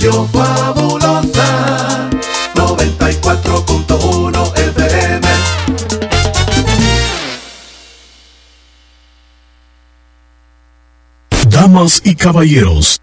Radio Fabulosa 94.1 FM. Damas y caballeros,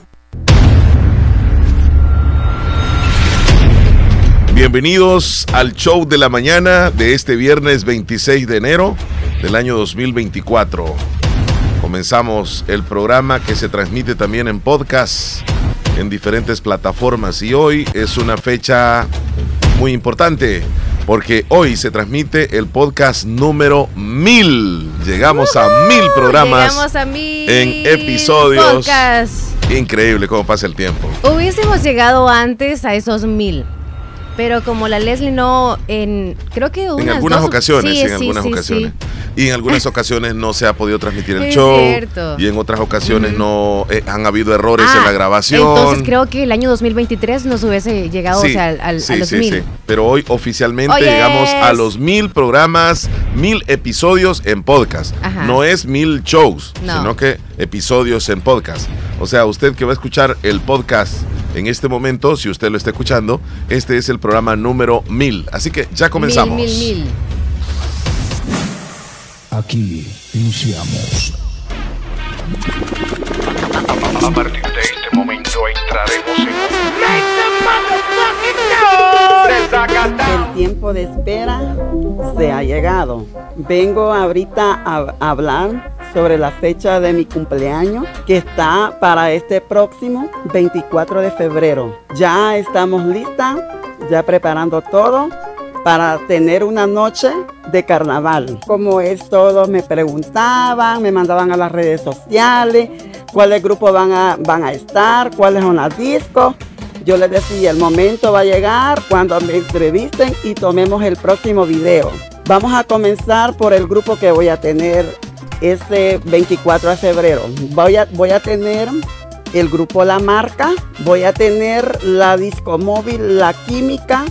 Bienvenidos al show de la mañana de este viernes 26 de enero del año 2024. Comenzamos el programa que se transmite también en podcast en diferentes plataformas y hoy es una fecha muy importante porque hoy se transmite el podcast número mil. Llegamos a mil programas Llegamos a mil en episodios. podcasts. Increíble cómo pasa el tiempo. Hubiésemos llegado antes a esos mil. Pero como la Leslie no, en creo que En unas algunas dos- ocasiones, sí, en sí, algunas sí, ocasiones. Y en algunas ocasiones no se ha podido transmitir el Es show. cierto. Y en otras ocasiones no eh, han habido errores en Ah, la grabación. Entonces creo que el año 2023 nos hubiese llegado o Sí, sea, al- al- sí, a los sí, mil. sí. Pero hoy oficialmente Hoy llegamos a los mil programas, mil episodios en podcast. Ajá. No es mil shows, No. sino que episodios en podcast. O sea, usted que va a escuchar el podcast en este momento, si usted lo está escuchando, este es el programa número mil. Así que ya comenzamos. Mil, mil, mil. Aquí iniciamos. A partir de este momento entraremos El tiempo de espera se ha llegado. Vengo ahorita a hablar sobre la fecha de mi cumpleaños que está para este próximo 24 de febrero. Ya estamos listas, ya preparando todo para tener una noche de carnaval. Como es todo, me preguntaban, me mandaban a las redes sociales, cuáles grupos van a, van a estar, cuáles son las discos. Yo les decía, el momento va a llegar cuando me entrevisten y tomemos el próximo video. Vamos a comenzar por el grupo que voy a tener ese 24 de febrero. Voy a, voy a tener el grupo La Marca, voy a tener la disco móvil La Química,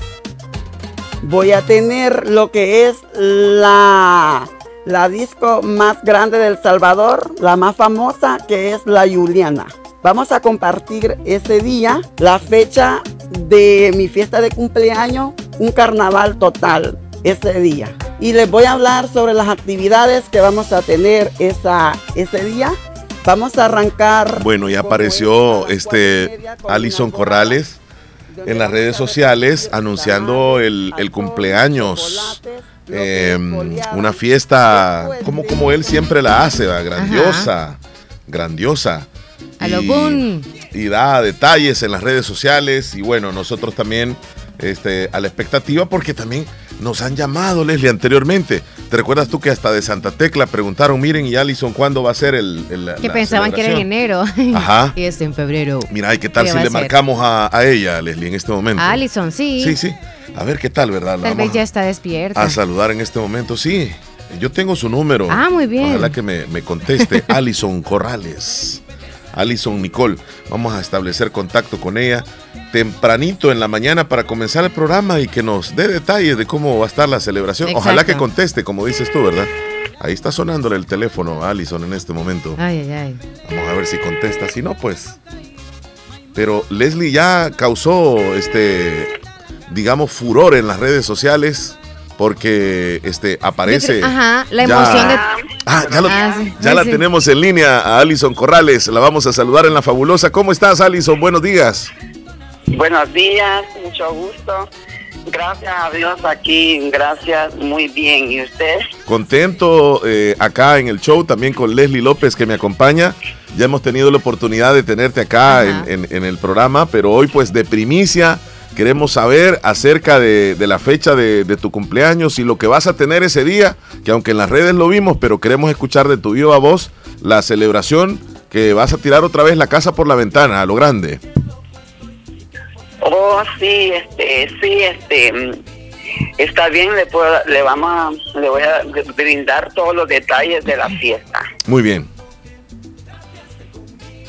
voy a tener lo que es la, la disco más grande del Salvador, la más famosa, que es la Juliana. Vamos a compartir ese día la fecha de mi fiesta de cumpleaños, un carnaval total ese día. Y les voy a hablar sobre las actividades que vamos a tener esa, ese día. Vamos a arrancar. Bueno, ya apareció este Alison Corrales en las redes sociales anunciando el, el cumpleaños. eh, una fiesta como, como él siempre la hace, ¿va? grandiosa, grandiosa. A lo Y- boom. Y da detalles en las redes sociales y bueno, nosotros también este, a la expectativa porque también nos han llamado, Leslie, anteriormente. ¿Te recuerdas tú que hasta de Santa Tecla preguntaron, miren, y Alison, ¿cuándo va a ser el... el- Que la pensaban que era en celebración?" enero. Ajá. y es en febrero. Mira, ¿y qué tal ¿Qué si a le ser? marcamos a, a ella, Leslie, en este momento? A Alison, sí. Sí, sí. A ver qué tal, ¿verdad? La Tal vez ya está despierta. a saludar en este momento. Sí, yo tengo su número. Ah, muy bien. Ojalá que me, me conteste. Alison Corrales. Alison Nicole. Vamos a establecer contacto con ella tempranito en la mañana para comenzar el programa y que nos dé detalles de cómo va a estar la celebración. Ojalá que conteste, como dices tú, ¿verdad? Ahí está sonándole el teléfono a Alison en este momento. Ay, ay, ay. Vamos a ver si contesta. Si no, pues. Pero Leslie ya causó este, digamos, furor en las redes sociales porque este aparece. Ajá, la ya- emoción de. Ah, ya, lo- Ah, sí. ya Sí, la sí. tenemos en línea a Alison Corrales. La vamos a saludar en la fabulosa. ¿Cómo estás, Alison? Buenos días. Buenos días, mucho gusto. Gracias a Dios aquí, gracias, muy bien. ¿Y usted? Contento eh, acá en el show, también con Leslie López que me acompaña. Ya hemos tenido la oportunidad de tenerte acá en, Ajá. en- en el programa, pero hoy pues de primicia queremos saber acerca de, de la fecha de, de tu cumpleaños y lo que vas a tener ese día, que aunque en las redes lo vimos, pero queremos escuchar de tu viva voz la celebración que vas a tirar otra vez la casa por la ventana, a lo grande. Oh, sí, este, sí, este. mm, Está bien, le, puedo, le, vamos a, le voy a brindar todos los detalles de la fiesta. Muy bien.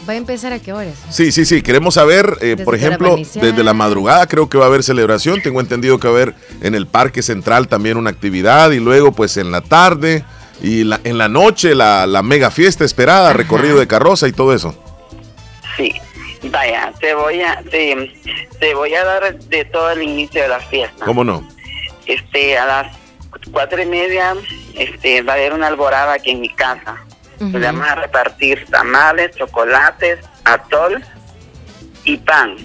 ¿Va a empezar a qué horas? Sí, sí, sí. Queremos saber, eh, por ejemplo, desde la madrugada creo que va a haber celebración. Tengo entendido que va a haber en el Parque Central también una actividad y luego pues en la tarde y la- en la noche la, la mega fiesta esperada, recorrido de carroza y todo eso. Sí, vaya, te voy a, te, te voy a dar de todo el inicio de la fiesta. ¿Cómo no? Este, a las cuatro y media, este, va a haber una alborada aquí en mi casa. Vamos a repartir tamales, chocolates, atol y pan.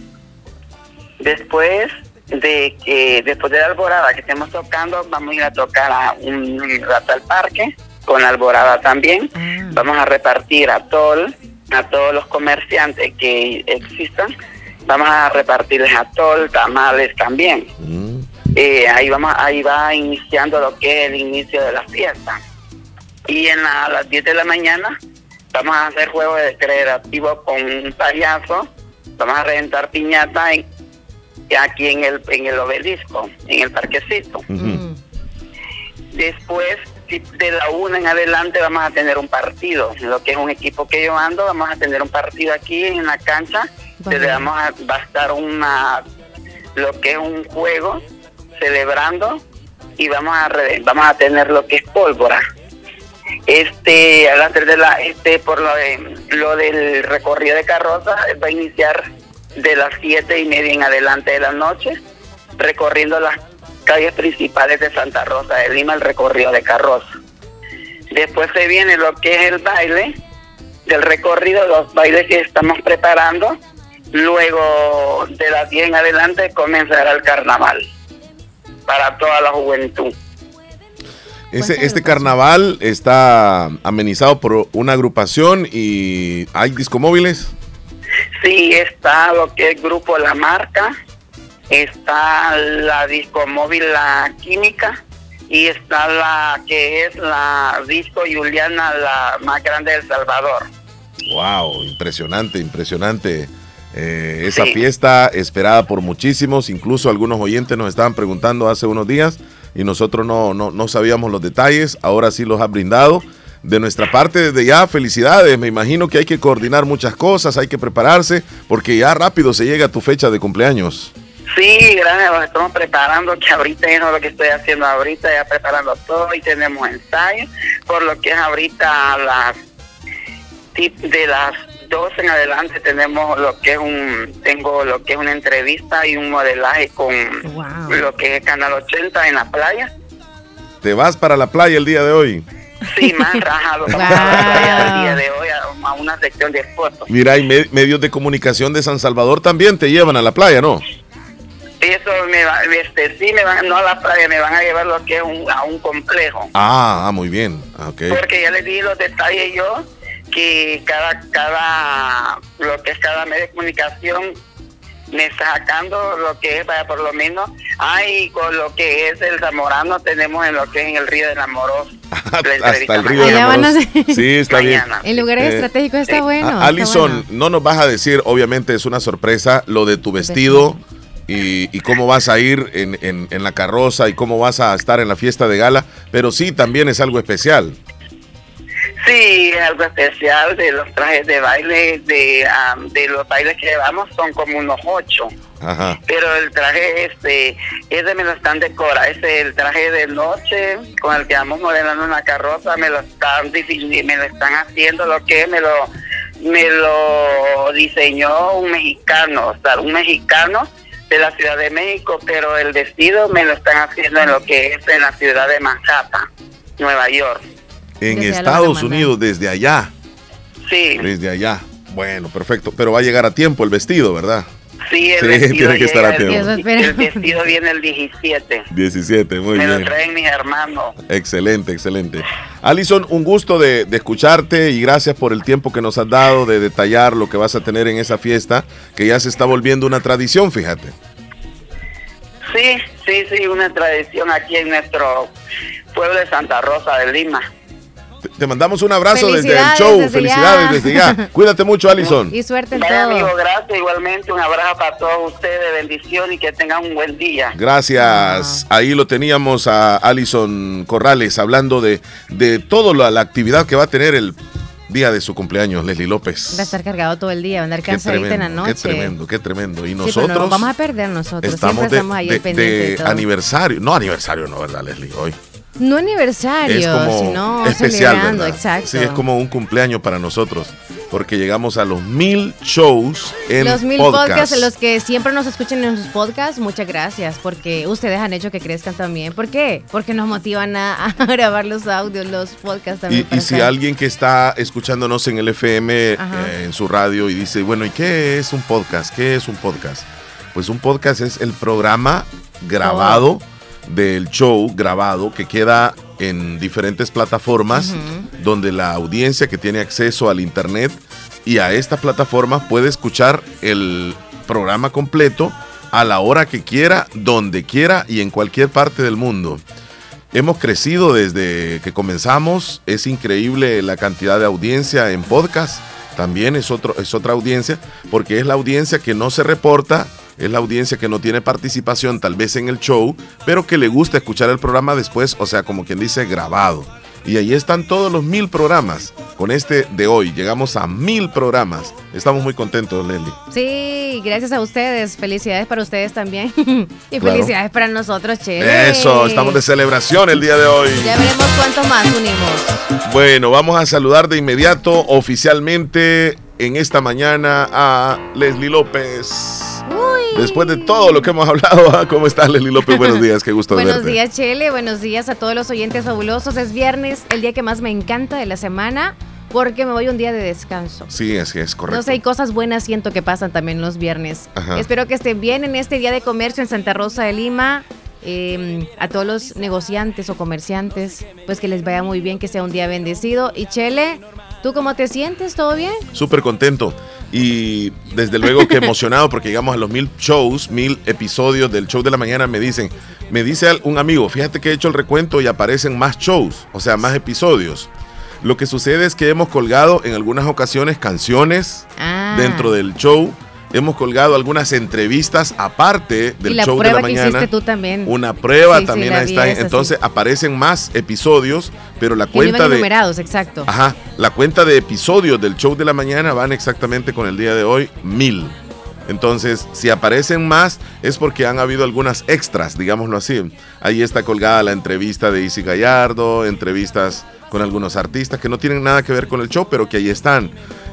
Después de que, después de la alborada que estemos tocando, vamos a ir a tocar a un rato al parque, con la alborada también. Ah. Vamos a repartir atol a todos los comerciantes que existan. Vamos a repartirles atol, tamales también. Eh, ahí vamos, ahí va iniciando lo que es el inicio de la fiesta. Y en la- a las 10 de la mañana vamos a hacer juego de creativo con un payaso. Vamos a reventar piñata en- aquí en el, en el obelisco, en el parquecito. Después, de la una en adelante, vamos a tener un partido. Lo que es un equipo que yo ando, vamos a tener un partido aquí en la cancha. Vale. donde vamos a, va a estar una, lo que es un juego celebrando y vamos a, vamos a tener lo que es pólvora. Este, a las tres de la, este, por lo, de, lo del recorrido de carroza, va a iniciar de las siete y media en adelante de la noche, recorriendo las calles principales de Santa Rosa de Lima, el recorrido de carroza. Después se viene lo que es el baile, del recorrido, los bailes que estamos preparando. Luego de las 10 en adelante comenzará el carnaval para toda la juventud. Ese, este carnaval está amenizado por una agrupación y hay discomóviles. Sí, está lo que es Grupo La Marca, está la disco móvil La Química y está la que es la disco Juliana, la más grande de El Salvador. Wow, impresionante, impresionante. Eh, esa Sí. fiesta esperada por muchísimos, incluso algunos oyentes nos estaban preguntando hace unos días y nosotros no, no, no sabíamos los detalles, ahora sí los ha brindado. De nuestra parte, desde ya, felicidades. Me imagino que hay que coordinar muchas cosas, hay que prepararse, porque ya rápido se llega tu fecha de cumpleaños. Sí, gracias, nos estamos preparando, que ahorita es lo que estoy haciendo ahorita, ya preparando todo y tenemos ensayo, por lo que es ahorita a las de las 12 en adelante tenemos lo que es un, tengo lo que es una entrevista y un modelaje con Wow. lo que es Canal 80 en la playa. ¿Te vas para la playa el día de hoy? Sí, más rajado, playa el día de hoy a, a una sección de fotos. Mira, y me- medios de comunicación de San Salvador también te llevan a la playa, ¿no? Eso me va, este, sí me van, no a la playa, me van a llevar lo que es un, a un complejo. Ah, ah, muy bien. Ah, ok. Porque ya les di los detalles yo, que cada, cada, lo que es cada medio de comunicación me está sacando lo que es, vaya, por lo menos, ay, con lo que es el Zamorano tenemos en lo que es en el río del Amoroso. La Hasta entrevista el río de ser- Sí, está bien. En lugares Eh, estratégicos está eh, bueno. A- está Alison, bueno. no nos vas a decir, obviamente es una sorpresa, lo de tu vestido y, y cómo vas a ir en, en- en la carroza y cómo vas a estar en la fiesta de gala, pero sí también es algo especial. Sí, algo especial de los trajes de baile, de, ah, de los bailes que llevamos, son como unos ocho. Ajá. Pero el traje este, ese me lo están decora, ese el traje de noche con el que vamos modelando una carroza, me lo están me lo están haciendo lo que me lo me lo diseñó un mexicano, o sea, un mexicano de la Ciudad de México, pero el vestido me lo están haciendo en lo que es en la ciudad de Manhattan, Nueva York. En Desde Estados. Unidos, desde allá, Sí, desde allá. Bueno, perfecto, pero va a llegar a tiempo el vestido, ¿verdad? sí, el Sí, vestido tiene que estar a tiempo. el, vestido viene el 17. 17, muy me lo bien. traen mis hermanos. Excelente, excelente. Alison, un gusto de, de escucharte y gracias por el tiempo que nos has dado de detallar lo que vas a tener en esa fiesta, que ya se está volviendo una tradición, fíjate. Sí, sí, sí, una tradición aquí en nuestro pueblo de Santa Rosa de Lima. Te- mandamos un abrazo desde el show. desde Felicidades ya. desde ya. Cuídate mucho, Alison. Y suerte en Vaya, amigo, gracias. Igualmente, un abrazo para todos ustedes. Bendición y que tengan un buen día. Gracias. Ahí lo teníamos a Alison Corrales hablando de, de toda la, la actividad que va a tener el día de su cumpleaños, Leslie López. Va a estar cargado todo el día, va a andar cansadita en la noche. qué tremendo, qué tremendo. Y Sí, pero nosotros no nos vamos a perder nosotros. estamos Siempre de, estamos ahí de- al pendiente de de todo. aniversario. No aniversario, no, ¿verdad, Leslie? Hoy. No aniversario, es como sino especial, celebrando, ¿verdad? exacto. Sí, es como un cumpleaños para nosotros, porque llegamos a los mil shows en los mil podcast. podcasts, los que siempre nos escuchan en sus podcasts, muchas gracias, porque ustedes han hecho que crezcan también. ¿Por qué? Porque nos motivan a, a grabar los audios, los podcasts también. Y, si alguien que está escuchándonos en el FM, eh, en su radio, y dice, bueno, ¿y qué es un podcast? ¿Qué es un podcast? Pues un podcast es el programa grabado del show, grabado, que queda en diferentes plataformas, donde la audiencia que tiene acceso al Internet y a esta plataforma puede escuchar el programa completo a la hora que quiera, donde quiera y en cualquier parte del mundo. Hemos crecido desde que comenzamos. Es increíble la cantidad de audiencia en podcast. También es, otro, es otra audiencia, porque es la audiencia que no se reporta, es la audiencia que no tiene participación tal vez en el show, pero que le gusta escuchar el programa después, o sea, como quien dice, grabado. Y ahí están todos los mil programas. Con este de hoy llegamos a mil programas. Estamos muy contentos, Leslie. Sí, gracias a ustedes. Felicidades para ustedes también. y Claro. felicidades para nosotros, Che. Eso, estamos de celebración el día de hoy. Ya veremos cuántos más unimos. Bueno, vamos a saludar de inmediato oficialmente en esta mañana a Leslie López. Después de todo lo que hemos hablado, ¿ah? ¿cómo estás Leslie López? Buenos días, qué gusto Buenos verte. días, Chele. Buenos días a todos los oyentes fabulosos. Es viernes, el día que más me encanta de la semana, porque me voy un día de descanso. Sí, así es, correcto. No sé, hay cosas buenas siento que pasan también los viernes. Ajá. Espero que estén bien en este día de comercio en Santa Rosa de Lima. Eh, a todos los negociantes o comerciantes, pues que les vaya muy bien, que sea un día bendecido. Y Chele, ¿tú cómo te sientes? ¿Todo bien? Súper contento y desde luego que emocionado porque llegamos a los mil shows, mil episodios del show de la mañana. Me dicen, me dice un amigo, fíjate que he hecho el recuento y aparecen más shows, o sea, más episodios. Lo que sucede es que hemos colgado en algunas ocasiones canciones Ah. dentro del show. Hemos colgado algunas entrevistas aparte del y la show de la prueba que mañana. hiciste tú también. Una prueba Sí, sí, también la ahí está. Entonces aparecen más episodios, pero la Que cuenta de enumerados, exacto. Ajá, la cuenta de episodios del show de la mañana van exactamente con el día de hoy, mil. Entonces, si aparecen más, es porque han habido algunas extras, digámoslo así. Ahí está colgada la entrevista de Isi Gallardo, entrevistas con algunos artistas que no tienen nada que ver con el show, pero que ahí están.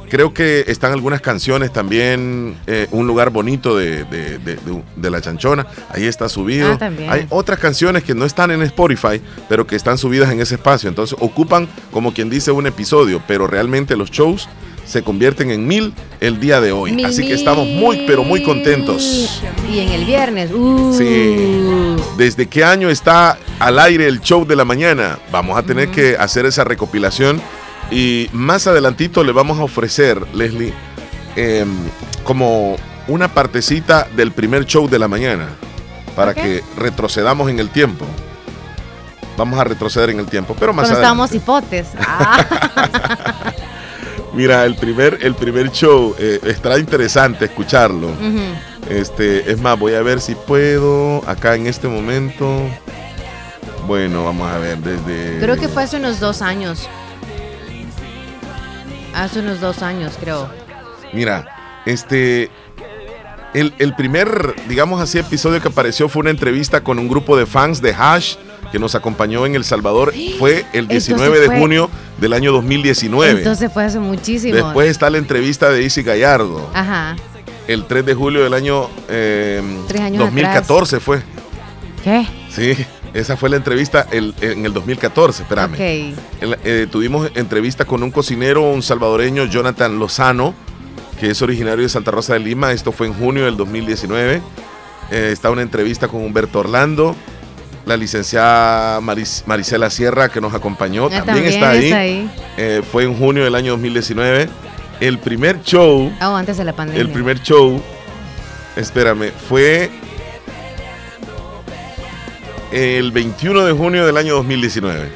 Creo que están algunas canciones también, eh, Un lugar bonito de, de- de- La Chanchona, ahí está subido. Ah. Hay otras canciones que no están en Spotify, pero que están subidas en ese espacio. Entonces ocupan, como quien dice, un episodio, pero realmente los shows se convierten en mil el día de hoy. Así que estamos muy, pero muy contentos. Y en el viernes. uh, Sí. ¿Desde qué año está al aire el show de la mañana? Vamos a tener que hacer esa recopilación y más adelantito le vamos a ofrecer, Leslie, em, como una partecita del primer show de la mañana para que retrocedamos en el tiempo. Vamos a retroceder en el tiempo, pero más Cuando adelante. hipotes. Ah. Mira, el primer, el primer show eh, estará interesante escucharlo. Este, es más, voy a ver si puedo acá en este momento. Bueno, vamos a ver desde. Creo que fue hace unos dos años. Hace unos dos años, creo. Mira, este. El, el primer, digamos así, episodio que apareció fue una entrevista con un grupo de fans de Hash que nos acompañó en El Salvador. Fue el 19 Entonces de fue- junio del año 2019. Entonces fue hace muchísimo. Después está la entrevista de Isi Gallardo. Ajá. El 3 de julio del año eh, Tres años 2014 fue. ¿Qué? Sí, esa fue la entrevista el- en el 2014, espérame. Ok. El- eh, tuvimos entrevista con un cocinero, un salvadoreño, Jonathan Lozano, que es originario de Santa Rosa de Lima. Esto fue en junio del 2019. Eh, está una entrevista con Humberto Orlando, la licenciada Maris- Marisela Sierra, que nos acompañó, Ah, también, está ahí. está ahí. Eh, fue en junio del año 2019. El primer show, Ah, antes de la pandemia. el primer show, espérame, fue el 21 de junio del año 2019.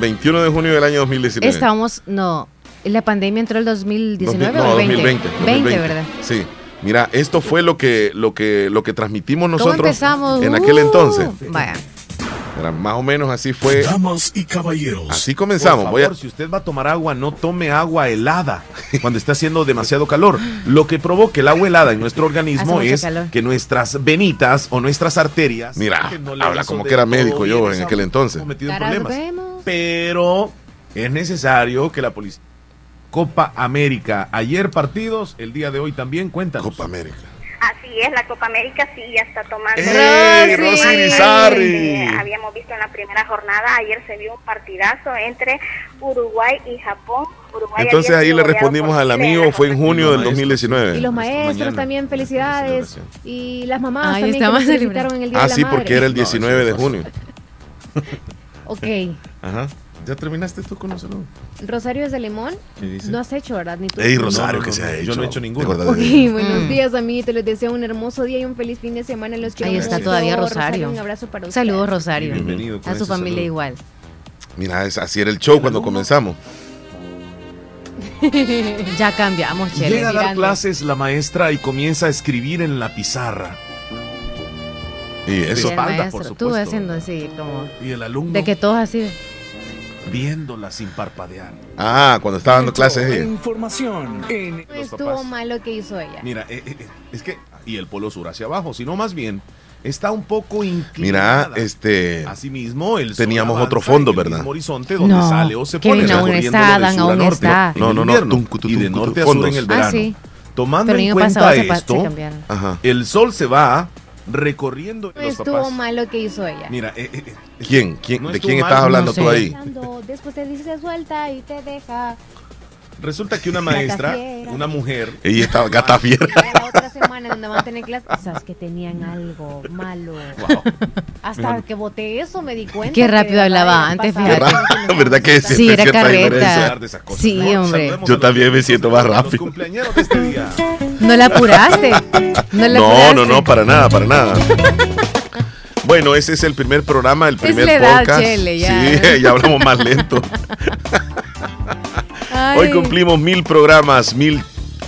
21 de junio del año 2019. Estábamos, no, la pandemia entró el 2019 no, o el 20? 2020, 20, ¿verdad? Sí. Mira, esto fue lo que, lo que, lo que transmitimos ¿Cómo nosotros empezamos? en aquel Uh, entonces. Vaya. Era más o menos así fue. Damas y caballeros. Así comenzamos. Por Voy a- favor, si usted va a tomar agua, no tome agua helada cuando está haciendo demasiado calor. Lo que provoca el agua helada en nuestro organismo es calor. que nuestras venitas o nuestras arterias. Mira, no le habla como que era médico yo en aquel entonces. metido en problemas. Pero es necesario que la policía. Copa América. Ayer partidos, el día de hoy también cuentan. Copa América. Así es, la Copa América sí ya está tomando. ¡Ey, Rosy! Eh, habíamos visto en la primera jornada, ayer se vio un partidazo entre Uruguay y Japón. Uruguay Entonces ahí le respondimos al amigo, fue en junio del maestros. 2019. Y los maestros mañana, también, felicidades. Y las mamás Ahí también que estamos nos felicitaron en el Día Ah, de la sí, Madre. porque era el No, 19 de junio. Ok. Ajá. ¿Ya terminaste tú con nosotros? Rosario es de Limón. ¿Qué dice? No has hecho, ¿verdad? Ni tú. Ey, Rosario, no, que no, se no, ha yo hecho. no he hecho ninguno. ¿Te acuerdas Ok, de- buenos Mm. días, amiguitos. Les deseo un hermoso día y un feliz fin de semana. Los quiero Ahí está mucho. todavía Rosario. Un abrazo para usted. Saludos, Rosario. Bienvenido con A su familia saludo. igual. Mira, es- así era el show cuando alumno? comenzamos. ya cambiamos, Chele. Llega a dar mirando. clases la maestra y comienza a escribir en la pizarra. Y eso. espalda, maestro. por Tú supuesto. haciendo así, como. Y el alumno De que todos así. Viéndola sin parpadear. Ah, cuando estaba dando clases ella. Información en No estuvo papás. mal lo que hizo ella. Mira, eh, eh, eh, es que. Y el polo sur hacia abajo, sino más bien está un poco Mira, inclinada. este. Asimismo, el Teníamos otro fondo, el ¿verdad? mismo horizonte donde No, sale o se Kevin, pone aún recorriéndolo está, a aún norte está. No, no, no, y de norte a sur fondos. en el Ah, verano. sí. Tomando en cuenta esto, el sol se va recorriendo No los estuvo papás. mal lo que hizo ella. Mira, eh, eh, eh, ¿Quién? ¿Quién? No ¿De quién mal, estás no hablando sé. tú ahí? Después te dice suelta y te deja. resulta que una maestra, una mujer, Ella estaba gata fiera. La otra semana donde van a tener clases, sabes que tenían algo malo. wow, Hasta Mejor- que voté eso me di cuenta. Qué rápido hablaba antes, fíjate. no ¿Verdad que sí? Sí, era cierta carreta. de esas cosas. Sí, hombre. saludemos Yo los también me siento más los rápido. cumpleañeros de este día. No la apuraste. No, la No, apuraste. no, no, para nada, para nada. Bueno, ese es el primer programa, el primer edad, podcast. Chele, ya. Sí, ya hablamos más lento. Ay. Hoy cumplimos mil programas, mil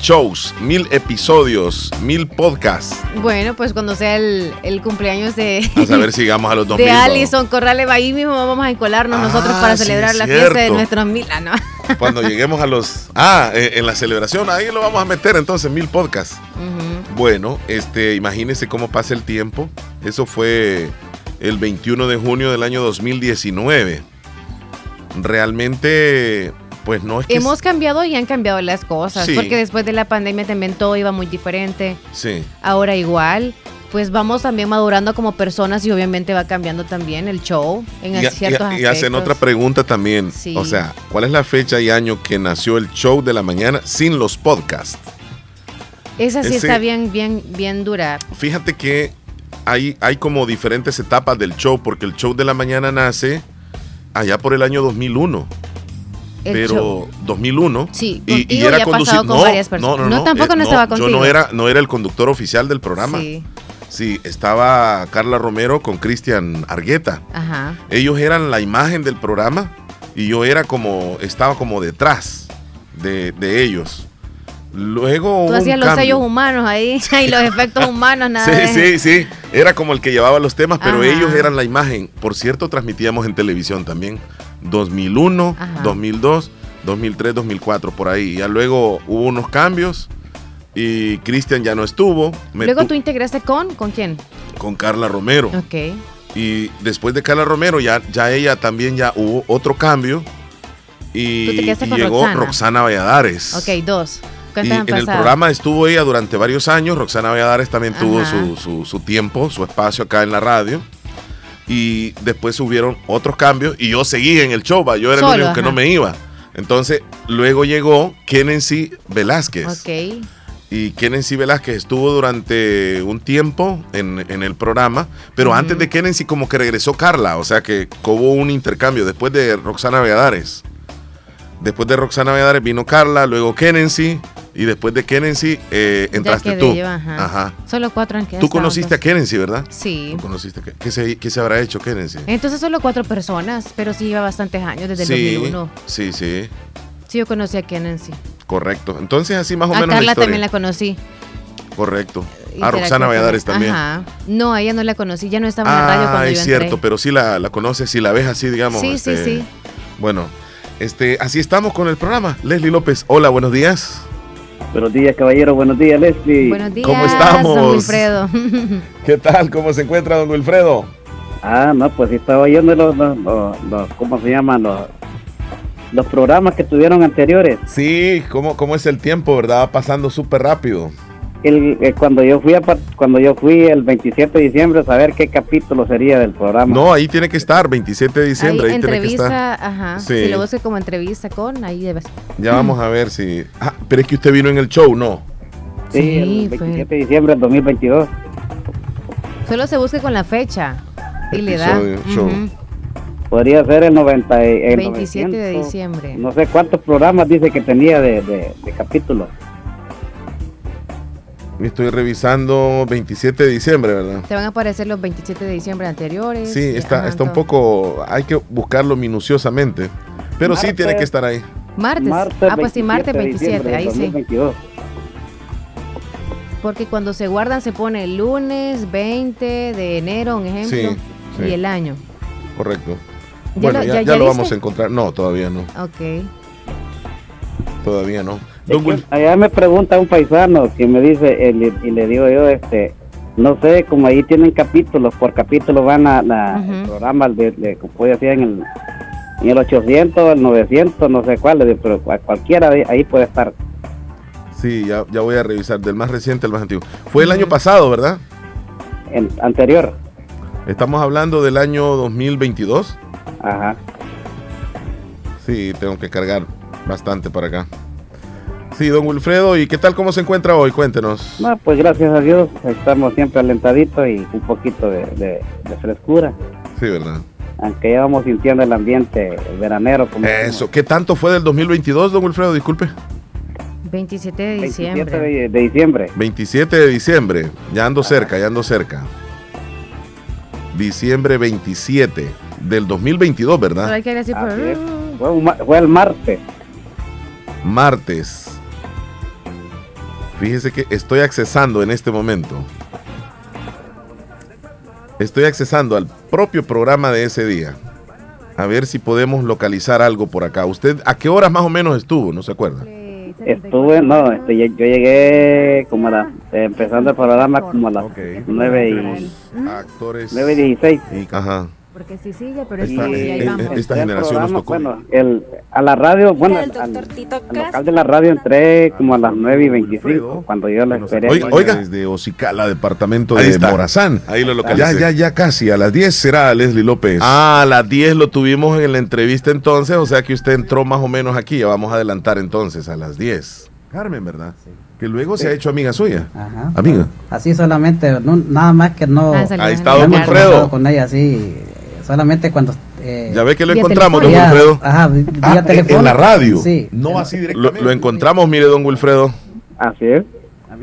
shows, mil episodios, mil podcasts. Bueno, pues cuando sea el, el cumpleaños de, A saber si llegamos a los 2000. de. Alison Corrales, ahí mismo vamos a encolarnos Ah, nosotros para sí, celebrar la fiesta de nuestros mil. Ah, no. Cuando lleguemos a los... Ah, eh, en la celebración, ahí lo vamos a meter entonces, mil podcasts. Bueno, este, imagínense cómo pasa el tiempo. Eso fue el 21 de junio del año 2019. Realmente, pues no es que... Hemos cambiado y han cambiado las cosas, Sí. porque después de la pandemia también todo iba muy diferente. Sí. Ahora igual, pues vamos también madurando como personas y obviamente va cambiando también el show en Y, ciertos y- y hacen otra pregunta también. Sí. O sea, ¿cuál es la fecha y año que nació el show de la mañana sin los podcasts? Esa sí Ese- está bien, bien, bien dura. Fíjate que hay, hay como diferentes etapas del show, porque el show de la mañana nace allá por el año 2001. El pero show. 2001 Sí, y, era conducido pasado con no, varias personas. no no No, no tampoco eh, no estaba yo no era no era el conductor oficial del programa Sí, Sí, estaba Carla Romero con Cristian Argueta ajá. ellos eran la imagen del programa y yo era como estaba como detrás de, de ellos luego Tú hacías los cambio. sellos humanos ahí y los efectos humanos, nada Sí, de- sí, sí. Era como el que llevaba los temas, pero Ajá. ellos eran la imagen. Por cierto, transmitíamos en televisión también. 2001, Ajá. 2002, 2003, 2004, por ahí. Ya luego hubo unos cambios y Cristian ya no estuvo. Me Luego tu- tú integraste con, ¿con quién? Con Carla Romero. Ok. Y después de Carla Romero, ya, ya ella también ya hubo otro cambio. Y, Tú te quedaste y con llegó Roxana. Roxana Valladares. Ok, dos. Y ¿Cuántas han en el programa estuvo ella durante varios años. Roxana Valladares también tuvo su, su- su tiempo, su espacio acá en la radio. Y después hubieron otros cambios y yo seguí en el show, va, yo era Solo, el único que no me iba. Entonces, luego llegó Kennedy Velázquez. Ok. Y Kennedy Velázquez estuvo durante un tiempo en, en el programa, pero antes de Kennedy como que regresó Carla, o sea que hubo un intercambio después de Roxana Valladares. Después de Roxana Valladares vino Carla, luego Kennedy Y después de Kennedy eh, Ya entraste quedé tú. yo, ajá. Ajá. Solo cuatro han Tú quedado, conociste a. Kennedy, ¿verdad? Sí. Tú conociste a ¿Qué se, qué se habrá hecho Kennedy? Entonces solo cuatro personas, pero sí lleva bastantes años, desde el sí, 2001. sí, sí, Sí, yo conocí a Kennedy. correcto. Entonces así más o A menos la Carla historia. también la conocí. Correcto. A Roxana Valladares también. Ajá. No, a ella no la conocí, ya no estaba en la radio Ah, cuando es yo cierto, pero sí la, la conoces, si la ves así, digamos. Sí, sí, este, sí. Bueno, este, así estamos con el programa. Leslie López, hola, buenos días. Buenos días, caballero. Buenos días, Leslie. Buenos días, ¿Cómo estamos? don Wilfredo. ¿Qué tal? ¿Cómo se encuentra don Wilfredo? Ah, no, pues sí estaba oyendo los, los, los- los- ¿cómo se llaman? Los, los programas que tuvieron anteriores. Sí, ¿cómo, cómo es el tiempo, verdad? Va pasando súper rápido. El, eh, cuando yo fui a, cuando yo fui el 27 de diciembre a saber qué capítulo sería del programa. No, ahí tiene que estar, 27 de diciembre, ahí, ahí tiene que estar. entrevista, ajá. Sí. Si lo busque como entrevista con, ahí debes. Ya vamos a ver si... Ah, pero es que usted vino en el show, ¿no? Sí, Sí, el fue. 27 de diciembre del 2022. Solo se busque con la fecha y le da. Show. Ujú. Podría ser el 90 y- el 27 de 900, diciembre. No sé cuántos programas dice que tenía de, de, de capítulos. Estoy revisando 27 de diciembre, ¿verdad? Te van a aparecer los 27 de diciembre anteriores. Sí, y- está, ajá, está un poco... Hay que buscarlo minuciosamente. Pero sí Martes. tiene que estar ahí. Martes. ah, pues sí, martes 27, ahí sí. 2022. Porque cuando se guardan se pone el lunes 20 de enero, un ejemplo, Sí, sí. y el año. Correcto. ¿Ya Bueno, lo- ya, ya- ya ya lo viste? vamos a encontrar. No, todavía no. Ok. Todavía no. Es que allá me pregunta un paisano que me dice, y le digo yo, este, no sé, como ahí tienen capítulos, por capítulo van a la, Ujú. el programa, de, de, como puede ser en el, en el 800, el 900, no sé cuál, pero cual- cualquiera de ahí puede estar. Sí, ya, ya voy a revisar. Del más reciente al más antiguo. Fue el año pasado, ¿verdad? En, anterior. Estamos hablando del año 2022. Ajá. Sí, tengo que cargar bastante para acá. Sí, don Wilfredo, ¿y qué tal cómo se encuentra hoy? Cuéntenos. No, pues gracias a Dios estamos siempre alentaditos y un poquito de, de- de frescura, Sí, ¿verdad? aunque ya vamos sintiendo el ambiente veranero. Como Eso. ¿Qué tanto fue del 2022, don Wilfredo? Disculpe. 27 de 27 diciembre. de, de diciembre. 27 de diciembre. Ya ando cerca, ya ando cerca. Diciembre 27 del 2022, Pero ¿verdad? hay que decir por... Así es. Fue, fue el martes. Martes. Fíjese que estoy accesando en este momento. Estoy accesando al propio programa de ese día. A ver si podemos localizar algo por acá. ¿Usted a qué horas más o menos estuvo? ¿No se acuerda? Estuve, no, este, yo, yo llegué como a la, eh, empezando el programa como a las Ok. 9 y, Actores. 9 y 16. Ajá. Porque sí sigue, pero Esta- sí, ahí eh, vamos. eh, esta El generación nos programa, tocó. Bueno, el, a la radio, bueno, al, al local de la radio entré como a las 9 y 25, cuando yo la esperé. Oiga, oiga. desde Ocicala, departamento Ahí de está. Morazán. Ahí lo Ya, localicé. ya, ya casi. A las 10 será Leslie López. Ah, a las 10 lo tuvimos en la entrevista entonces, o sea que usted entró más o menos aquí. Ya vamos a adelantar entonces a las 10. Carmen, ¿verdad? Que luego se ha hecho amiga suya. Ajá. Amiga. Así solamente, no, nada más que no. Ah, me he tarde. Wilfredo. con ella así, solamente cuando. eh, Ya ve que lo encontramos, don Wilfredo. Ajá, vía Ah, en- la radio. Sí. No así Lo, directamente. lo encontramos, mire, don Wilfredo. Así es.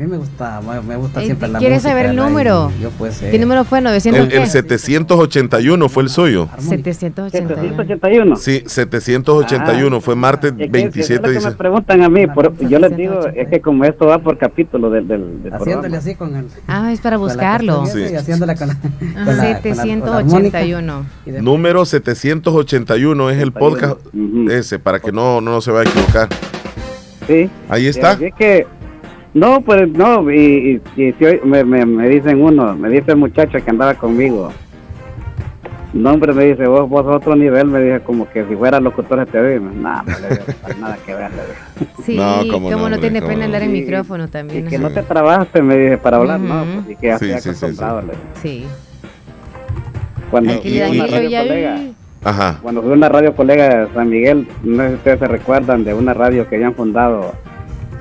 A mí me gusta, me, gusta siempre la ¿quieres música, saber el número? Yo pues. eh, ¿Qué número fue? ¿900 El, qué? el 781 fue el suyo. armónica. 781. 781. Sí, 781 fue martes Es que- 27 es lo que dice. me preguntan a mí, por- yo les digo, es que como esto va por capítulo del, del, del Haciéndole programa. así con el. Ah, es para con la buscarlo. Sí. Y haciéndola con la. con la- Ajá, con la- con la armónica. 781. Y de- Número 781 es el podcast ese, para que no, no se vaya a equivocar. Sí. Ahí está. Es que, no, pues no, y, y, y si hoy me, me, me dicen uno, me dice el muchacho que andaba conmigo. No, hombre, me dice, vos, vos a otro nivel, me dice como que si fuera locutor de TV. Nada, no le digo, para nada que ver. Sí, No, como no, no, hombre, tiene pena no. hablar en Sí. micrófono Y también. que ajá. no te trabajaste, me dice, para hablar, no, Ujú. pues y que así Sí, acostumbrado. sí. Cuando Aquí fui a una radio colega, vi- Ajá. cuando fui a una radio colega de San Miguel, no sé si ustedes se recuerdan de una radio que habían fundado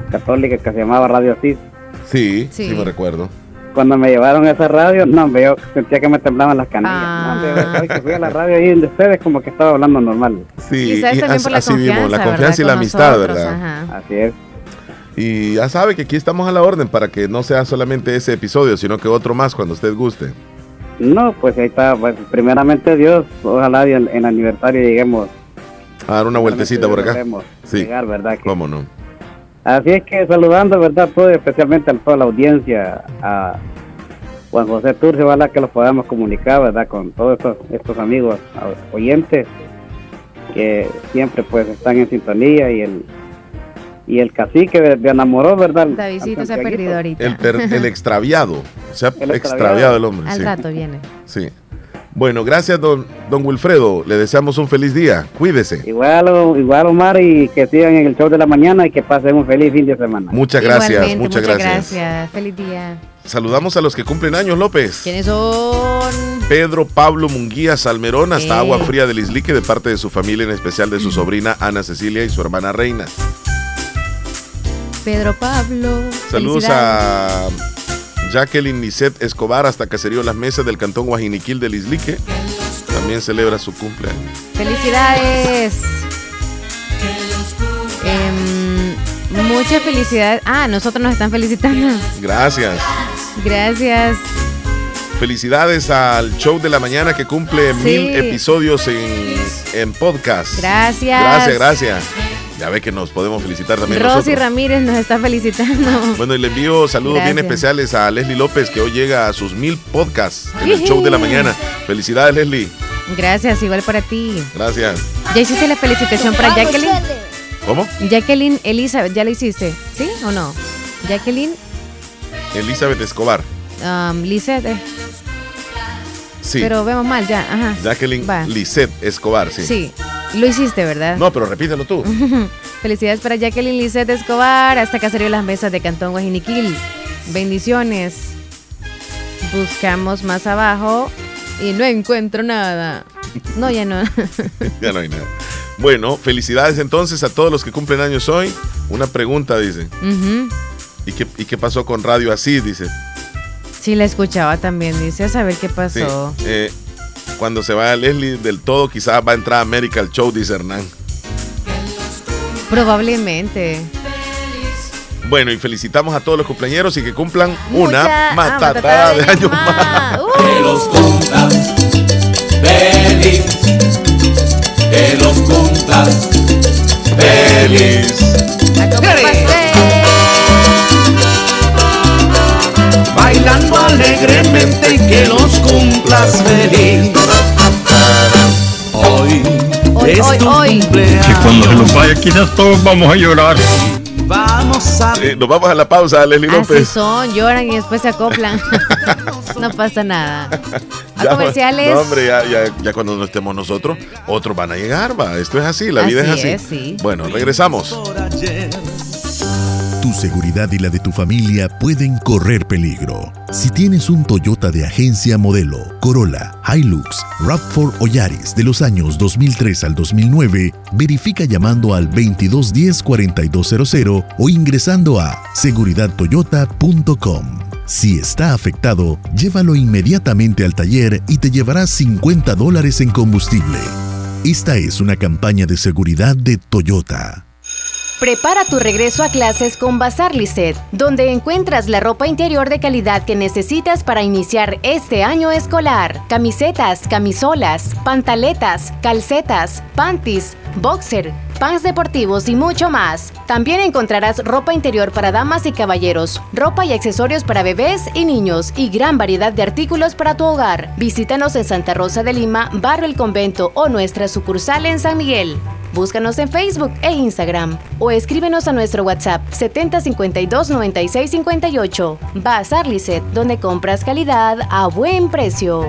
católica que se llamaba Radio Asís. Sí, sí, Sí. me recuerdo. Cuando me llevaron a esa radio, no, hombre, yo sentía que me temblaban las canillas. Ah. No, que fui a la radio ahí de ustedes como que estaba hablando normal. Sí, y as- la así vimos, la ¿verdad? confianza y la amistad, nosotros, ¿verdad? ajá. Así es. Y ya sabe que aquí estamos a la orden para que no sea solamente ese episodio, sino que otro más cuando usted guste. No, pues ahí está. Pues, primeramente Dios, ojalá y en el aniversario lleguemos. A dar una vueltecita por acá. Sí. Llegar, ¿verdad? Que- ¿Cómo no? Así es que saludando, ¿verdad? Todo, especialmente a toda la audiencia, a Juan José Turce, ojalá que los podamos comunicar, ¿verdad? Con todos estos, estos amigos oyentes que siempre pues están en sintonía y el y el cacique de, de enamoró, ¿verdad? Davidcito se ha perdido ahorita. El, per- el extraviado. Se ha El extraviado. extraviado. el hombre. Al sí. rato viene. Sí. Bueno, gracias, don, don Wilfredo. Le deseamos un feliz día. Cuídese. Igual, igual Omar y que sigan en el show de la mañana y que pasen un feliz fin de semana. Muchas gracias, Igualmente, muchas, gracias. gracias. Feliz día. Saludamos a los que cumplen años, López. ¿Quiénes son? Pedro Pablo Munguía Salmerón, hasta Eh. Agua Fría del Islique, de parte de su familia, en especial de su sobrina Ana Cecilia y su hermana Reina. Pedro Pablo. Saludos Felicidades. a Jacqueline Lisette Escobar, hasta Caserío Las Mesas del Cantón Guajiniquil del Islique. También celebra su cumpleaños. Felicidades. Em, muchas felicidades. Ah, nosotros nos están felicitando. Gracias. Gracias. Felicidades al show de la mañana que cumple Sí. mil episodios en, en podcast. Gracias. Gracias, gracias. Ya ve que nos podemos felicitar también Rosy nosotros. Ramírez nos está felicitando. Bueno, y le envío saludos bien especiales a Leslie López, que hoy llega a sus mil podcasts en el show de la mañana. Felicidades, Leslie. Gracias, igual para ti. Gracias. ¿Ya hiciste la felicitación para Jacqueline? ¿Cómo? Jacqueline Elizabeth, ¿ya la hiciste? ¿Sí o no? Jacqueline Elizabeth Escobar. um, Lisette, eh, Sí. pero vemos mal ya, ajá. Jacqueline Va. Lisette Escobar, sí. Sí, lo hiciste, ¿verdad? No, pero repítelo tú. Felicidades para Jacqueline Lisette Escobar, hasta Caserío Las Mesas de Cantón Guajiniquil. Bendiciones. Buscamos más abajo y no encuentro nada. No, ya no. ya no hay nada. Bueno, felicidades entonces a todos los que cumplen años hoy. Una pregunta, dice. ¿Y qué, ¿Y qué pasó con Radio Así? Dice. Sí, la escuchaba también, dice, a saber qué Sí. pasó. eh, cuando se vaya Leslie del todo, quizás va a entrar a América al show, dice Hernán. Probablemente. Bueno, y felicitamos a todos los cumpleaños y que cumplan Mucha- una ah, matatada de años más. más. Que los cumplas feliz, que los cumplas feliz. Bailando alegremente y que los cumplas feliz. Hoy, Hoy, es hoy, tu hoy. cumpleaños. Que cuando se nos vaya quizás todos vamos a llorar. Vamos a Eh, nos vamos a la pausa, Leslie Así López. son, lloran y después se acoplan. no pasa nada. A Ya, comerciales. No, hombre, ya, ya- ya cuando no estemos nosotros, otros van a llegar, va. Esto es así, la vida es Así así. es, sí. Bueno, regresamos. Tu seguridad y la de tu familia pueden correr peligro. Si tienes un Toyota de agencia modelo, Corolla, Hilux, RAV4 o Yaris de los años 2003 al 2009, verifica llamando al 2210-4200 o ingresando a seguridadtoyota.com. Si está afectado, llévalo inmediatamente al taller y te llevarás 50 dólares en combustible. Esta es una campaña de seguridad de Toyota. Prepara tu regreso a clases con Bazar Lisset, donde encuentras la ropa interior de calidad que necesitas para iniciar este año escolar. Camisetas, camisolas, pantaletas, calcetas, panties, boxer, pants deportivos y mucho más. También encontrarás ropa interior para damas y caballeros, ropa y accesorios para bebés y niños y gran variedad de artículos para tu hogar. Visítanos en Santa Rosa de Lima, Barrio El Convento o nuestra sucursal en San Miguel. Búscanos en Facebook e Instagram o escríbenos a nuestro WhatsApp 7052-9658. Bazar Lisset, donde compras calidad a buen precio.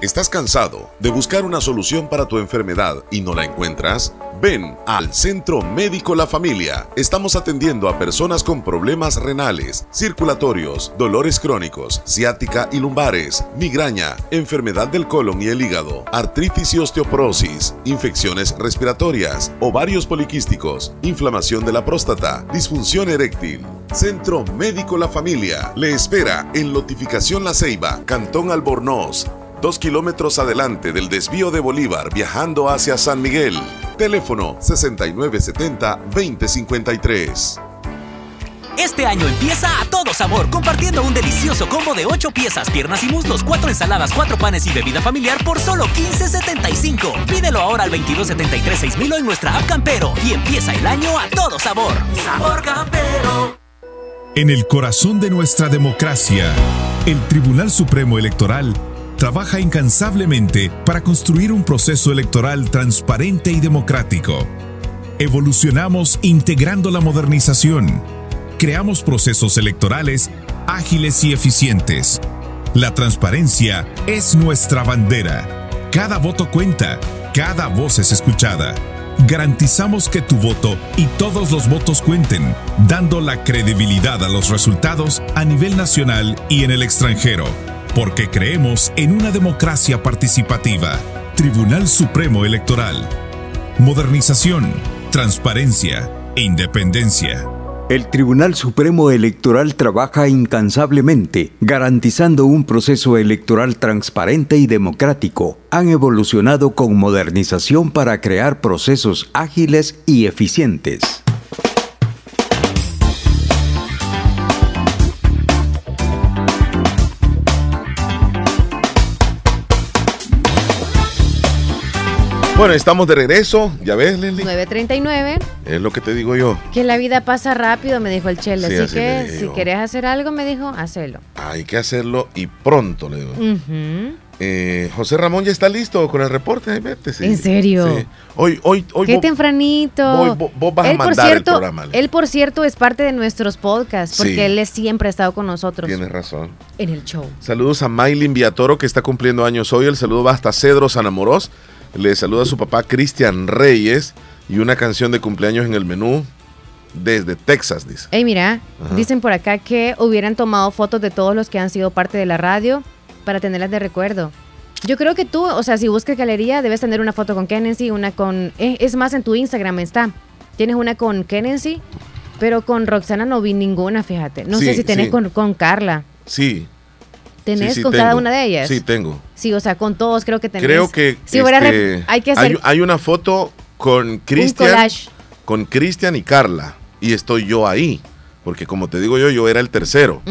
¿Estás cansado de buscar una solución para tu enfermedad y no la encuentras? Ven al Centro Médico La Familia. Estamos atendiendo a personas con problemas renales, circulatorios, dolores crónicos, ciática y lumbares, migraña, enfermedad del colon y el hígado, artritis y osteoporosis, infecciones respiratorias, ovarios poliquísticos, inflamación de la próstata, disfunción eréctil. Centro Médico La Familia le espera en Notificación La Ceiba, Cantón Albornoz, dos kilómetros adelante del desvío de Bolívar viajando hacia San Miguel. Teléfono 6970-2053. Este año empieza a todo sabor, compartiendo un delicioso combo de 8 piezas, piernas y muslos, 4 ensaladas, 4 panes y bebida familiar por solo 15.75. Pídelo ahora al 2273-6000 en nuestra app Campero y empieza el año a todo sabor. Sabor Campero. En el corazón de nuestra democracia, el Tribunal Supremo Electoral trabaja incansablemente para construir un proceso electoral transparente y democrático. Evolucionamos integrando la modernización. Creamos procesos electorales ágiles y eficientes. La transparencia es nuestra bandera. Cada voto cuenta, cada voz es escuchada. Garantizamos que tu voto y todos los votos cuenten, dando la credibilidad a los resultados a nivel nacional y en el extranjero, porque creemos en una democracia participativa. Tribunal Supremo Electoral. Modernización, transparencia e independencia. El Tribunal Supremo Electoral trabaja incansablemente, garantizando un proceso electoral transparente y democrático. Han evolucionado con modernización para crear procesos ágiles y eficientes. Bueno, estamos de regreso. Ya ves, Leslie. 9.39. Es lo que te digo yo. Que la vida pasa rápido, me dijo el Chele. Sí, así, que si querés hacer algo, me dijo, hacelo. Hay que hacerlo y pronto, le digo. Eh, José Ramón ya está listo con el reporte. Ay, vete, sí. ¿En serio? Sí. Hoy, hoy, hoy. Qué vos- tempranito. voy- vos- vos vas a él, por mandar el cierto, programa. Él, por cierto, es parte de nuestros podcasts, porque Sí. él siempre ha estado con nosotros Tienes razón. en el show. Saludos a Maylin Viatoro, que está cumpliendo años hoy. El saludo va hasta Cedro San Amorós. Le saluda a su papá Cristian Reyes. Y una canción de cumpleaños en el menú desde Texas, dice. Ey, mira, Ajá. dicen por acá que hubieran tomado fotos de todos los que han sido parte de la radio para tenerlas de recuerdo. Yo creo que tú, o sea, si buscas galería, debes tener una foto con Kennedy, una con... eh, Es más, en tu Instagram está. Tienes una con Kennedy, pero con Roxana no vi ninguna, fíjate. No sé si tenés sí. con, con Carla. Sí. ¿Tenés sí, sí, con cada una de ellas? Sí, tengo. Sí, o sea, con todos creo que tenés. Creo que Si este, hay que hacer hay, una foto con Cristian, con Cristian y Carla y estoy yo ahí, porque como te digo yo, yo era el tercero.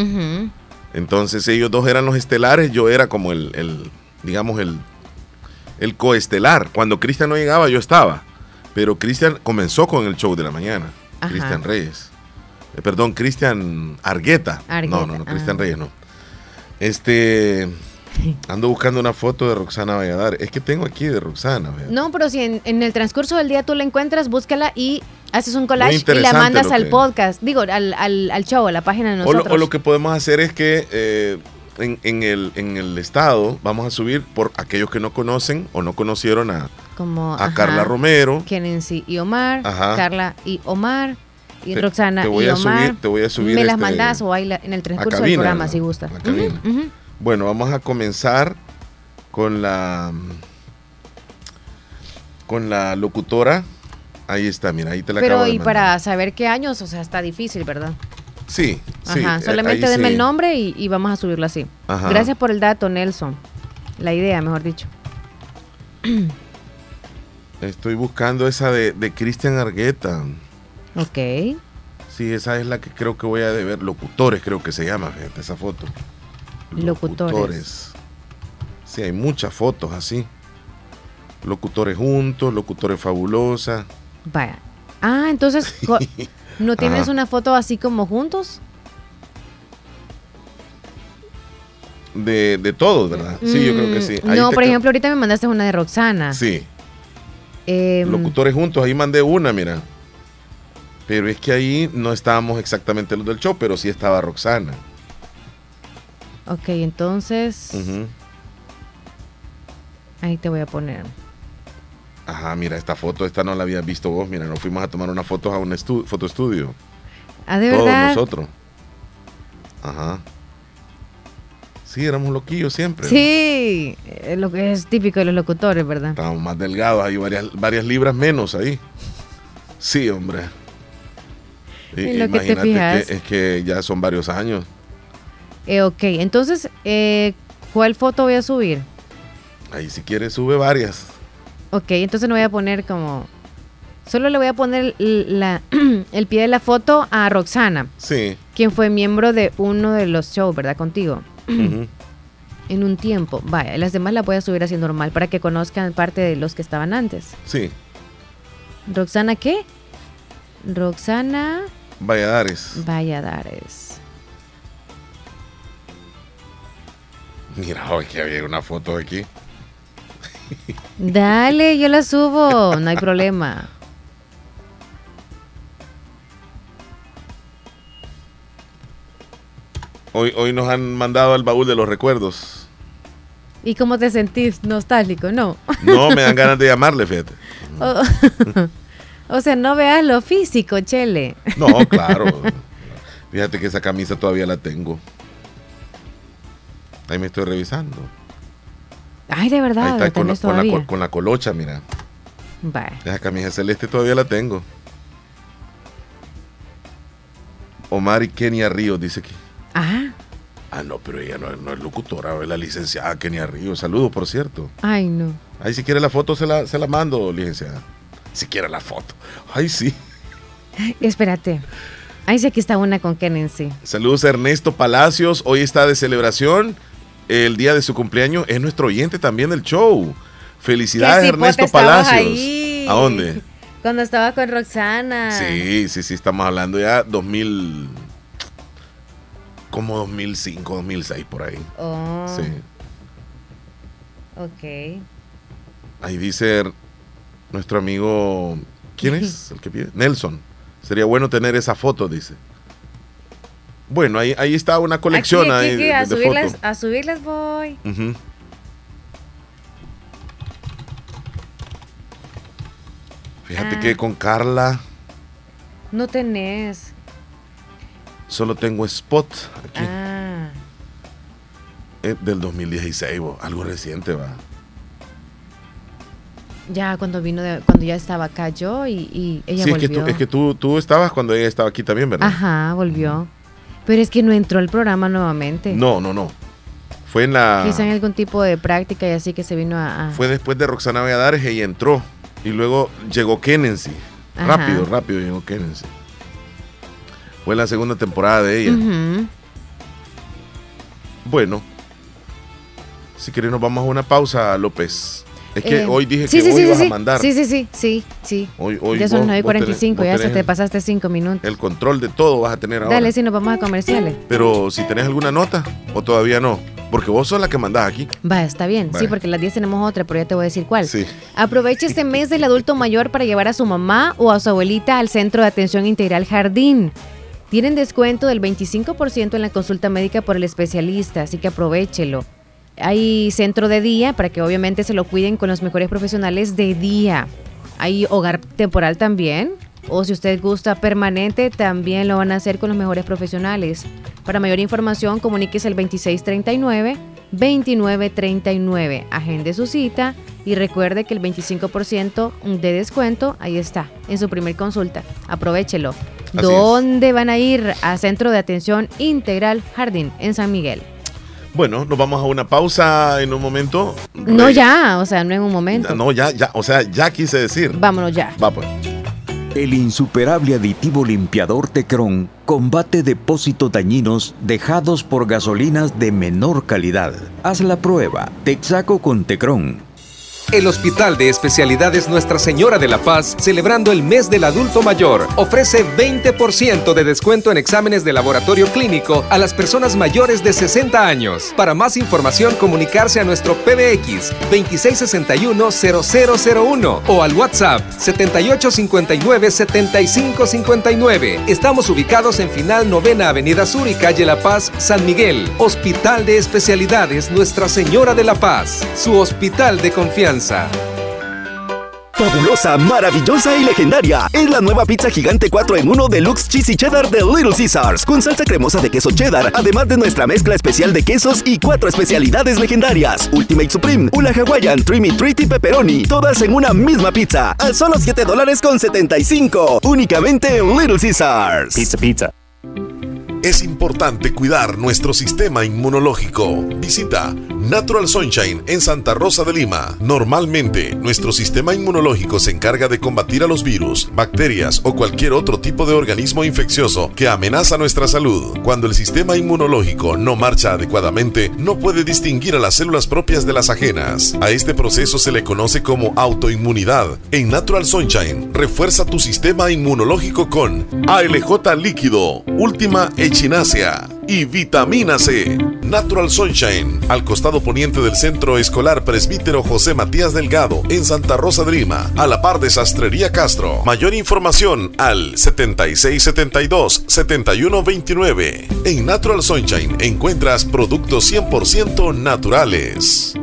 Entonces ellos dos eran los estelares, yo era como el, el, digamos el el coestelar. Cuando Cristian no llegaba, yo estaba, pero Cristian comenzó con el show de la mañana. Cristian Reyes, Eh, perdón, Cristian Argueta. Argueta, No, no, no, Cristian ah. Reyes no. Este ando buscando una foto de Roxana Valladares. Es que tengo aquí de Roxana. No, pero si en, en el transcurso del día tú la encuentras, búscala y haces un collage y la mandas al que- podcast, digo, al, al, al show, a la página de O lo, nosotros. o lo que podemos hacer es que eh, en, en el, en el estado vamos a subir por aquellos que no conocen o no conocieron a, Como, a Carla Romero. Kennedy y Omar, Ajá. Carla y Omar, y Te- Roxana te voy y a Omar. subir- te voy a subir Me las este, mandas o ahí la- en el transcurso del cabina, programa, ¿no? si gusta. a cabina. Ujú, ujú. Bueno, vamos a comenzar con la con la locutora. Ahí está, mira, ahí te la Pero acabo de y mandar. para saber qué años, o sea, está difícil, ¿verdad? Sí, sí. Ajá, eh, solamente ahí denme sí. el nombre y, y vamos a subirlo así. Ajá. Gracias por el dato, Nelson. La idea, mejor dicho. Estoy buscando esa de, de Cristian Argueta. Ok. Sí, esa es la que creo que voy a deber. Locutores creo que se llama, fíjate, esa foto. Locutores. Sí, hay muchas fotos así. Locutores juntos, locutores fabulosa. Vaya. Ah, entonces, ¿no tienes Ajá. una foto así como juntos? De, de todos, ¿verdad? Sí, yo creo que sí. Mm, Ahí No, por ejemplo, ahorita me mandaste una de Roxana. Sí, Em, locutores juntos, ahí mandé una, mira. Pero es que ahí no estábamos exactamente los del show, pero sí estaba Roxana. ok, entonces, ahí te voy a poner. Ajá, mira, esta foto, esta no la habías visto vos. Mira, nos fuimos a tomar una foto a un estu- fotoestudio. Ah, de Todos verdad. nosotros. Ajá. Sí, éramos loquillos siempre. Sí, eh, lo que es típico de los locutores, ¿verdad? Estábamos más delgados, hay varias, varias libras menos ahí. Sí, hombre. En lo que te fijas. que es que ya son varios años. Eh, ok, entonces, eh, ¿cuál foto voy a subir? Ahí si quieres sube varias. Ok, entonces no voy a poner como Solo le voy a poner la- el pie de la foto a Roxana, Sí. quien fue miembro de uno de los shows, ¿verdad? Contigo. En un tiempo. Vaya, las demás las voy a subir así normal para que conozcan parte de los que estaban antes. Sí. ¿Roxana qué? Roxana Valladares. Valladares. Mira, hoy que había una foto aquí. Dale, yo la subo, no hay problema. Hoy, hoy nos han mandado al baúl de los recuerdos. ¿Y cómo te sentís? Nostálgico, ¿no? No, me dan ganas de llamarle, fíjate. O, o sea, no veas lo físico, Chele. No, claro. Fíjate que esa camisa todavía la tengo. Ahí me estoy revisando. Ay, de Ahí verdad, está la con la, con, la, con colocha, mira. Vaya. Esa camisa celeste todavía la tengo. Omar y Kenia Ríos, dice que. Ah, Ah, no, pero ella no, no es locutora, es la licenciada Kenia Ríos. Saludos, por cierto. ay, no. Ahí si quiere la foto se la, se la mando, licenciada. Si quiere la foto. Ay, sí. Espérate. Ay, sí, aquí está una con Kennedy. Saludos a Ernesto Palacios. Hoy está de celebración. El día de su cumpleaños. Es nuestro oyente también del show. Felicidades, Ernesto Palacios. ahí. ¿A dónde? Cuando estaba con Roxana. Sí, sí, sí, estamos hablando ya 2000. Como 2005, 2006, por ahí. Oh, Sí. ok. Ahí dice nuestro amigo. ¿Quién es el que pide? Nelson. Sería bueno tener esa foto, dice. Bueno, ahí, ahí está una colección Aquí, aquí, ahí aquí, de, a, de subirlas, a subirlas voy. Ujú. Fíjate Ah. que con Carla No tenés. solo tengo spot aquí Ah, eh, del 2016, bo, algo reciente va. Ya cuando vino, de- cuando ya estaba acá yo y, y ella sí, es volvió. que, tú, es que tú, tú estabas cuando ella estaba aquí también, ¿verdad? Ajá, volvió. Pero es que no entró al programa nuevamente. No, no, no. Fue en la. Quizá en algún tipo de práctica y así que se vino a... a- Fue después de Roxana Valladares, ella entró. Y luego llegó Kennedy. Ajá. Rápido, rápido llegó Kennedy. Fue la segunda temporada de ella. Bueno, si querés nos vamos a una pausa, López. Es que Eh, hoy dije sí, que sí, hoy sí, a mandar Sí, sí, sí, sí, sí. Hoy- hoy ya son vos- 9 y vos tenés- 45, vos ya se te pasaste 5 minutos. el control de todo, vas a tener ahora. Dale, si nos vamos a comerciales. Pero si tenés alguna nota o todavía no, porque vos sos la que mandás aquí. Va, está bien. Sí, porque a las 10 tenemos otra, pero ya te voy a decir cuál. Sí. Aproveche este mes del adulto mayor para llevar a su mamá o a su abuelita al Centro de Atención Integral Jardín. Tienen descuento del 25% en la consulta médica por el especialista, así que aprovechelo. Hay centro de día para que obviamente se lo cuiden con los mejores profesionales de día. Hay hogar temporal también. O si usted gusta permanente, también lo van a hacer con los mejores profesionales. Para mayor información, comuníquese al 2639-2939. Agende su cita y recuerde que el 25% de descuento, ahí está, en su primer consulta. Aprovechelo. ¿Dónde van a ir? A Centro de Atención Integral Jardín, en San Miguel. Bueno, nos vamos a una pausa en un momento. No Re- ya, o sea, no en un momento. No, ya, ya, o sea, ya quise decir. Vámonos ya. Va pues. El insuperable aditivo limpiador Tecron combate depósitos dañinos dejados por gasolinas de menor calidad. Haz la prueba. Texaco con Tecron. El Hospital de Especialidades Nuestra Señora de la Paz, celebrando el mes del adulto mayor, ofrece 20% de descuento en exámenes de laboratorio clínico a las personas mayores de 60 años. Para más información, comunicarse a nuestro PBX 2661-0001 o al WhatsApp 7859-7559. Estamos ubicados en Final Novena Avenida Sur y Calle La Paz, San Miguel. Hospital de Especialidades Nuestra Señora de la Paz, su hospital de confianza. Fabulosa, maravillosa y legendaria. Es la nueva pizza gigante 4 en 1 Deluxe Cheesy Cheddar de Little Caesars. Con salsa cremosa de queso cheddar, además de nuestra mezcla especial de quesos y cuatro especialidades legendarias. Ultimate Supreme, Ula Hawaiian, Trimmy Treat y Pepperoni. Todas en una misma pizza. A solo 7 dólares con 75. Únicamente en Little Caesars. Pizza, pizza. Es importante cuidar nuestro sistema inmunológico. Visita Natural Sunshine en Santa Rosa de Lima. Normalmente, nuestro sistema inmunológico se encarga de combatir a los virus, bacterias o cualquier otro tipo de organismo infeccioso que amenaza nuestra salud. Cuando el sistema inmunológico no marcha adecuadamente, no puede distinguir a las células propias de las ajenas. A este proceso se le conoce como autoinmunidad. En Natural Sunshine, refuerza tu sistema inmunológico con ALJ líquido, última echinacea y vitamina C. Natural Sunshine, al costado poniente del Centro Escolar Presbítero José Matías Delgado, en Santa Rosa de Lima, a la par de Sastrería Castro. Mayor información al 7672-7129. En Natural Sunshine encuentras productos 100% naturales.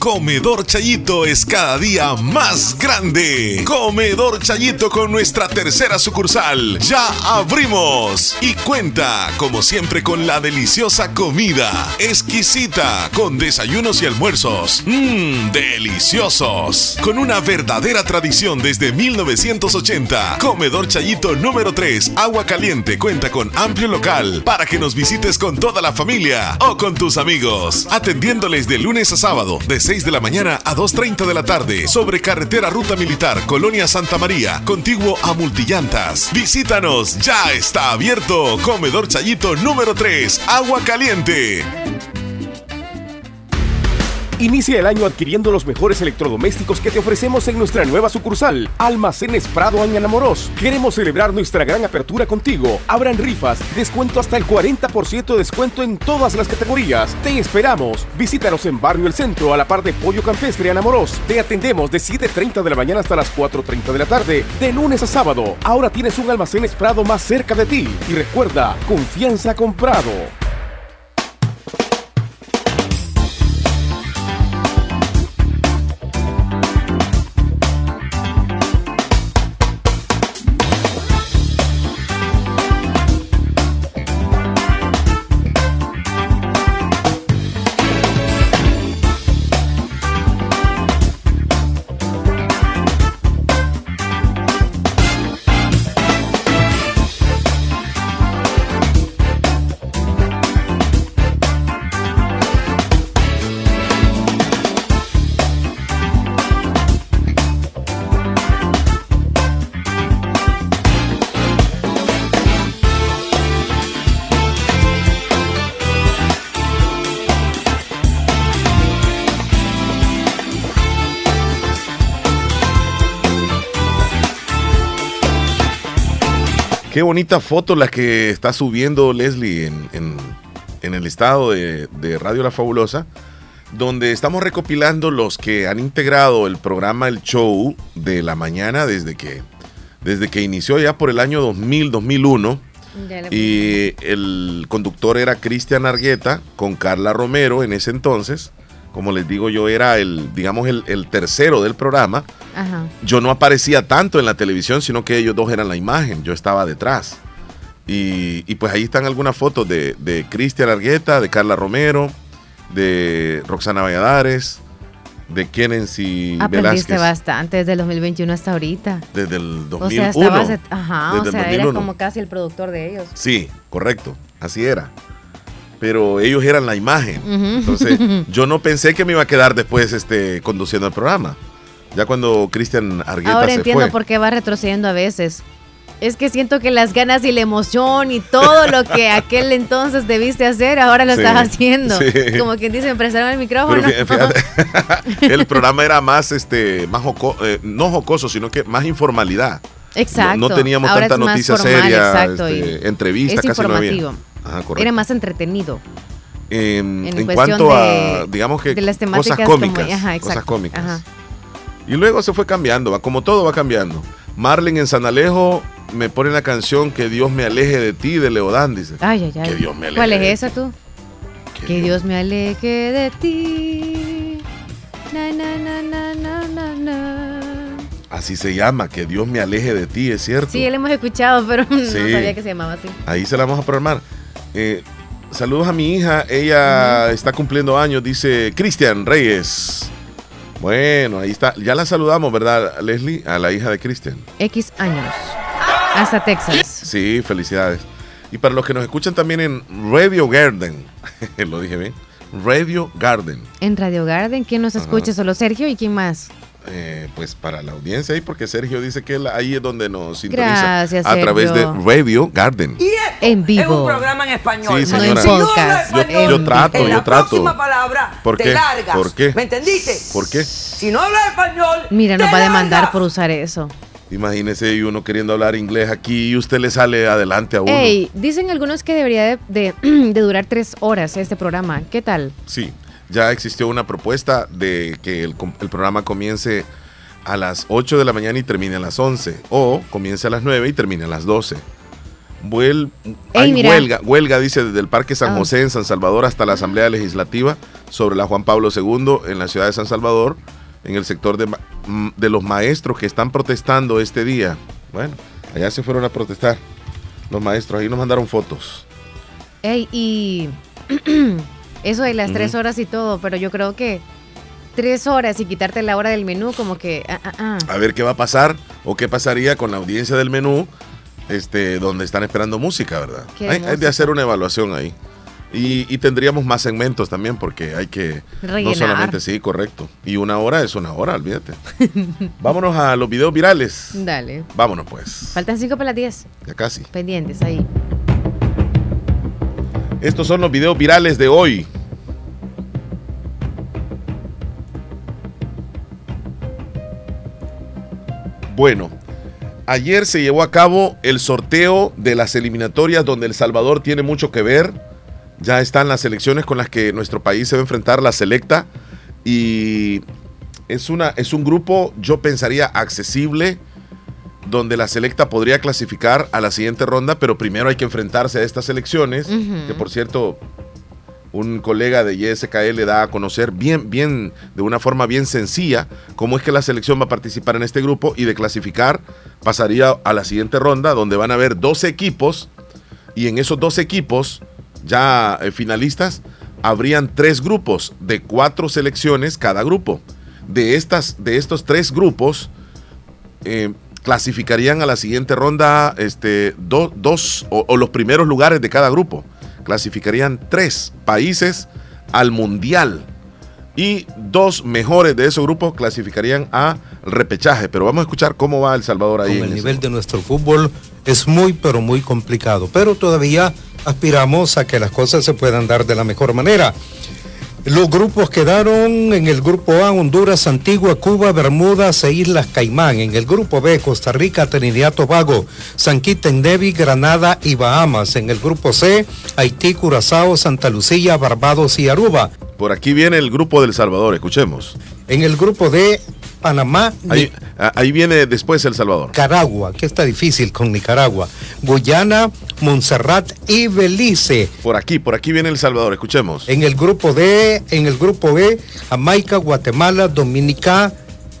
Comedor Chayito es cada día más grande. Comedor Chayito con nuestra tercera sucursal. Ya abrimos. Y cuenta, como siempre, con la deliciosa comida. Exquisita, con desayunos y almuerzos. Mmm, deliciosos. Con una verdadera tradición desde 1980. Comedor Chayito número 3, Agua Caliente, cuenta con amplio local para que nos visites con toda la familia o con tus amigos. Atendiéndoles de lunes a sábado, de 6 de la mañana a 2.30 de la tarde sobre carretera Ruta Militar, Colonia Santa María, contiguo a Multillantas. Visítanos, ya está abierto. Comedor Chayito número 3, Agua Caliente. Inicia el año adquiriendo los mejores electrodomésticos que te ofrecemos en nuestra nueva sucursal, Almacenes Prado en Anamorós. Queremos celebrar nuestra gran apertura contigo. Habrán rifas, descuento hasta el 40% de descuento en todas las categorías. Te esperamos. Visítanos en Barrio El Centro, a la par de Pollo Campestre Anamorós. Te atendemos de 7.30 de la mañana hasta las 4.30 de la tarde, de lunes a sábado. Ahora tienes un Almacenes Prado más cerca de ti. Y recuerda, confianza comprado. Qué bonita foto la que está subiendo Leslie en, en- en el estado de, de Radio La Fabulosa, donde estamos recopilando los que han integrado el programa El Show de la mañana desde que, desde que inició ya por el año 2000-2001. Ya le- Y el conductor era Cristian Argueta con Carla Romero en ese entonces. Como les digo, yo era el, digamos, el, el tercero del programa. Ajá. Yo no aparecía tanto en la televisión, sino que ellos dos eran la imagen. Yo estaba detrás. Y, y pues ahí están algunas fotos de, de Cristian Argueta, de Carla Romero, de Roxana Valladares, de Kennedy Aprendiste Velázquez. bastante desde el 2021 hasta ahorita. Desde el 2001. O sea, estabas, ajá, o sea, era 2001. como casi el productor de ellos. Sí, correcto, así era. Pero ellos eran la imagen. Entonces, yo no pensé que me iba a quedar después este, conduciendo el programa. Ya cuando Cristian Argueta Ahora se entiendo fue. por qué va retrocediendo a veces. Es que siento que las ganas y la emoción y todo lo que aquel entonces debiste hacer, ahora lo Sí, estás haciendo. sí. Como quien dice, prestaron el micrófono. Fíjate, el programa era más, este, más joco- eh, no jocoso, sino que más informalidad. Exacto. No, no teníamos Ahora tanta noticia formal, seria, este, entrevistas, casi no había. Ajá. Era más entretenido. en, en en cuanto de- a, digamos que de las temáticas cosas como- cómicas, ajá, cosas cómicas. ajá. Y luego se fue cambiando, va, como todo va cambiando. Marlene en San Alejo me pone la canción Que Dios me aleje de ti de Leodán, dice. Ay, ay, ay. Que Dios me aleje ¿Cuál es de esa tú? Que, Dios me aleje de ti. Na, na, na, na, na, na, na. Así se llama, Que Dios me aleje de ti, es cierto. Sí, la hemos escuchado, pero no sabía que se llamaba así. Ahí se la vamos a programar. Eh, saludos a mi hija, ella está cumpliendo años, dice Cristian Reyes. Bueno, ahí está. Ya la saludamos, ¿verdad, Leslie? A la hija de Cristian. X años. Hasta Texas. Sí, felicidades. Y para los que nos escuchan también en Radio Garden, lo dije bien, Radio Garden. En Radio Garden, ¿quién nos Ajá. escucha? Solo Sergio y quién más. Eh, pues para la audiencia ahí, porque Sergio dice que ahí es donde nos sintoniza Gracias, a través de. Radio Garden. En Es un vivo. programa en español. Sí, señora. Si no podcast. Yo, español, yo trato, en yo la trato. próxima palabra ¿Por te largas. ¿Por qué? ¿Me entendiste? ¿Por qué? Si no hablas español, Mira, nos va a demandar por usar eso. Imagínese uno queriendo hablar inglés aquí y usted le sale adelante a uno. Ey, dicen algunos que debería de, de- de durar tres horas este programa. ¿Qué tal? Sí, ya existió una propuesta de que el, programa comience a las 8 de la mañana y termine a las 11. O comience a las 9 y termine a las 12. Vuel- hay mira. huelga, huelga, dice, desde el Parque San Ah. José en San Salvador hasta la Asamblea Legislativa sobre la Juan Pablo II en la ciudad de San Salvador, en el sector de los maestros que están protestando este día. Bueno, allá se fueron a protestar los maestros, ahí nos mandaron fotos. Ey, y eso de las tres horas y todo, pero yo creo que tres horas y quitarte la hora del menú, como que... ah, ah, ah. a ver qué va a pasar o qué pasaría con la audiencia del menú, este, donde están esperando música, ¿verdad? Hay, hay de hacer una evaluación ahí. Y, y tendríamos más segmentos también, porque hay que. No solamente, sí, correcto. Y una hora es una hora, olvídate. Vámonos a los videos virales. Dale. Vámonos, pues. Faltan cinco para las diez. Ya casi. Pendientes ahí. Estos son los videos virales de hoy. Bueno, ayer se llevó a cabo el sorteo de las eliminatorias donde El Salvador tiene mucho que ver. Ya están las elecciones con las que nuestro país se va a enfrentar, la selecta. Y es, una, es un grupo, yo pensaría, accesible, donde la selecta podría clasificar a la siguiente ronda, pero primero hay que enfrentarse a estas elecciones, que por cierto, un colega de YSKL le da a conocer bien, bien, de una forma bien sencilla, cómo es que la selección va a participar en este grupo y de clasificar pasaría a la siguiente ronda, donde van a haber 12 equipos, y en esos 12 equipos, ya eh, finalistas, habrían tres grupos de cuatro selecciones cada grupo. De, estas, de estos tres grupos, eh, clasificarían a la siguiente ronda este, do- dos o, o los primeros lugares de cada grupo. Clasificarían tres países al mundial. Y dos mejores de esos grupos clasificarían a repechaje. Pero vamos a escuchar cómo va El Salvador ahí. con el nivel de nuestro fútbol es muy pero muy complicado, pero todavía aspiramos a que las cosas se puedan dar de la mejor manera. Los grupos quedaron en el grupo A, Honduras, Antigua, Cuba, Bermudas e Islas Caimán. En el grupo B, Costa Rica, Trinidad, Tobago, San Quintín, Nevi, Granada y Bahamas. En el grupo C, Haití, Curazao, Santa Lucía, Barbados y Aruba. Por aquí viene el grupo del Salvador, escuchemos. En el grupo D, Panamá, Ahí, ahí viene después El Salvador. Nicaragua, que está difícil con Nicaragua, Guyana, Montserrat y Belice. Por aquí, por aquí viene El Salvador, escuchemos. En el grupo D, en el grupo B, Jamaica, Guatemala, Dominica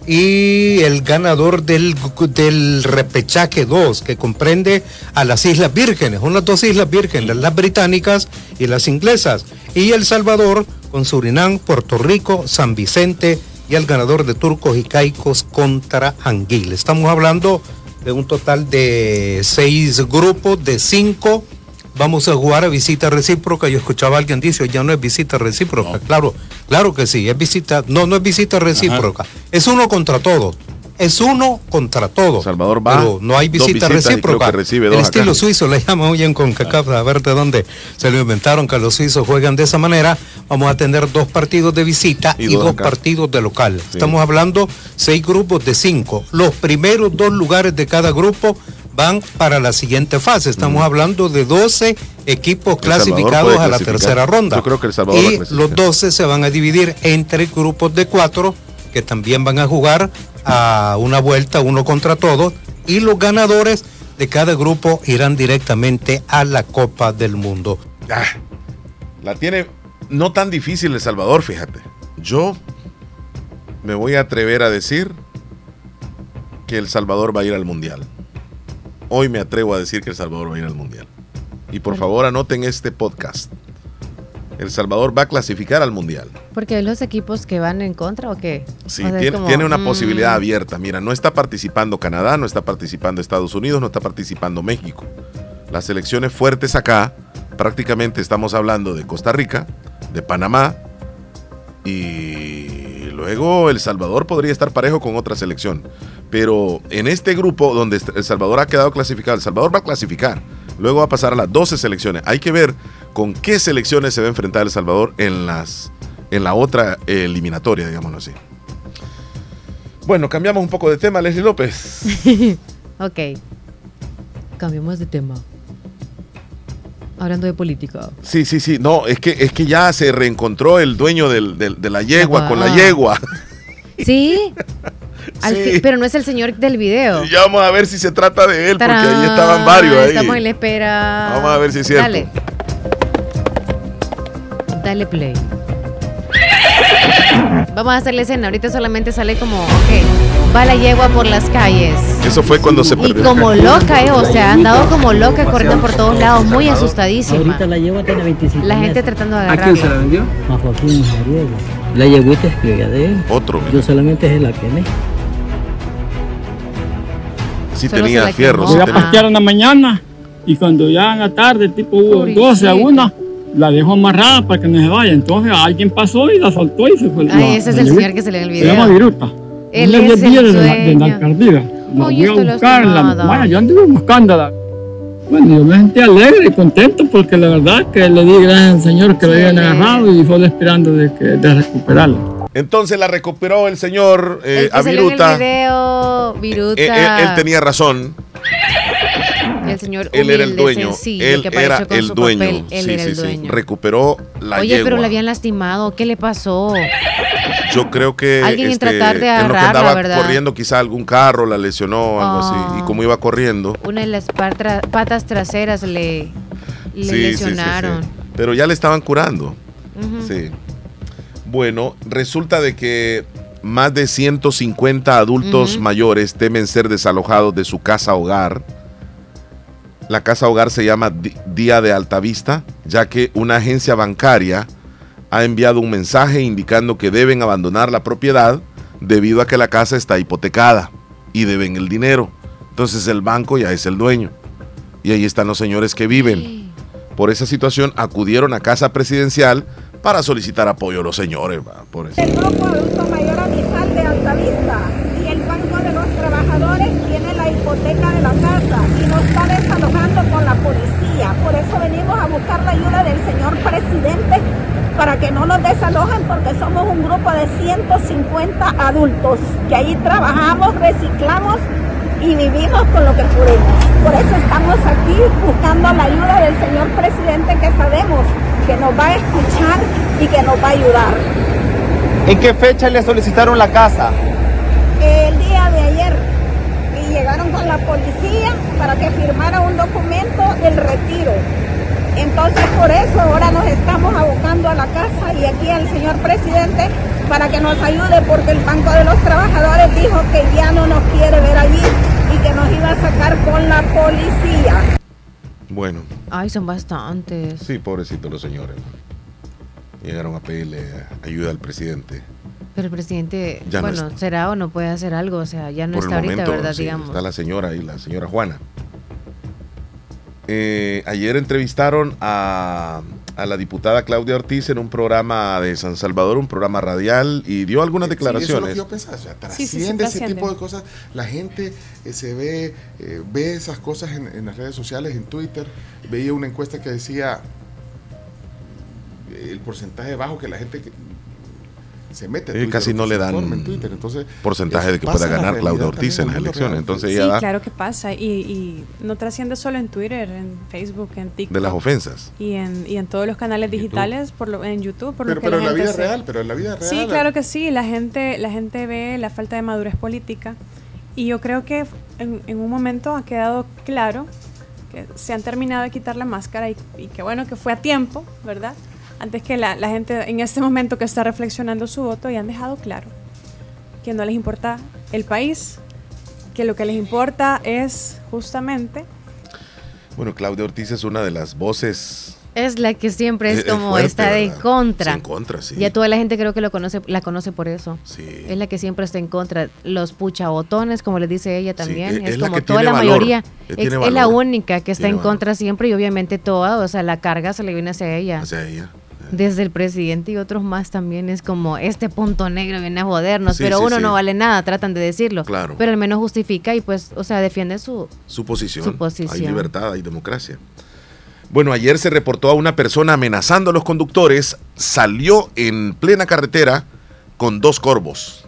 y el ganador del, del repechaje 2, que comprende a las Islas Vírgenes, unas dos Islas Vírgenes, las británicas y las inglesas, y El Salvador con Surinam, Puerto Rico, San Vicente y el ganador de Turcos y Caicos contra Anguila. Estamos hablando de un total de seis grupos, de cinco. Vamos a jugar a visita recíproca. Yo escuchaba a alguien dice, ya no es visita recíproca. Claro, claro que sí, es visita, no, no es visita recíproca. Es uno contra todos. Es uno contra todos. Salvador va, Pero no hay visita recíproca. recibe El estilo acá. suizo le llaman hoy en CONCACAF, a ver de dónde se lo inventaron que los suizos juegan de esa manera. Vamos a tener dos partidos de visita Y y, dos partidos de local. Estamos hablando seis grupos de cinco. Los primeros dos lugares de cada grupo van para la siguiente fase. Estamos hablando de 12 equipos Mm. Clasificados a la tercera ronda. Yo creo que El Salvador va a y los 12 se van a dividir entre grupos de cuatro que también van a jugar a una vuelta uno contra todos y los ganadores de cada grupo irán directamente a la Copa del Mundo. Ah, la tiene no tan difícil El Salvador, fíjate. Yo me voy a atrever a decir que El Salvador va a ir al Mundial. Hoy me atrevo a decir que El Salvador va a ir al Mundial. Y por favor anoten este podcast. El Salvador va a clasificar al Mundial. Porque hay los equipos que van en contra o qué. Sí, O sea, es tiene, como, tiene una mm, posibilidad abierta. Mira, no está participando Canadá, no está participando Estados Unidos, no está participando México. Las selecciones fuertes acá, prácticamente estamos hablando de Costa Rica, de Panamá y luego El Salvador podría estar parejo con otra selección. Pero en este grupo donde El Salvador ha quedado clasificado, El Salvador va a clasificar. Luego va a pasar a las 12 selecciones. Hay que ver con qué selecciones se va a enfrentar El Salvador en, las, en la otra eliminatoria, digámoslo así. Bueno, cambiamos un poco de tema, Leslie López. ok. Cambiemos de tema. Hablando de política. Sí, sí, sí. No, es que, es que ya se reencontró el dueño del- del- de la yegua con la Ah. yegua. Sí. Al Sí. fin- pero no es el señor del video. Ya vamos a ver si se trata de él, porque ahí estaban varios ahí. Estamos en la espera. Vamos a ver si es cierto. Dale. Dale play. Vamos a hacer la escena. Ahorita solamente sale como, ok, va la yegua por las calles. Eso fue cuando se Y perdió. como loca, eh, o sea, ha andado como loca corriendo por todos lados, muy asustadísima. Ahorita la yegua tiene 25 La gente tratando de ¿A quién se la agarrarla. vendió? A Joaquín Mujeriego. La yeguita es criolla de él. Otro. Yo solamente se la quemé. Sí Solo tenía se la fierro. quemó. sí Voy a tenía- pastear en la mañana y cuando ya en la tarde, tipo 12 a 1, la dejo amarrada para que no se vaya. Entonces alguien pasó y la soltó y se fue. Ay, ese es el señor que se le el Se llama. Viruta. Él es el de la, de la alcaldía. La voy a buscarla. Vaya, yo anduve buscándola. Bueno, yo me sentí alegre y contento porque la verdad que le di gracias al Señor que la habían agarrado y solo esperando de, que, de recuperarla. Entonces la recuperó el señor eh, El que a en el Viruta. video, Viruta. Eh, él, él tenía razón. el señor Él era el humilde, dueño. sencillo, Él era con el su dueño. papel. Él sí, era sí, el sí. dueño. Recuperó la Oye, yegua. pero la habían lastimado. ¿Qué le pasó? Yo creo que Alguien en este, tratar de en lo que andaba ¿verdad? corriendo quizá algún carro la lesionó o algo así y como iba corriendo. Una de las patas traseras le, le sí, sí, sí, sí. lesionaron. pero ya le estaban curando. Sí. Bueno resulta de que más de 150 adultos mayores temen ser desalojados de su casa hogar. La casa hogar se llama Día de Altavista ya que una agencia bancaria ha enviado un mensaje indicando que deben abandonar la propiedad debido a que la casa está hipotecada y deben el dinero. Entonces el banco ya es el dueño. Y ahí están los señores que viven. Por esa situación acudieron a casa presidencial para solicitar apoyo a los señores. va, por eso. El Grupo Adulto Mayor Amistad de Altavista y el Banco de los Trabajadores tiene la hipoteca de la casa y nos está desalojando con la policía. Por eso venimos a buscar la ayuda del señor presidente para que no nos desalojen porque somos un grupo de 150 adultos que ahí trabajamos, reciclamos y vivimos con lo que podemos. Por eso estamos aquí buscando la ayuda del señor presidente que sabemos que nos va a escuchar y que nos va a ayudar. ¿En qué fecha le solicitaron la casa? el día de ayer y llegaron con la policía para que firmara un documento del retiro. Entonces por eso ahora nos estamos abocando a la casa y aquí al señor presidente para que nos ayude porque el Banco de los Trabajadores dijo que ya no nos quiere ver allí y que nos iba a sacar con la policía. Bueno, Ay, son bastantes. sí, pobrecitos los señores. Llegaron a pedirle ayuda al presidente. Pero el presidente, Ya bueno, será o no puede hacer algo. O sea, ya no Por está el ahorita, momento ¿verdad? sí, Digamos. está la señora ahí, la señora Juana. Eh, ayer entrevistaron a, a la diputada Claudia Ortiz en un programa de San Salvador, un programa radial, y dio algunas Sí, eso es lo declaraciones. que yo pensaba, o sea, Sí, sí, sí, trasciende ese tipo de cosas. La gente eh, se ve, eh, ve esas cosas en, en las redes sociales, en Twitter. Veía una encuesta que decía eh, el porcentaje bajo que la gente se mete. a Eh, Twitter, casi no le dan en Twitter. Entonces, porcentaje eso de que pueda ganar Claudia Ortiz en las elecciones. Entonces Sí, ella da claro que pasa. Y, y no trasciende solo en Twitter, en Facebook, en TikTok. de las ofensas. Y en, y en todos los canales digitales, por lo, en YouTube, por Pero, lo que pero la en la vida se- real, pero en la vida real. Sí, claro que sí. La gente, la gente ve la falta de madurez política. Y yo creo que en, en un momento ha quedado claro que se han terminado de quitar la máscara y, y que bueno que fue a tiempo, ¿verdad? Antes que la, la gente en este momento que está reflexionando su voto y han dejado claro que no les importa el país, que lo que les importa es justamente Bueno, Claudia Ortiz es una de las voces Es la que siempre es, como fuerte, está de ¿verdad? contra. Sí, en contra, sí. Ya toda la gente creo que lo conoce, la conoce por eso. Sí. Es la que siempre está en contra. Los puchabotones, como le dice ella también, es- es, es la como toda la valor, mayoría. eh, Es, es la valor. única que está Tiene en contra siempre y obviamente toda, o sea, la carga se le viene hacia ella. Hacia ella. Desde el presidente y otros más también es como este punto negro viene a jodernos, Sí, pero sí, uno sí. no vale nada, tratan de decirlo. Claro. Pero al menos justifica y pues, o sea, defiende su... Su posición. Su posición. Hay libertad, hay democracia. Bueno, ayer se reportó a una persona amenazando a los conductores, salió en plena carretera con dos corvos.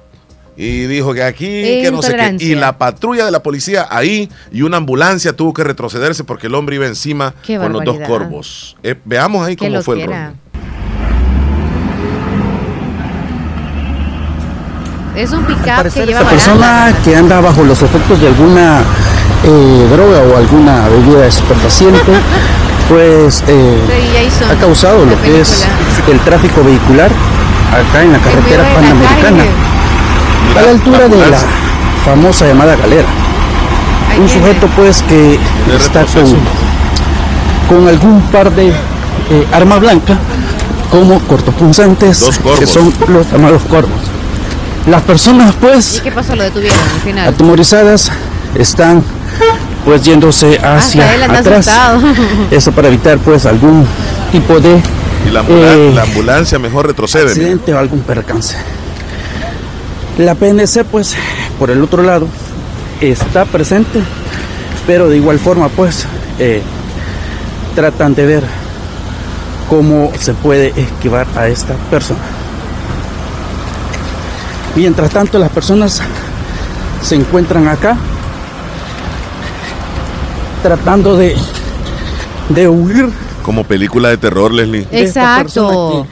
Y dijo que aquí, que no sé qué. Y la patrulla de la policía ahí y una ambulancia tuvo que retrocederse porque el hombre iba encima Qué con los dos corvos. Eh, veamos ahí Que cómo fue el rollo. Es un pick-up que lleva Esta persona que anda bajo los efectos de alguna eh, droga o alguna bebida estupefaciente, pues eh, ha causado lo que es el tráfico vehicular acá en la carretera panamericana, a la altura de la famosa llamada galera. Un sujeto pues que está con, con algún par de eh, arma blanca como cortopunzantes, que son los llamados corvos. Las personas pues ¿Y qué pasó? Lo detuvieron al final. atemorizadas están pues yéndose hacia Hasta él anda atrás. asustado. Eso para evitar pues algún tipo de Y la, ambula- eh, la ambulancia mejor retrocede. mira. accidente o algún percance. La PNC pues por el otro lado está presente, pero de igual forma pues eh, tratan de ver cómo se puede esquivar a esta persona. Mientras tanto las personas se encuentran acá tratando de, de huir. Como película de terror, Leslie. Exacto.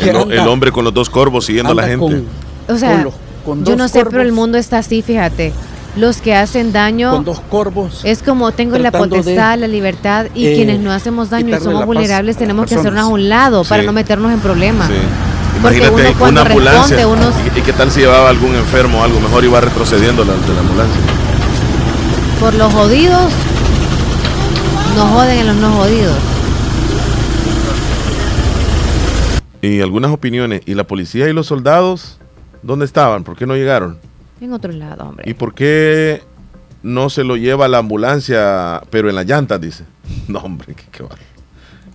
El, el hombre con los dos corvos siguiendo a la gente. O sea, con los- con yo no sé, pero el mundo está así, fíjate. Los que hacen daño Con dos corvos. es como tengo la de, potestad, la libertad y eh, quienes no hacemos daño y somos vulnerables tenemos que hacernos a un lado para no meternos en problemas. Sí. Porque Imagínate uno ahí cuando una ambulancia. uno- ¿Y, qué tal si llevaba algún enfermo o algo? Mejor iba retrocediendo la, de la ambulancia. Por los jodidos, nos joden en los no jodidos. Y algunas opiniones. ¿Y la policía y los soldados? ¿Dónde estaban? ¿Por qué no llegaron? En otro lado, hombre. ¿Y por qué no se lo lleva la ambulancia, pero en las llantas, dice? No, hombre, qué, qué va.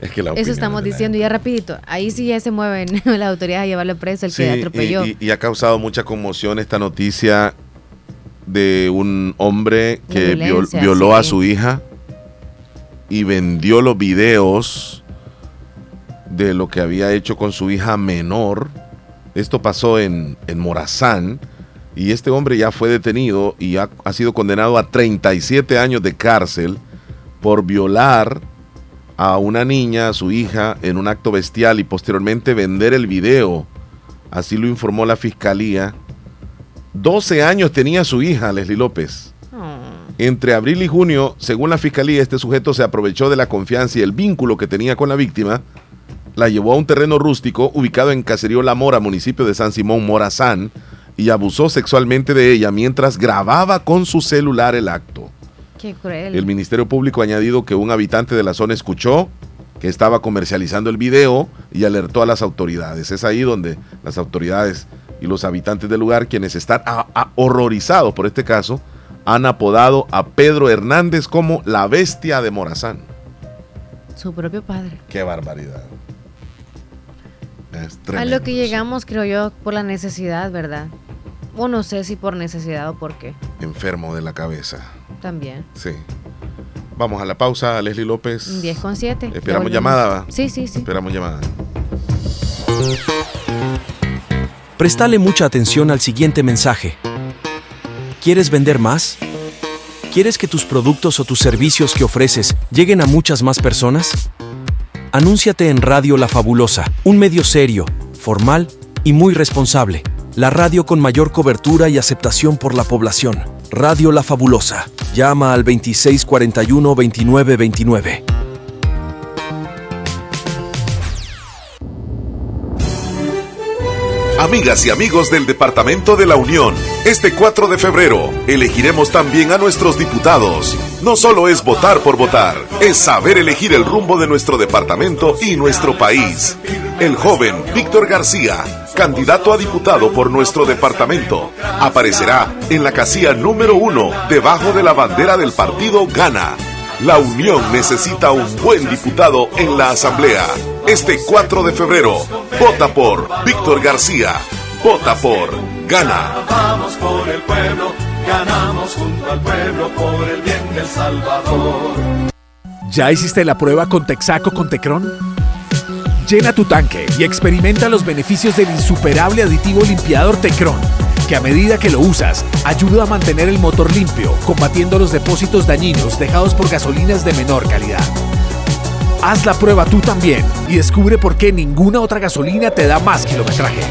Es que la Eso estamos diciendo ya rapidito. Ahí sí ya se mueven las autoridades a llevarle preso el Sí, que atropelló. Y, y ha causado mucha conmoción esta noticia de un hombre que viol- violó a su hija y vendió los videos de lo que había hecho con su hija menor. Esto pasó en, en Morazán y este hombre ya fue detenido y ha, ha sido condenado a 37 años de cárcel por violar a una niña, a su hija, en un acto bestial y posteriormente vender el video. Así lo informó la fiscalía. 12 años tenía su hija, Leslie López. Entre abril y junio, según la fiscalía, este sujeto se aprovechó de la confianza y el vínculo que tenía con la víctima, la llevó a un terreno rústico ubicado en Caserío La Mora, municipio de San Simón, Morazán, y abusó sexualmente de ella mientras grababa con su celular el acto. Qué cruel. El Ministerio Público ha añadido que un habitante de la zona escuchó que estaba comercializando el video y alertó a las autoridades. Es ahí donde las autoridades y los habitantes del lugar, quienes están a- a- horrorizados por este caso, han apodado a Pedro Hernández como la bestia de Morazán. Su propio padre. Qué barbaridad. Es A lo que llegamos, creo yo, por la necesidad, ¿verdad? O no sé si por necesidad o por qué. Enfermo de la cabeza. También. Sí. Vamos a la pausa, Leslie López. 10 con 7. Pues, Esperamos llamada. Sí, sí, sí. Esperamos llamada. Prestale mucha atención al siguiente mensaje. ¿Quieres vender más? ¿Quieres que tus productos o tus servicios que ofreces lleguen a muchas más personas? Anúnciate en Radio La Fabulosa, un medio serio, formal y muy responsable. La radio con mayor cobertura y aceptación por la población. Radio La Fabulosa. Llama al 2641-2929. Amigas y amigos del Departamento de la Unión, este 4 de febrero elegiremos también a nuestros diputados. No solo es votar por votar, es saber elegir el rumbo de nuestro departamento y nuestro país. El joven Víctor García, candidato a diputado por nuestro departamento, aparecerá en la casilla número uno debajo de la bandera del partido Gana. La Unión necesita un buen diputado en la Asamblea. Este 4 de febrero, vota por Víctor García. Vota por Gana. Vamos por el pueblo, ganamos junto al pueblo por el bien del Salvador. ¿Ya hiciste la prueba con Texaco con Tecron? Llena tu tanque y experimenta los beneficios del insuperable aditivo limpiador Tecron, que a medida que lo usas, ayuda a mantener el motor limpio, combatiendo los depósitos dañinos dejados por gasolinas de menor calidad. Haz la prueba tú también y descubre por qué ninguna otra gasolina te da más kilometraje.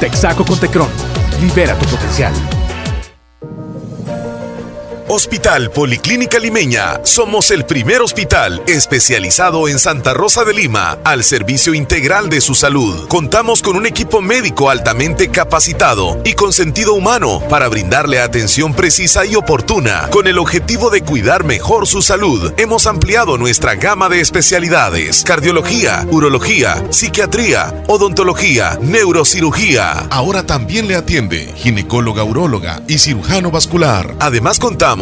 Texaco con Tecron. Libera tu potencial. Hospital Policlínica Limeña. Somos el primer hospital especializado en Santa Rosa de Lima al servicio integral de su salud. Contamos con un equipo médico altamente capacitado y con sentido humano para brindarle atención precisa y oportuna. Con el objetivo de cuidar mejor su salud, hemos ampliado nuestra gama de especialidades: cardiología, urología, psiquiatría, odontología, neurocirugía. Ahora también le atiende ginecóloga, uróloga y cirujano vascular. Además contamos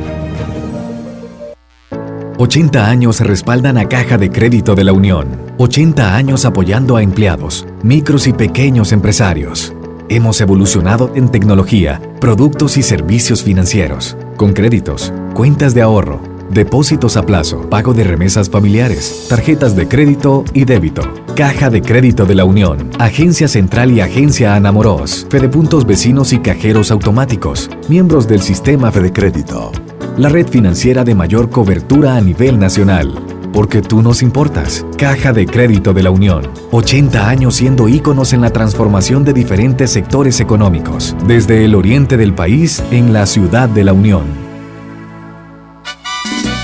80 años respaldan a Caja de Crédito de la Unión. 80 años apoyando a empleados, micros y pequeños empresarios. Hemos evolucionado en tecnología, productos y servicios financieros, con créditos, cuentas de ahorro, depósitos a plazo, pago de remesas familiares, tarjetas de crédito y débito. Caja de Crédito de la Unión, Agencia Central y Agencia Anamoros, Fedepuntos Vecinos y Cajeros Automáticos, miembros del Sistema Fede Crédito la red financiera de mayor cobertura a nivel nacional. Porque tú nos importas. Caja de Crédito de la Unión. 80 años siendo íconos en la transformación de diferentes sectores económicos, desde el oriente del país en la ciudad de la Unión.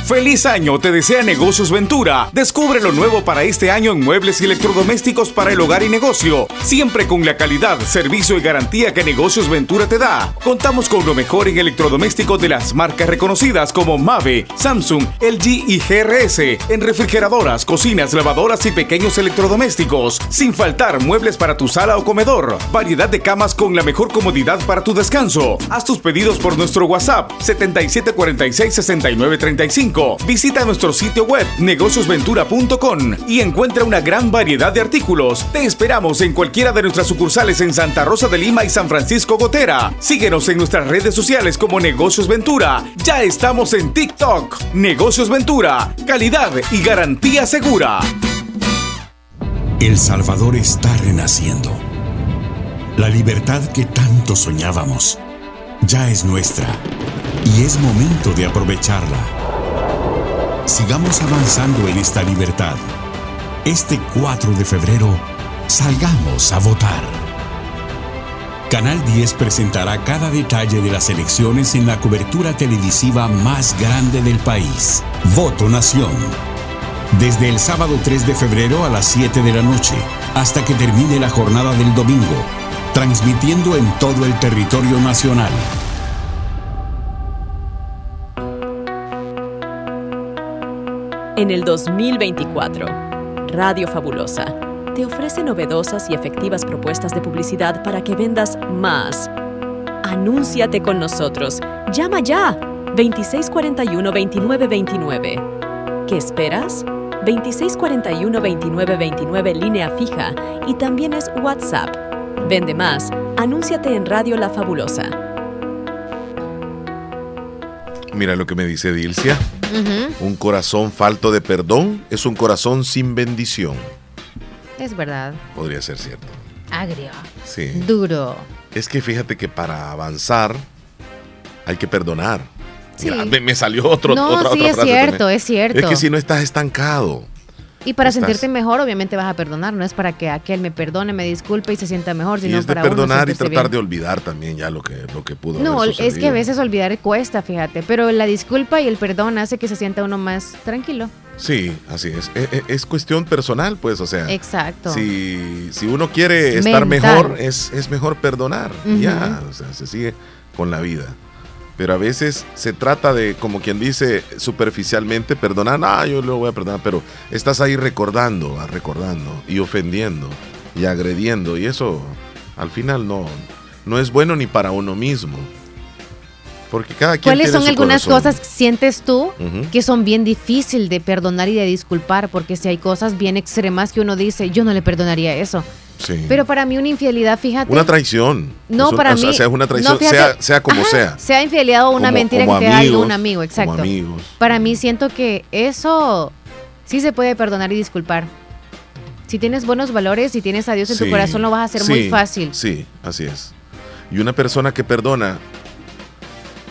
¡Feliz año! Te desea Negocios Ventura. Descubre lo nuevo para este año en muebles y electrodomésticos para el hogar y negocio. Siempre con la calidad, servicio y garantía que Negocios Ventura te da. Contamos con lo mejor en electrodomésticos de las marcas reconocidas como Mave, Samsung, LG y GRS. En refrigeradoras, cocinas, lavadoras y pequeños electrodomésticos. Sin faltar muebles para tu sala o comedor. Variedad de camas con la mejor comodidad para tu descanso. Haz tus pedidos por nuestro WhatsApp 7746 6935 Visita nuestro sitio web negociosventura.com y encuentra una gran variedad de artículos. Te esperamos en cualquiera de nuestras sucursales en Santa Rosa de Lima y San Francisco Gotera. Síguenos en nuestras redes sociales como Negocios Ventura. Ya estamos en TikTok. Negocios Ventura. Calidad y garantía segura. El Salvador está renaciendo. La libertad que tanto soñábamos ya es nuestra y es momento de aprovecharla. Sigamos avanzando en esta libertad. Este 4 de febrero, salgamos a votar. Canal 10 presentará cada detalle de las elecciones en la cobertura televisiva más grande del país. Voto Nación. Desde el sábado 3 de febrero a las 7 de la noche hasta que termine la jornada del domingo, transmitiendo en todo el territorio nacional. En el 2024, Radio Fabulosa te ofrece novedosas y efectivas propuestas de publicidad para que vendas más. Anúnciate con nosotros. Llama ya 2641-2929. ¿Qué esperas? 2641-2929 línea fija y también es WhatsApp. Vende más. Anúnciate en Radio La Fabulosa. Mira lo que me dice Dilcia. Un corazón falto de perdón es un corazón sin bendición. Es verdad. Podría ser cierto. Agrio. Sí. Duro. Es que fíjate que para avanzar hay que perdonar. Sí. Mira, me, me salió otro, No, otra, sí, otra es frase cierto, también. es cierto. Es que si no estás estancado. Y para Estás- sentirte mejor, obviamente vas a perdonar. No es para que aquel me perdone, me disculpe y se sienta mejor, Y sino es de para uno perdonar y tratar bien. de olvidar también ya lo que, lo que pudo No, haber es que a veces olvidar cuesta, fíjate. Pero la disculpa y el perdón hace que se sienta uno más tranquilo. Sí, así es. E- e- Es, cuestión personal, pues, o sea. Exacto. Si, si uno quiere estar Mental. mejor, es, es mejor perdonar. Ya, o sea, se sigue con la vida. Pero a veces se trata de, como quien dice, superficialmente perdonar. Ah, yo lo voy a perdonar, pero estás ahí recordando, ah, recordando y ofendiendo y agrediendo. Y eso al final no, no es bueno ni para uno mismo. Porque cada quien ¿Cuáles tiene son su algunas corazón. cosas que sientes tú que son bien difícil de perdonar y de disculpar? Porque si hay cosas bien extremas que uno dice, yo no le perdonaría eso. Sí. Pero para mí una infidelidad, fíjate. Una traición. No, Eso- para o sea, mí. sea, es una traición, no, fíjate, sea, sea como ajá, sea. Sea infidelidad o una Como- mentira como que te haga amigos, un amigo, exacto. Como amigos. Para mí siento que eso sí se puede perdonar y disculpar. Si tienes buenos valores y tienes a Dios en tu corazón, lo vas a hacer sí, muy fácil. Sí, así es. Y una persona que perdona,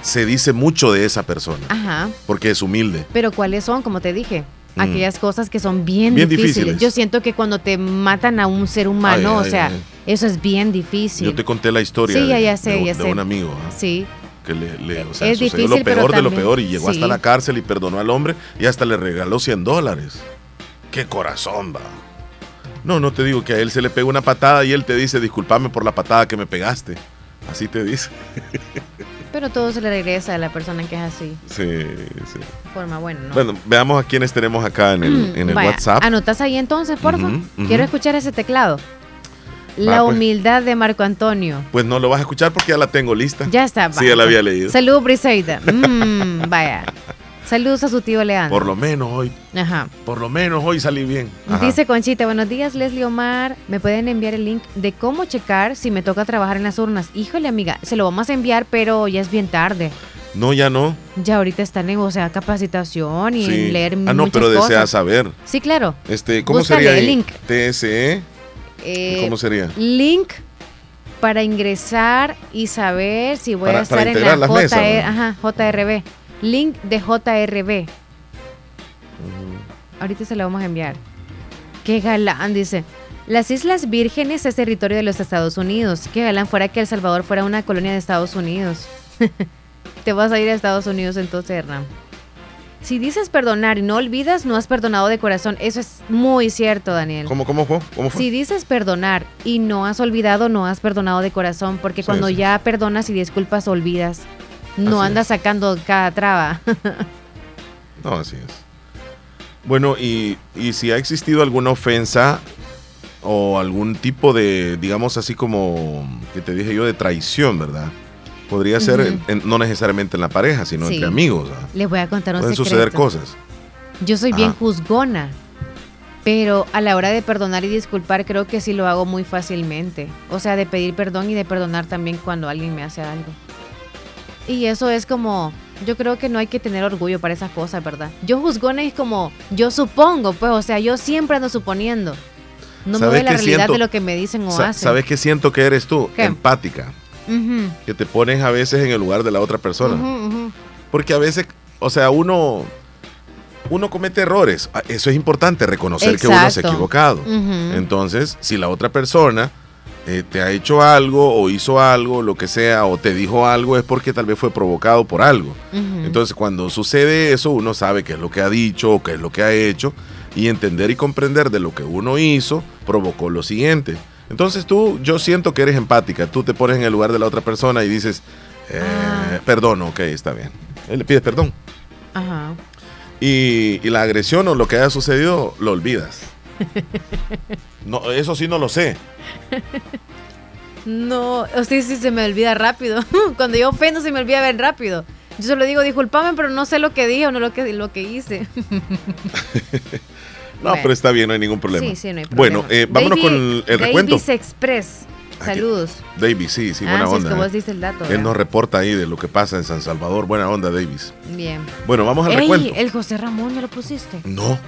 se dice mucho de esa persona, Ajá. porque es humilde. Pero ¿cuáles son? Como te dije. Mm. Aquellas cosas que son bien, Bien difíciles. difíciles. Yo siento que cuando te matan a un ser humano, Ay, o ay, sea, ay. eso es bien difícil. Yo te conté la historia Sí, de, ya, ya sé, de- ya de sé. un amigo. ¿ah? Sí. que le, le- o sea, Es difícil, lo pero peor de lo peor y llegó sí. hasta la cárcel y perdonó al hombre y hasta le regaló 100 dólares. ¡Qué corazón, va! No, no te digo que a él se le pega una patada y él te dice, discúlpame por la patada que me pegaste. Así te dice. Pero todo se le regresa a la persona que es así. Sí, sí. Forma buena, ¿no? Bueno, veamos a quiénes tenemos acá en el, en el Vaya, WhatsApp. Anotas ahí entonces, por favor. Quiero escuchar ese teclado. La pues. humildad de Marco Antonio. Pues no lo vas a escuchar porque ya la tengo lista. Ya está. Sí, ya la había leído. Salud, Briseida. Mm, vaya. Saludos a su tío Leandro. Por lo menos hoy, Ajá. por lo menos hoy salí bien. Ajá. Dice Conchita, buenos días Leslie Omar, ¿me pueden enviar el link de cómo checar si me toca trabajar en las urnas? Híjole amiga, se lo vamos a enviar, pero ya es bien tarde. No, ya no. Ya ahorita están en, o sea, capacitación y Sí. en leer Ah, no, muchas pero cosas. desea saber. Sí, claro. Este, ¿Cómo Búscale sería el link. TSE. Eh, ¿Cómo sería? Link para ingresar y saber si voy Para- a estar en la JR, ¿no? ajá, JRB. Link de JRB. Ahorita se lo vamos a enviar. Qué galán, dice. Las Islas Vírgenes es territorio de los Estados Unidos. Qué galán fuera que El Salvador fuera una colonia de Estados Unidos. Te vas a ir a Estados Unidos entonces, Hernán. Si dices perdonar y no olvidas, no has perdonado de corazón. Eso es muy cierto, Daniel. ¿Cómo, cómo fue? ¿Cómo fue? Si dices perdonar y no has olvidado, no has perdonado de corazón, porque Sí, cuando sí. ya perdonas y disculpas, olvidas. No Así andas sacando cada traba. No, así es. Bueno, y, y si ha existido alguna ofensa o algún tipo de, digamos así como, que te dije yo, de traición, ¿verdad? Podría ser en- en- no necesariamente en la pareja, sino Sí. entre amigos. Les voy a contar un Pueden secreto. suceder cosas. Yo soy bien juzgona, pero a la hora de perdonar y disculpar creo que sí lo hago muy fácilmente. O sea, de pedir perdón y de perdonar también cuando alguien me hace algo. Y eso es como, yo creo que no hay que tener orgullo para esas cosas, ¿verdad? Yo juzgona es como, yo supongo, pues, o sea, yo siempre ando suponiendo. No me ¿Sabes voy a la realidad siento? de lo que me dicen o Sa- hacen. ¿Sabes qué siento que eres tú? ¿Qué? Empática. Que te pones a veces en el lugar de la otra persona. Porque a veces, o sea, uno, uno comete errores. Ah, Eso es importante, reconocer que uno se ha equivocado. Entonces, si la otra persona eh, te ha hecho algo o hizo algo, lo que sea, o te dijo algo, es porque tal vez fue provocado por algo. Entonces, cuando sucede eso, uno sabe qué es lo que ha dicho o qué es lo que ha hecho, y entender y comprender de lo que uno hizo provocó lo siguiente. Entonces tú, yo siento que eres empática, tú te pones en el lugar de la otra persona y dices, eh, Ah. perdón, ok, está bien. Él le pides perdón. Ajá. Y, y la agresión o lo que haya sucedido, lo olvidas. No, eso sí no lo sé. No, sea, sí se me olvida rápido. Cuando yo ofendo se me olvida bien rápido. Yo solo digo, disculpame, pero no sé lo que dije o no lo que, lo que hice. No, Bueno. pero está bien, no hay ningún problema. Sí, sí, no hay problema. Bueno, eh, vámonos David- con el, el recuento. Davis Express. Saludos. Davis, sí, sí, Ah, buena sí, es onda. que eh. vos el dato, Él ¿verdad? nos reporta ahí de lo que pasa en San Salvador. Buena onda, Davis. Bien. Bueno, vamos al Ey, recuento. el José Ramón ya lo pusiste. No.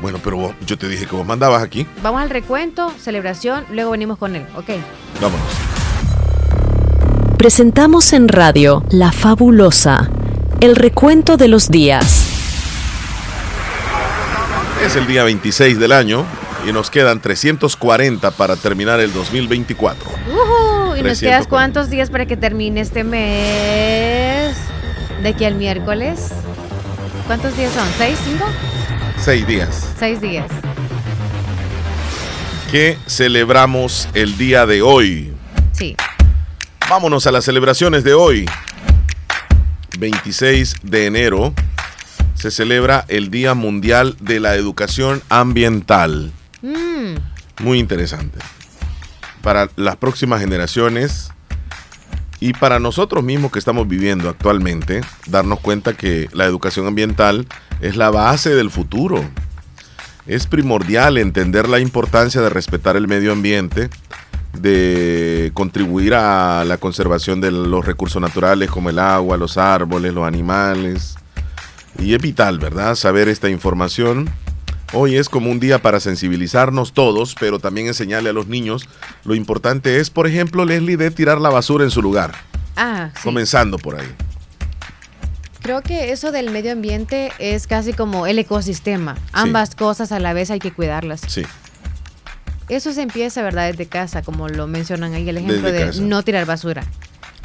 Bueno, pero vos- yo te dije que vos mandabas aquí. Vamos al recuento, celebración, luego venimos con él, ¿ok? Vámonos. Presentamos en radio La Fabulosa, el recuento de los días. Es el día 26 del año y nos quedan 340 para terminar el 2024. Ujú, ¿Y nos 340. quedas cuántos días para que termine este mes? ¿De aquí al miércoles? ¿Cuántos días son? ¿Seis? ¿Cinco? Seis días. Seis días. que celebramos el día de hoy. Sí. Vámonos a las celebraciones de hoy. 26 de enero se celebra el Día Mundial de la Educación Ambiental. Mm, Muy interesante. Para las próximas generaciones y para nosotros mismos que estamos viviendo actualmente, darnos cuenta que la educación ambiental es la base del futuro. Es primordial entender la importancia de respetar el medio ambiente, de contribuir a la conservación de los recursos naturales como el agua, los árboles, los animales. Y es vital, ¿verdad? Saber esta información. Hoy es como un día para sensibilizarnos todos, pero también enseñarle a los niños lo importante es, por ejemplo, Leslie, de tirar la basura en su lugar. Ah, sí. Comenzando por ahí. Creo que eso del medio ambiente es casi como el ecosistema. Ambas cosas a la vez hay que cuidarlas. Sí. Eso se empieza, ¿verdad? Desde casa, como lo mencionan ahí, el ejemplo Desde de casa. no tirar basura.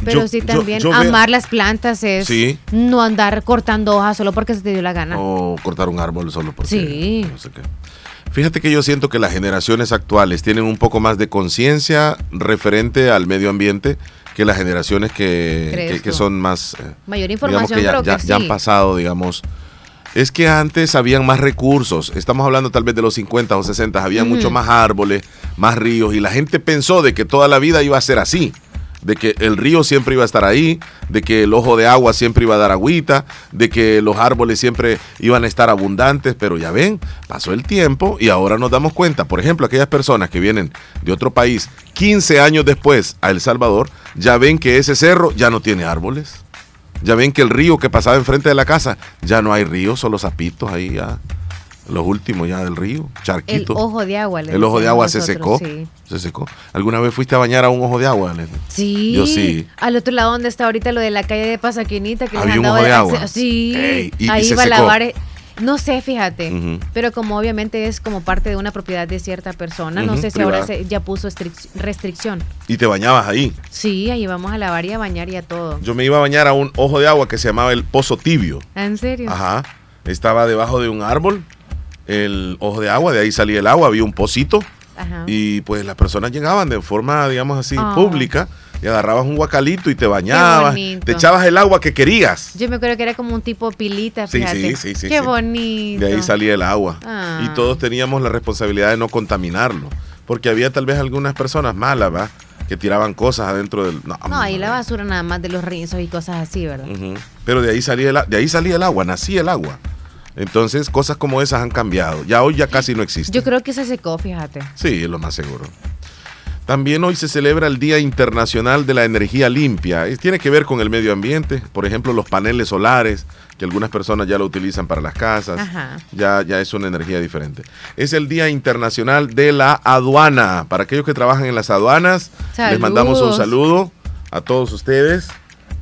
Pero Yo- sí también yo amar las plantas es Sí. no andar cortando hojas solo porque se te dio la gana. O cortar un árbol solo porque Sí. no sé qué. Fíjate que yo siento que las generaciones actuales tienen un poco más de conciencia referente al medio ambiente que las generaciones que, ¿Crees que- son más... eh, Mayor digamos información, que ya, ya- ya han pasado, digamos. Es que antes habían más recursos. Estamos hablando tal vez de los 50 o 60. Había mucho más árboles, más ríos. Y la gente pensó de que toda la vida iba a ser así. De que el río siempre iba a estar ahí. De que el ojo de agua siempre iba a dar agüita. De que los árboles siempre iban a estar abundantes. Pero ya ven, pasó el tiempo y ahora nos damos cuenta. Por ejemplo, aquellas personas que vienen de otro país 15 años después a El Salvador, ya ven que ese cerro ya no tiene árboles. Ya ven que el río que pasaba enfrente de la casa, ya no hay río, solo zapitos ahí ya. Los últimos ya del río, El charquito. ojo de agua. El ojo de agua se secó. Sí. Se secó. ¿Alguna vez fuiste a bañar a un ojo de agua? Leslie? Sí. Yo sí. Al otro lado donde está ahorita lo de la calle de Pasaquinita que Había un ojo de de- agua. Sí. Ey, y- y ahí se iba a lavar. eh, No sé, fíjate. Pero como obviamente es como parte de una propiedad de cierta persona, no sé si ahora se- ya puso estric- restricción. Y te bañabas ahí. Sí, ahí vamos a lavar y a bañar y a todo. Yo me iba a bañar a un ojo de agua que se llamaba el Pozo Tibio. ¿En serio? Ajá. Estaba debajo de un árbol, el ojo de agua, de ahí salía el agua, había un pocito. Ajá. Y pues las personas llegaban de forma, digamos así, Ah. pública y agarrabas un guacalito y te bañabas, te echabas el agua que querías. Yo me acuerdo que era como un tipo pilita, Sí, fíjate. sí, sí, sí, Qué sí. bonito. De ahí salía el agua. Ah. Y todos teníamos la responsabilidad de no contaminarlo. Porque había tal vez algunas personas malas, ¿va? Que tiraban cosas adentro del... No, No, ahí la basura nada más de los rinzos y cosas así, ¿verdad? Pero de ahí, salía el, de ahí salía el agua, nacía el agua. Entonces, cosas como esas han cambiado. Ya hoy ya casi no existen. Yo creo que se secó, fíjate. Sí, es lo más seguro. También hoy se celebra el Día Internacional de la Energía Limpia. Tiene que ver con el medio ambiente. Por ejemplo, los paneles solares, que algunas personas ya lo utilizan para las casas. Ajá. Ya, ya es una energía diferente. Es el Día Internacional de la Aduana. Para aquellos que trabajan en las aduanas, les mandamos un saludo a todos ustedes,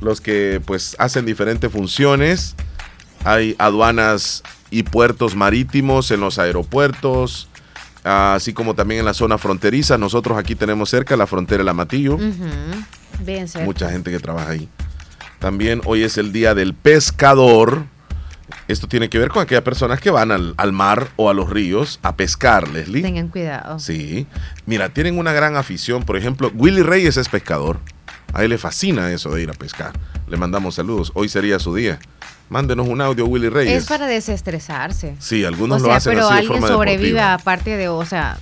los que pues hacen diferentes funciones. Hay aduanas y puertos marítimos en los aeropuertos, así como también en la zona fronteriza. Nosotros aquí tenemos cerca la frontera de la Matillo. Bien cerca. mucha gente que trabaja ahí. También hoy es el día del pescador. Esto tiene que ver con aquellas personas que van al, al mar o a los ríos a pescar, Leslie. Tengan cuidado. Sí. Mira, tienen una gran afición. Por ejemplo, Willy Reyes es pescador. A él le fascina eso de ir a pescar. Le mandamos saludos. Hoy sería su día. Mándenos un audio, Willy Reyes. Es para desestresarse. Sí, algunos o lo sea, hacen pero así de alguien forma sobrevive deportiva. aparte de, o sea,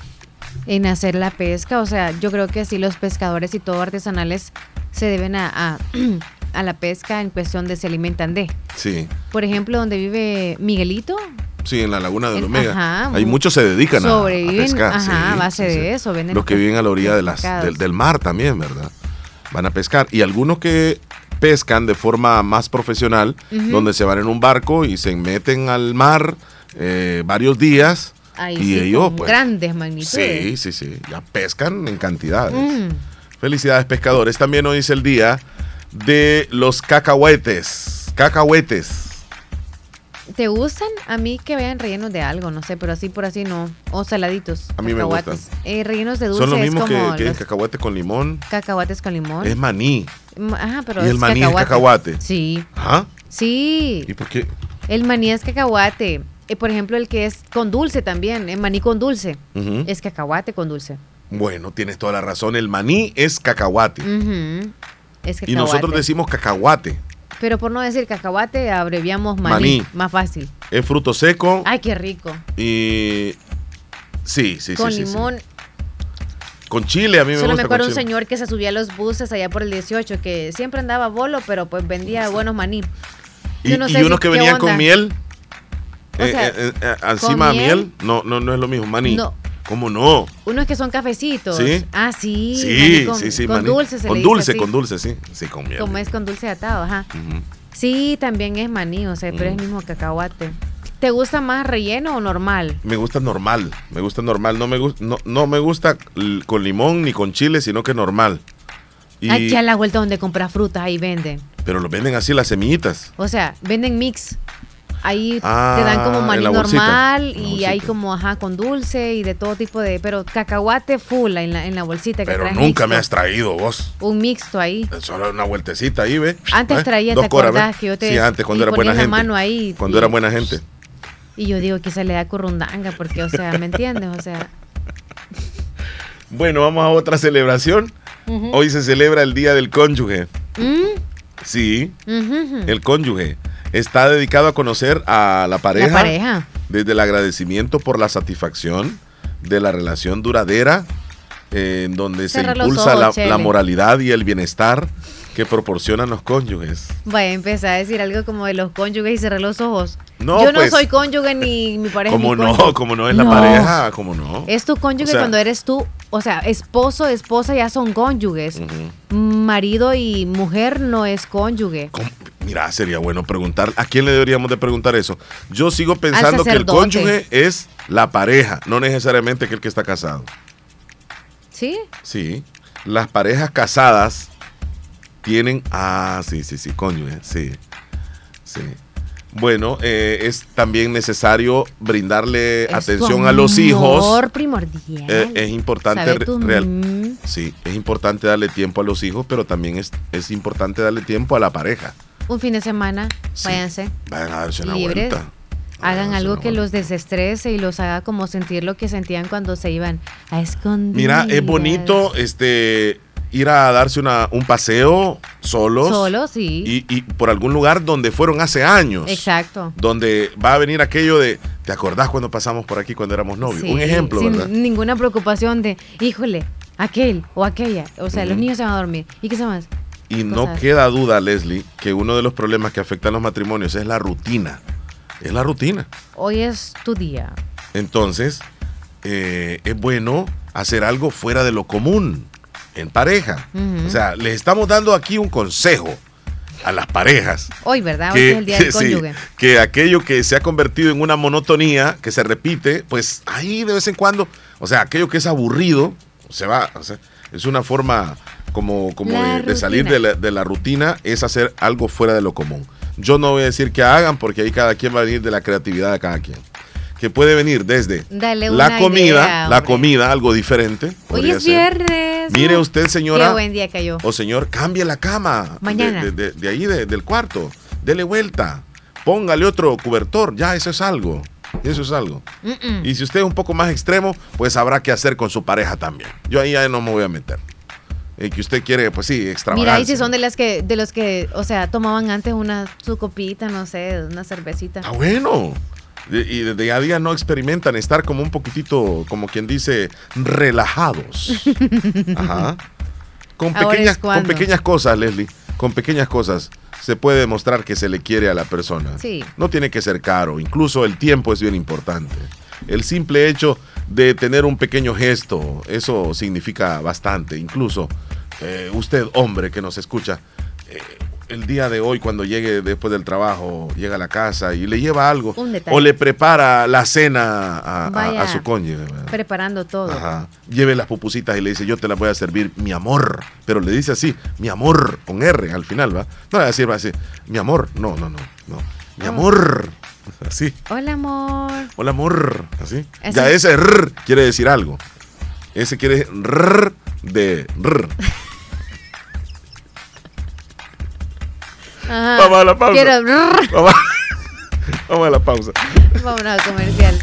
en hacer la pesca. O sea, yo creo que sí los pescadores y todo artesanales se deben a, a, a la pesca en cuestión de se alimentan de. Sí, Por ejemplo, donde vive Miguelito, sí, en la laguna de Omega. ajá, Hay mu- muchos se dedican a- a, pescar. ajá, sí, a base sí, de sí. eso. Venden Los que viven a la orilla de las, del, del mar también, ¿verdad? Van a pescar. Y algunos que pescan de forma más profesional, donde se van en un barco y se meten al mar eh, varios días. Ahí y sí, ellos, pues. grandes magnitudes. Sí, sí, sí. Ya pescan en cantidades. Mm. Felicidades, pescadores. También hoy es el día de los cacahuetes. cacahuetes. ¿Te gustan? A mí que vean rellenos de algo, no sé, pero así por así no. O saladitos. A mí me cacahuates. Eh, rellenos de dulce Son lo mismo que, como que los con limón. cacahuates con limón. Es maní. Ajá, pero ¿Y el maní es cacahuate? Sí. ¿Ah? Sí. ¿Y por qué? El maní es cacahuate. Eh, por ejemplo, el que es con dulce también, el maní con dulce. Es cacahuate con dulce. Bueno, tienes toda la razón. El maní es cacahuate. Ujú. Es cacahuate. Y nosotros decimos cacahuate. Pero por no decir cacahuate, abreviamos maní. Maní. Más fácil. Es fruto seco Ay, qué rico. y... Sí, sí, con sí, sí, sí. Con chile, a mí me Solo me acuerdo un chile. señor que se subía a los buses allá por el 18, que siempre andaba bolo, pero pues vendía buenos maní. Y, unos que venían onda. con miel. O eh, sea, eh, eh, encima miel, miel. no, no, no es lo mismo. Maní. No. ¿Cómo no? Unos que son cafecitos. ¿Sí? Ah, sí. Sí, con, sí, sí, Con maní. dulce se Con le dulce, con dulce, sí. Sí, con miel. Como es con dulce atado, ajá. Sí, también es maní, o sea, pero es el mismo cacahuate. ¿Te gusta más relleno o normal? Me gusta normal, me gusta normal. No me, no, no me gusta con limón ni con chile, sino que normal. Y- Aquí a la vuelta donde compras frutas, ahí venden. pero lo venden así las semillitas. O sea, venden mix. Ahí Ah, te dan como en maní normal y hay como, ajá, con dulce y de todo tipo de... Pero cacahuate full en la, en la bolsita que Pero nunca mixto. me has traído vos. Un mixto ahí. Solo una vueltecita ahí, ve. Antes ¿Eh? traía, Dos ¿te acordás que yo te- Sí, antes, cuando era buena la gente. mano ahí Cuando y- era buena gente. Y yo digo, quizás le da currundanga porque, o sea, ¿me entiendes? O sea... Bueno, vamos a otra celebración. Hoy se celebra el Día del Cónyuge. Mm, Sí, el cónyuge. Está dedicado a conocer a la pareja. La pareja. Desde el agradecimiento por la satisfacción de la relación duradera, eh, en donde se Cerra impulsa ojos, la, la moralidad y el bienestar que proporcionan los cónyuges. Voy a empezar a decir algo como de los cónyuges y cerrar los ojos. No, yo no pues. soy cónyuge ni mi pareja. Como no, cónyuge. como no es la No. pareja, como no. Es tu cónyuge O sea, cuando eres tú, o sea, esposo, esposa ya son cónyuges. Marido y mujer no es cónyuge. Mira, sería bueno preguntar, ¿a quién le deberíamos de preguntar eso? Yo sigo pensando que el cónyuge es la pareja, no necesariamente que el que está casado. ¿Sí? Sí, las parejas casadas tienen, ah, sí, sí, sí, cónyuge, sí, sí. Bueno, eh, es también necesario brindarle Es atención a los hijos. primordial. Eh, es importante real- sí, es importante darle tiempo a los hijos, pero también es, es importante darle tiempo a la pareja. Un fin de semana, Sí. váyanse. Vayan a darse una Libres. vuelta. Hagan algo que los desestrese y los haga como sentir lo que sentían cuando se iban a esconder. Mira, es bonito este ir a darse una, un paseo solos. Solo, sí. Y, y por algún lugar donde fueron hace años. Exacto. Donde va a venir aquello de, ¿te acordás cuando pasamos por aquí cuando éramos novios? Sí, un ejemplo, sin ¿verdad? ninguna preocupación de, híjole, aquel o aquella. O sea, los niños se van a dormir. ¿Y qué se más? Y no cosas. queda duda, Leslie, que uno de los problemas que afectan los matrimonios es la rutina. Es la rutina. Hoy es tu día. Entonces, eh, es bueno hacer algo fuera de lo común en pareja. O sea, les estamos dando aquí un consejo a las parejas. Hoy, ¿verdad? Hoy que es el día del sí, cónyuge. que aquello que se ha convertido en una monotonía, que se repite, pues ahí de vez en cuando, o sea, aquello que es aburrido, se va, o sea, es una forma como, como de, de salir de la, de la rutina, es hacer algo fuera de lo común. Yo no voy a decir que hagan, porque ahí cada quien va a venir de la creatividad de cada quien. Que puede venir desde Dale la comida, idea, la comida, algo diferente. Hoy es ser. viernes. Mire Uh, usted, señora. Qué buen día cayó. O señor, cambie la cama. Mañana. De, de- de- de ahí, de- del cuarto. Dele vuelta. Póngale otro cobertor. Ya, eso es algo. Eso es algo. Y si usted es un poco más extremo, pues habrá que hacer con su pareja también. Yo ahí ya no me voy a meter. Y que usted quiere, pues sí, extravagancia. Mira, y si son de las que, de los que, o sea, tomaban antes una su copita, no sé, una cervecita. Ah, bueno. Y de día a día no experimentan estar como un poquitito, como quien dice, relajados. Ajá. Con pequeñas, con pequeñas cosas, Leslie. Con pequeñas cosas se puede demostrar que se le quiere a la persona. Sí. No tiene que ser caro. Incluso el tiempo es bien importante. El simple hecho de tener un pequeño gesto, eso significa bastante. Incluso eh, usted, hombre que nos escucha, eh, el día de hoy cuando llegue después del trabajo, llega a la casa y le lleva algo o le prepara la cena a, a- Vaya. a su cónyuge. ¿verdad? Preparando todo. Ajá. Lleve las pupusitas y le dice, yo te las voy a servir, mi amor. Pero le dice así, mi amor, con R al final, ¿va? No le va a decir, va a decir, mi amor. No, no, no, no. Mi amor. Así. Hola, amor. Hola, amor. Así. Ya ese R quiere decir algo. Ese quiere R de R. Ajá. Vamos a la pausa. Quiero- Vamos, vamos a la pausa. Vámonos a comercial.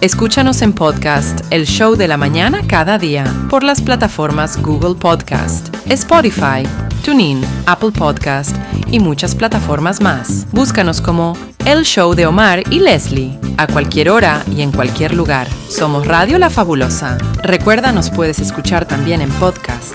Escúchanos en podcast El Show de la Mañana cada día por las plataformas Google Podcast, Spotify, TuneIn, Apple Podcast y muchas plataformas más. Búscanos como El Show de Omar y Leslie a cualquier hora y en cualquier lugar. Somos Radio La Fabulosa. Recuerda, nos puedes escuchar también en podcast.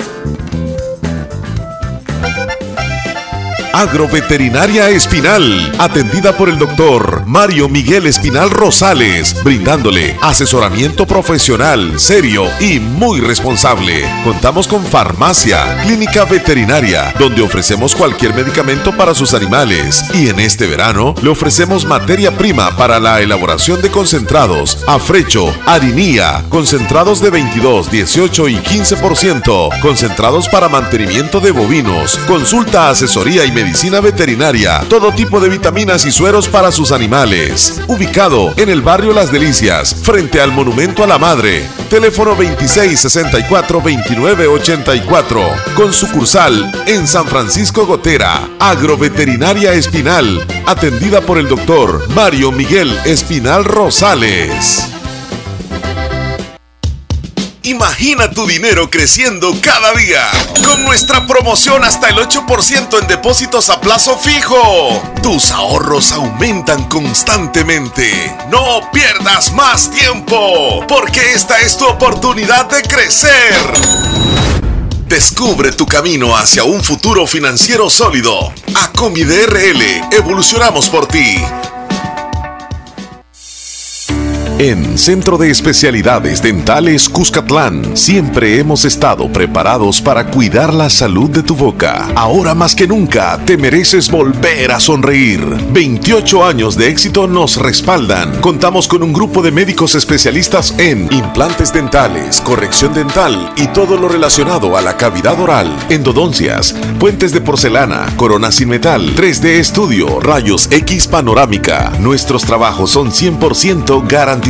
Agroveterinaria Espinal, atendida por el doctor Mario Miguel Espinal Rosales, brindándole asesoramiento profesional, serio y muy responsable. Contamos con farmacia, clínica veterinaria, donde ofrecemos cualquier medicamento para sus animales. Y en este verano le ofrecemos materia prima para la elaboración de concentrados, afrecho, harinía, concentrados de 22, 18 y 15%, concentrados para mantenimiento de bovinos, consulta, asesoría y medicina veterinaria, todo tipo de vitaminas y sueros para sus animales. Ubicado en el barrio Las Delicias, frente al Monumento a la Madre. Teléfono 2664-2984. Con sucursal en San Francisco Gotera. Agroveterinaria Espinal. Atendida por el doctor Mario Miguel Espinal Rosales. Imagina tu dinero creciendo cada día con nuestra promoción hasta el 8% en depósitos a plazo fijo. Tus ahorros aumentan constantemente. No pierdas más tiempo porque esta es tu oportunidad de crecer. Descubre tu camino hacia un futuro financiero sólido. A DRL evolucionamos por ti. En Centro de Especialidades Dentales Cuscatlán, siempre hemos estado preparados para cuidar la salud de tu boca. Ahora más que nunca, te mereces volver a sonreír. 28 años de éxito nos respaldan. Contamos con un grupo de médicos especialistas en implantes dentales, corrección dental y todo lo relacionado a la cavidad oral, endodoncias, puentes de porcelana, corona sin metal, 3D estudio, rayos X panorámica. Nuestros trabajos son 100% garantizados.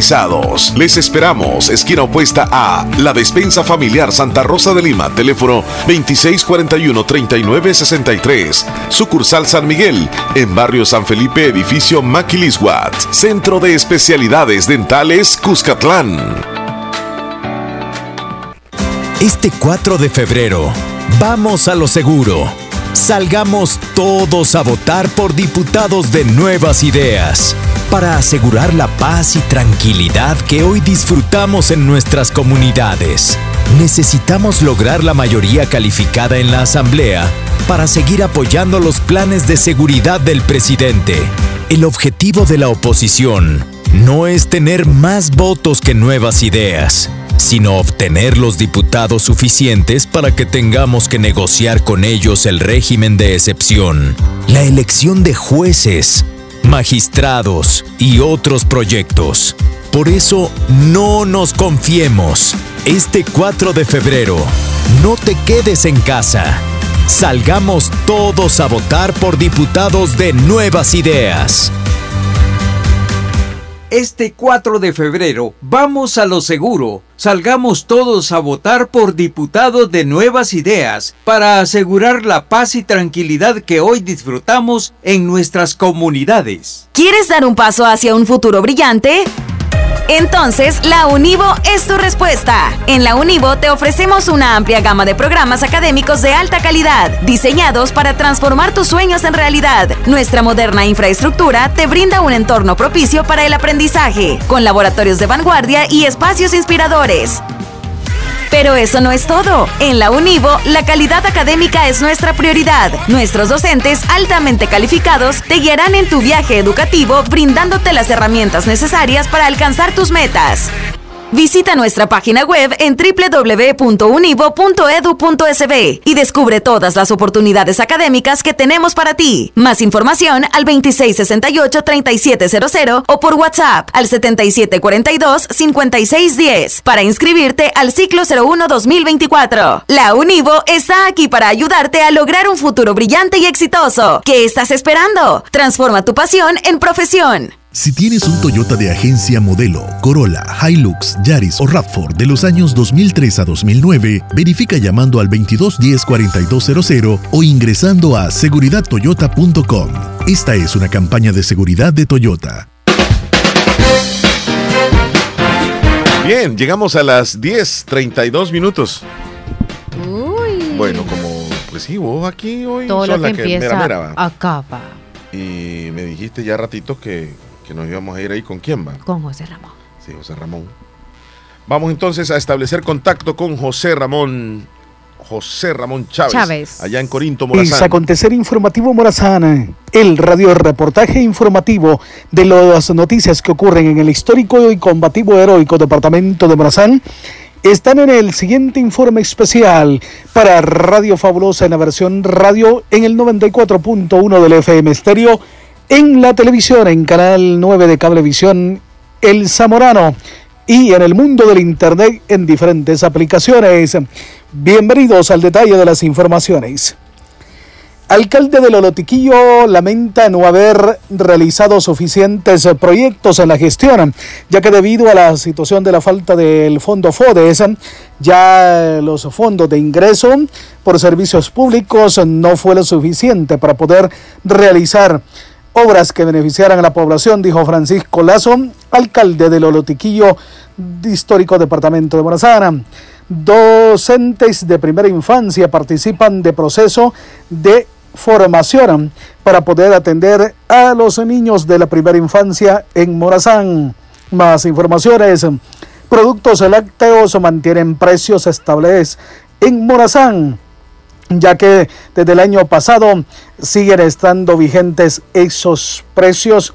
Les esperamos, esquina opuesta a La Despensa Familiar Santa Rosa de Lima, teléfono 2641-3963. Sucursal San Miguel, en Barrio San Felipe, edificio Maquilisguat. Centro de Especialidades Dentales Cuscatlán. Este 4 de febrero, vamos a lo seguro. Salgamos todos a votar por diputados de nuevas ideas para asegurar la paz y tranquilidad que hoy disfrutamos en nuestras comunidades. Necesitamos lograr la mayoría calificada en la Asamblea para seguir apoyando los planes de seguridad del presidente. El objetivo de la oposición no es tener más votos que nuevas ideas, sino obtener los diputados suficientes para que tengamos que negociar con ellos el régimen de excepción, la elección de jueces, magistrados y otros proyectos. Por eso no nos confiemos. Este 4 de febrero, no te quedes en casa. Salgamos todos a votar por diputados de nuevas ideas. Este 4 de febrero, vamos a lo seguro. Salgamos todos a votar por diputados de nuevas ideas para asegurar la paz y tranquilidad que hoy disfrutamos en nuestras comunidades. ¿Quieres dar un paso hacia un futuro brillante? Entonces, la Univo es tu respuesta. En la Univo te ofrecemos una amplia gama de programas académicos de alta calidad, diseñados para transformar tus sueños en realidad. Nuestra moderna infraestructura te brinda un entorno propicio para el aprendizaje, con laboratorios de vanguardia y espacios inspiradores. Pero eso no es todo. En la Univo, la calidad académica es nuestra prioridad. Nuestros docentes altamente calificados te guiarán en tu viaje educativo brindándote las herramientas necesarias para alcanzar tus metas. Visita nuestra página web en www.univo.edu.sb y descubre todas las oportunidades académicas que tenemos para ti. Más información al 2668-3700 o por WhatsApp al 7742-5610 para inscribirte al ciclo 01-2024. La Univo está aquí para ayudarte a lograr un futuro brillante y exitoso. ¿Qué estás esperando? Transforma tu pasión en profesión. Si tienes un Toyota de agencia modelo, Corolla, Hilux, Yaris o RAV4 de los años 2003 a 2009, verifica llamando al 2210-4200 o ingresando a seguridadtoyota.com. Esta es una campaña de seguridad de Toyota. Bien, llegamos a las 10.32 minutos. Uy. Bueno, como, pues sí, vos aquí hoy Todo sos lo que la empieza mera, mera, va. acaba Y me dijiste ya ratitos que, que nos íbamos a ir ahí con quién va. con José Ramón. Sí, José Ramón. Vamos entonces a establecer contacto con José Ramón. José Ramón Chávez. Chávez. Allá en Corinto, Es Morazán. acontecer informativo Morazán, el radio reportaje informativo de las noticias que ocurren en el histórico y combativo heroico departamento de Morazán. Están en el siguiente informe especial para Radio Fabulosa en la versión radio en el 94.1 del FM estéreo, en la televisión en Canal 9 de Cablevisión El Zamorano y en el mundo del Internet en diferentes aplicaciones. Bienvenidos al detalle de las informaciones. Alcalde de Lolotiquillo lamenta no haber realizado suficientes proyectos en la gestión, ya que debido a la situación de la falta del fondo FODES, ya los fondos de ingreso por servicios públicos no fue lo suficiente para poder realizar obras que beneficiaran a la población, dijo Francisco Lazo, alcalde de Lolotiquillo, histórico departamento de Morazán. Docentes de primera infancia participan de proceso de formación para poder atender a los niños de la primera infancia en Morazán. Más informaciones. Productos lácteos mantienen precios estables en Morazán, ya que desde el año pasado siguen estando vigentes esos precios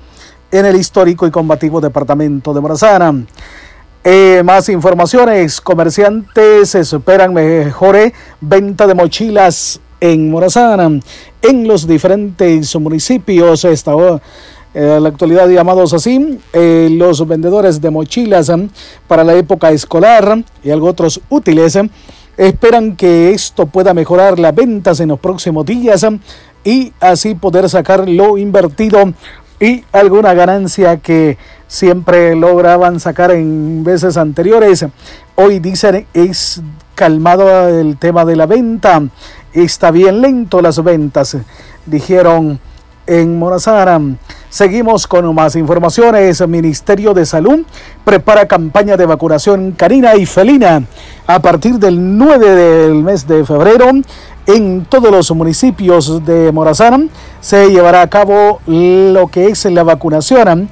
en el histórico y combativo departamento de Morazán. Eh, más informaciones, comerciantes esperan mejore venta de mochilas en Morazán, en los diferentes municipios, esta, eh, la actualidad llamados así, eh, los vendedores de mochilas eh, para la época escolar y algo otros útiles, esperan que esto pueda mejorar las ventas en los próximos días eh, y así poder sacar lo invertido y alguna ganancia que siempre lograban sacar en veces anteriores. Hoy dicen es calmado el tema de la venta, está bien lento las ventas, dijeron en Morazán. Seguimos con más informaciones. Ministerio de Salud prepara campaña de vacunación canina y felina a partir del 9 del mes de febrero. En todos los municipios de Morazán se llevará a cabo lo que es la vacunación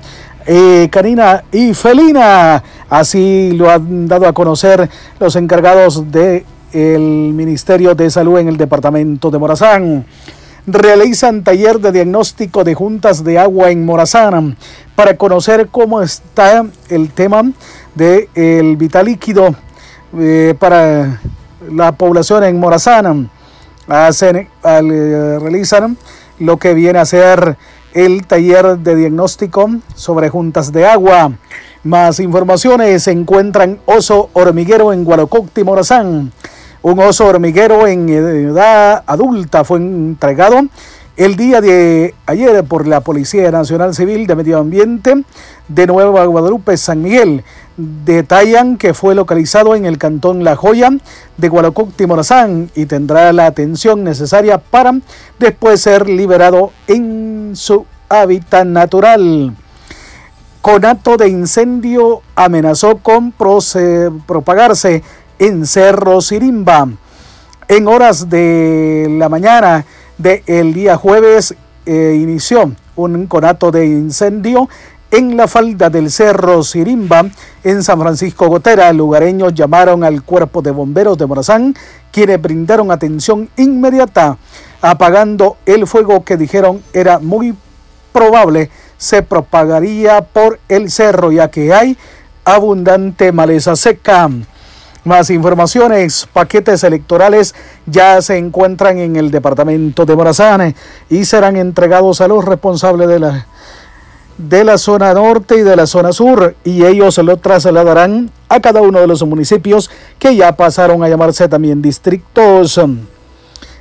eh, canina y felina. Así lo han dado a conocer los encargados del Ministerio de Salud en el departamento de Morazán realizan taller de diagnóstico de juntas de agua en Morazán para conocer cómo está el tema del el vital líquido eh, para la población en Morazán. Eh, realizan lo que viene a ser el taller de diagnóstico sobre juntas de agua. Más informaciones se encuentran oso hormiguero en Guarococti, Morazán. Un oso hormiguero en edad adulta fue entregado el día de ayer por la Policía Nacional Civil de Medio Ambiente de Nueva Guadalupe, San Miguel. Detallan que fue localizado en el cantón La Joya de Gualacocti, Morazán y tendrá la atención necesaria para después ser liberado en su hábitat natural. Conato de incendio amenazó con propagarse en Cerro Sirimba. En horas de la mañana del día jueves eh, inició un conato de incendio en la falda del Cerro Sirimba, en San Francisco Gotera. Lugareños llamaron al cuerpo de bomberos de Morazán, quienes brindaron atención inmediata, apagando el fuego que dijeron era muy probable se propagaría por el cerro, ya que hay abundante maleza seca. Más informaciones, paquetes electorales ya se encuentran en el departamento de Morazán y serán entregados a los responsables de la, de la zona norte y de la zona sur y ellos lo trasladarán a cada uno de los municipios que ya pasaron a llamarse también distritos.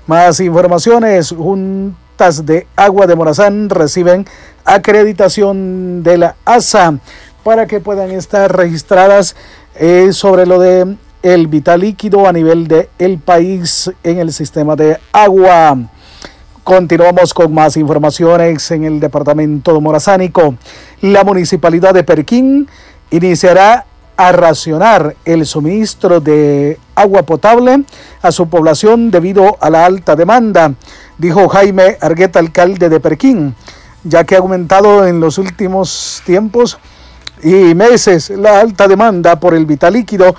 Más informaciones, juntas de agua de Morazán reciben acreditación de la ASA para que puedan estar registradas eh, sobre lo de el vital líquido a nivel del el país en el sistema de agua. Continuamos con más informaciones en el departamento de morazánico. La municipalidad de Perquín iniciará a racionar el suministro de agua potable a su población debido a la alta demanda, dijo Jaime Argueta, alcalde de Perquín, ya que ha aumentado en los últimos tiempos y meses la alta demanda por el vital líquido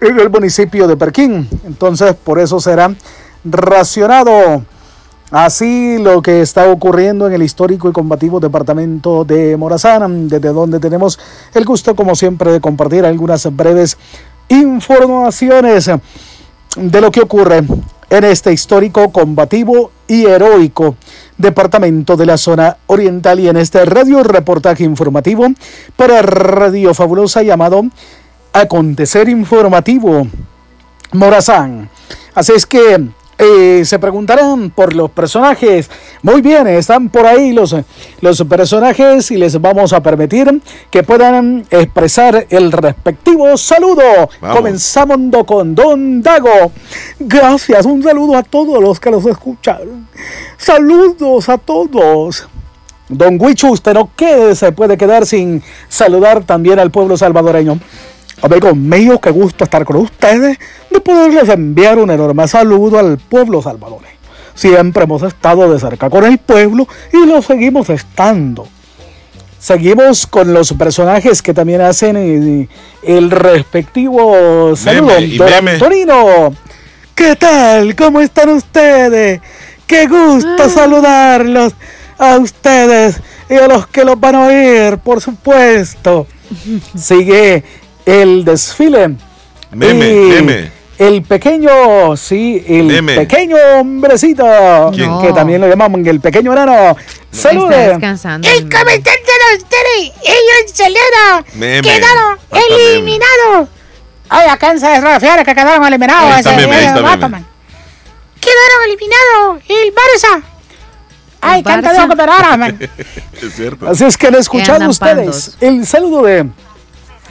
el municipio de Perquín. Entonces, por eso será racionado. Así lo que está ocurriendo en el histórico y combativo departamento de Morazán, desde donde tenemos el gusto, como siempre, de compartir algunas breves informaciones de lo que ocurre en este histórico, combativo y heroico departamento de la zona oriental y en este radio reportaje informativo para Radio Fabulosa llamado Acontecer Informativo Morazán. Así es que eh, se preguntarán por los personajes. Muy bien, están por ahí los, los personajes y les vamos a permitir que puedan expresar el respectivo saludo. Comenzamos con Don Dago. Gracias, un saludo a todos los que los escucharon. Saludos a todos. Don Huichu, usted no quede, se puede quedar sin saludar también al pueblo salvadoreño. Amigos míos, qué gusto estar con ustedes, de poderles enviar un enorme saludo al pueblo salvadoreño. Siempre hemos estado de cerca con el pueblo y lo seguimos estando. Seguimos con los personajes que también hacen el, respectivo saludo. Don Antonino, ¿qué tal? ¿Cómo están ustedes? Qué gusto ah. saludarlos a ustedes y a los que los van a oír, por supuesto. Sigue el desfile. Meme, El pequeño, sí, el pequeño hombrecito, que también lo llamamos el pequeño enano. Salude. El comandante de los tele, ellos celebran, quedaron eliminados. Ay, acá se desrafiar que quedaron eliminados. Ese, Quedaron eliminados el Barça. Ay, canta de man. Es cierto. Así es que han escuchado ustedes el saludo de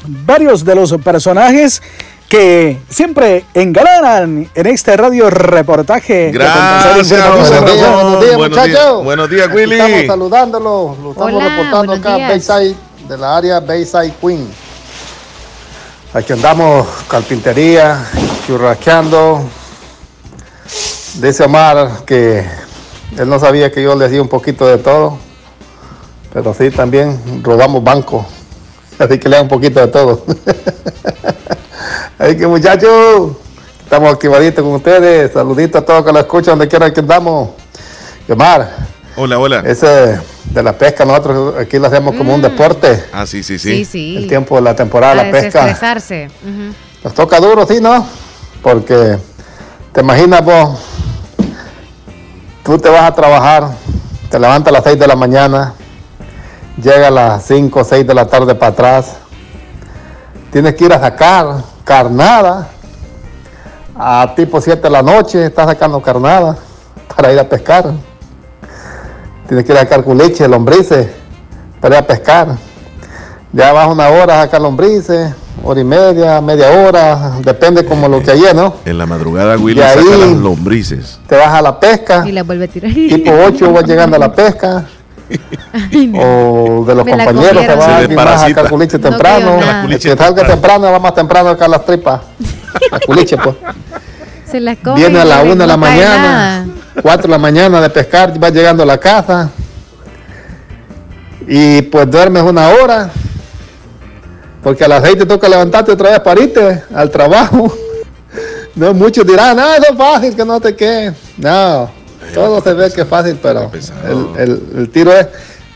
varios de los personajes que siempre engalanan en este radio reportaje. Gracias, buenos días, buenos días, muchachos. Buenos días, Willy. Estamos saludándolo, lo estamos reportando acá Bayside, de la área Bayside Queen. Aquí andamos, carpintería, churrasqueando. Dice Omar que él no sabía que yo le di un poquito de todo, pero sí también robamos banco. Así que le da un poquito de todo. Así que muchachos, estamos activaditos con ustedes. Saluditos a todos que lo escuchan donde quiera que andamos. Omar. Hola, hola. Ese de la pesca, nosotros aquí lo hacemos como un mm. deporte. Ah, sí, sí, sí. El tiempo de la temporada de la pesca. Nos toca duro, sí, ¿no? Porque te imaginas vos, tú te vas a trabajar, te levantas a las 6 de la mañana, llega a las 5 o 6 de la tarde para atrás. Tienes que ir a sacar carnada. A tipo 7 de la noche estás sacando carnada para ir a pescar. Tienes que ir a sacar culiche, lombrices, para ir a pescar. Ya vas una hora a sacar lombrices, hora y media, media hora, depende como lo que haya, ¿no? En la madrugada Willy saca las lombrices. Te vas a la pesca. Y la vuelve a tirar. Tipo 8 vas llegando a la pesca. o de los compañeros que va alguien más a culiche temprano. el que salga temprano va más temprano acá las tripas. La culiche, pues. Se las come Viene a la una de la mañana, 4 de la mañana de pescar, va llegando a la casa. Y pues duermes una hora. Porque a las 6 te toca levantarte otra vez para irte al trabajo. No, muchos dirán, no, eso es fácil, que no te quede. No, todo se ve que es fácil, pero el, tiro es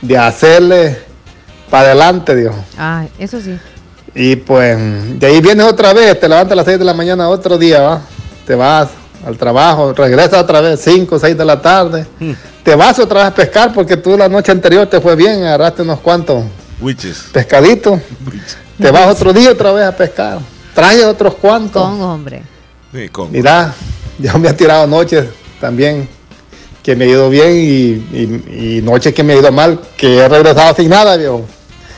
de hacerle para adelante, Dios. Ah, eso sí. Y pues de ahí vienes otra vez, te levantas a las 6 de la mañana otro día, ¿va? te vas al trabajo, regresas otra vez 5 o 6 de la tarde, hmm. te vas otra vez a pescar porque tú la noche anterior te fue bien, agarraste unos cuantos pescaditos, te vas otro día otra vez a pescar, traes otros cuantos. Con hombre. Sí, con. Mira, yo me he tirado noches también que me ha ido bien y, noches que me ha ido mal, que he regresado sin nada, viejo.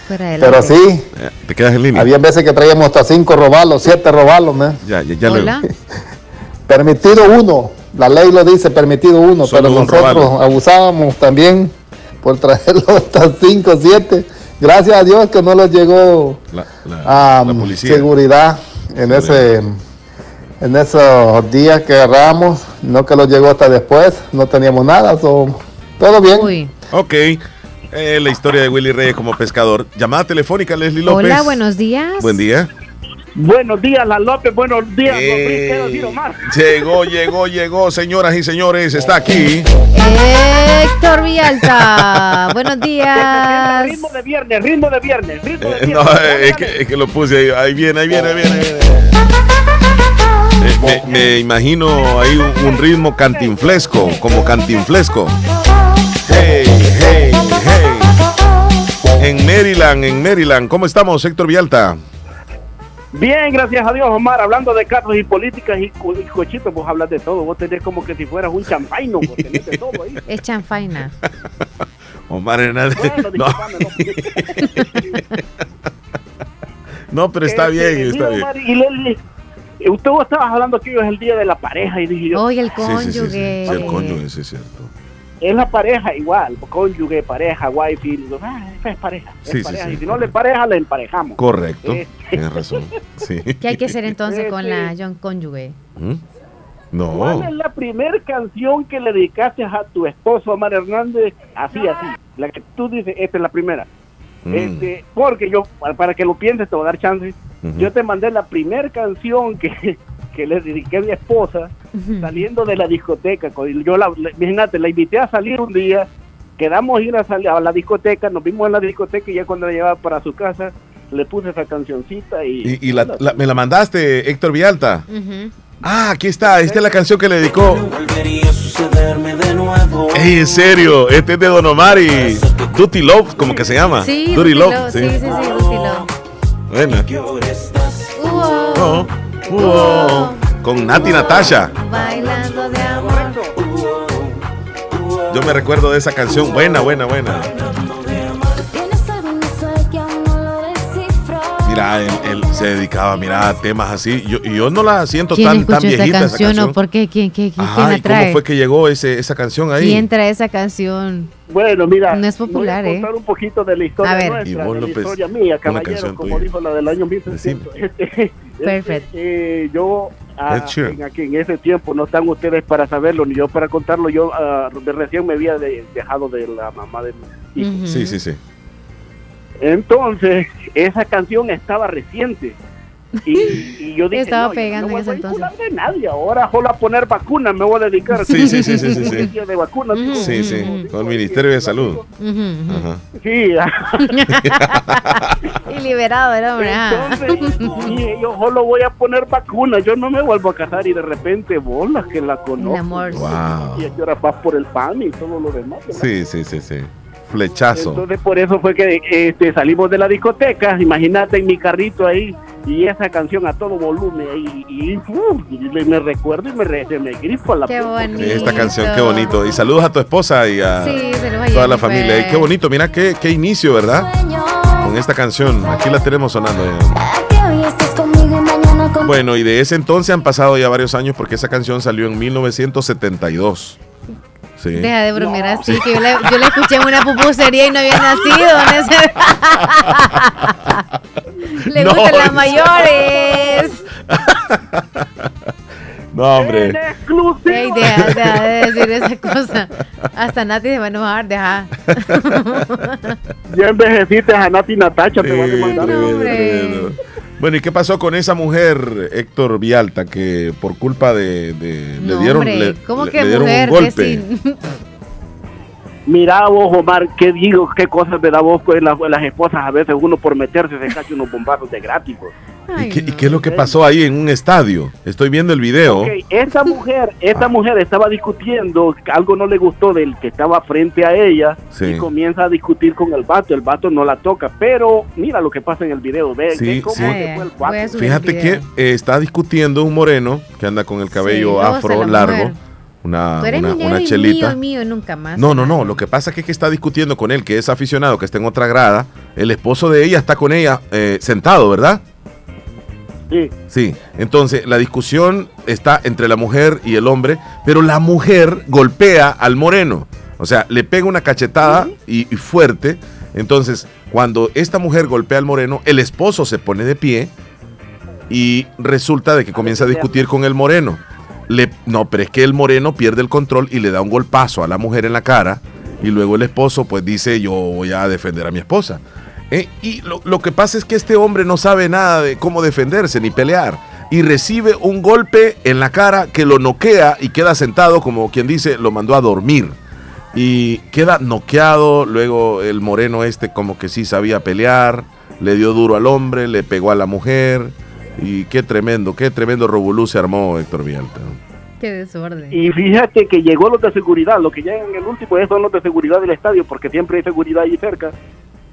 Pero sí. Eh, te quedas en línea. Había veces que traíamos hasta cinco robalos, siete robalos, ¿no? Ya, ya, ya Permitido uno, la ley lo dice, permitido uno, pero nosotros abusábamos también por traerlo hasta cinco, siete. Gracias a Dios que no nos llegó la, seguridad en ese en esos días que agarramos, no que lo llegó hasta después, no teníamos nada, todo bien. Ok. Eh, la historia de Willy Reyes como pescador. Llamada telefónica, Leslie López. Hola, buenos días. Buen día. Buenos días, La López. Buenos días, eh, Llegó, llegó, llegó, señoras y señores. Está aquí. Héctor Villalta. buenos días. Ritmo de viernes, ritmo de viernes, ritmo de eh, viernes. no, es que, es que, lo puse ahí. Ahí viene, ahí viene, ahí viene. Ahí viene. Me, imagino ahí un, ritmo cantinflesco, como cantinflesco. Hey, hey, hey. En Maryland, en Maryland. ¿Cómo estamos, Héctor Vialta? Bien, gracias a Dios, Omar. Hablando de carros y políticas y, cochitos, vos hablas de todo. Vos tenés como que si fueras un champaino, vos tenés de todo ahí. Es chanfaina. Omar Hernández. no. no. pero está este, bien, está bien. y usted estaba hablando que hoy es el día de la pareja y dije yo. Hoy el cónyuge. Sí, el cónyuge, sí, es cierto. Es la pareja igual, cónyuge, pareja, wifi, ah, es pareja. Es pareja. Y si no le pareja, le emparejamos. Correcto, eh. tienes razón. Sí. ¿Qué hay que hacer entonces con la John cónyuge? ¿Mm? No. ¿Cuál es la primera canción que le dedicaste a tu esposo, Omar Hernández? Así, así. La que tú dices, esta es la primera. Mm. Este, porque yo, para que lo pienses, te voy a dar chance. Yo te mandé la primera canción que, que le dediqué a mi esposa saliendo de la discoteca. Yo la, imagínate, la invité a salir un día, quedamos ir a, salir a la discoteca, nos vimos en la discoteca y ya cuando la llevaba para su casa le puse esa cancioncita y... ¿Y, me la mandaste, Héctor Vialta? Ah, aquí está, esta es la canción que le dedicó. Ey, en serio, este es de Don Omar y Duty Love, como que se llama. Sí, Duty, Love. Sí, sí, sí, Duty Love. Buena. Con Nati Natasha. Bailando de amor. Yo me recuerdo de esa canción. Buena, buena, buena. Mira, él, se dedicaba mira, a temas así. Yo, yo no la siento tan, tan viejita. Esa canción, ¿Por qué? ¿Quién, quién, quién la trae? ¿Cómo fue que llegó ese, esa canción ahí? ¿Quién trae esa canción? Bueno, mira, no es popular, voy a contar ¿eh? un poquito de la historia nuestra, de la historia mía, caballero, como dijo la del año 1600. Este, Perfecto. Eh, yo, ah, en, aquí, en ese tiempo, no están ustedes para saberlo, ni yo para contarlo, yo ah, recién me había dejado de la mamá de mi Sí, sí, sí. Entonces, esa canción estaba reciente. Y, yo dije, estaba pegando no, en ese entonces. de nadie, ahora solo a poner vacunas me voy a dedicar. Sí, sí, sí, sí, sí, sí. De vacunas, sí, sí, con el Ministerio de Salud. Ajá. Sí. y liberado el hombre. Entonces, yo solo voy a poner vacunas, yo no me vuelvo a casar y de repente bolas que la conozco. amor. Wow. Y ahora vas por el pan y todo lo demás. Sí, sí, sí, sí flechazo. Entonces por eso fue que este, salimos de la discoteca, imagínate en mi carrito ahí y esa canción a todo volumen y, me recuerdo y me, me grifo a la qué bonito. esta canción qué bonito. Y saludos a tu esposa y a toda la familia. Y qué bonito mira qué, qué inicio verdad con esta canción. Aquí la tenemos sonando. Bueno y de ese entonces han pasado ya varios años porque esa canción salió en 1972 Deja de bromear así, que yo la, yo escuché en una pupusería y no había nacido. Le gustan las mayores. No, hombre. Ey, deja, deja, de decir esa cosa. Hasta Nati se va a enojar, deja. Ya envejeciste a Nati Natacha, te van a mandar. No, hombre. Bueno, ¿y qué pasó con esa mujer, Héctor Vialta, que por culpa de, le dieron, le, ¿Cómo que dieron mujer? un golpe? Mira vos, Omar, qué digo, qué cosas me da vos con las, las esposas. A veces uno por meterse se cacha unos bombazos de gratis. pues. ¿Y, qué, y qué es lo que pasó ahí en un estadio? Estoy viendo el video. Ok, esta mujer, esta mujer estaba discutiendo, algo no le gustó del que estaba frente a ella Sí. y comienza a discutir con el vato. El vato no la toca, pero mira lo que pasa en el video. Ve, Sí, ve cómo sí. se fue el vato. Fíjate que eh, está discutiendo un moreno que anda con el cabello afro la largo, mujer. Una, Tú eres una, una y chelita. mío, mío, nunca más. No, no, no. Lo que pasa es que, es que está discutiendo con él, que es aficionado, que está en otra grada. El esposo de ella está con ella eh, sentado, ¿verdad? Sí. Sí. Entonces, la discusión está entre la mujer y el hombre, pero la mujer golpea al moreno. O sea, le pega una cachetada y, y fuerte. Entonces, cuando esta mujer golpea al moreno, el esposo se pone de pie y resulta de que comienza a discutir con el moreno. No, pero es que el moreno pierde el control y le da un golpazo a la mujer en la cara y luego el esposo pues dice yo voy a defender a mi esposa. Eh, y lo, lo que pasa es que este hombre no sabe nada de cómo defenderse ni pelear y recibe un golpe en la cara que lo noquea y queda sentado como quien dice lo mandó a dormir y queda noqueado. Luego el moreno este como que sí sabía pelear, le dio duro al hombre, le pegó a la mujer y qué tremendo, qué tremendo revolú se armó Héctor Villalta. Qué desorden. Y fíjate que llegó los de seguridad, lo que llegan en el último es son los de seguridad del estadio, porque siempre hay seguridad ahí cerca.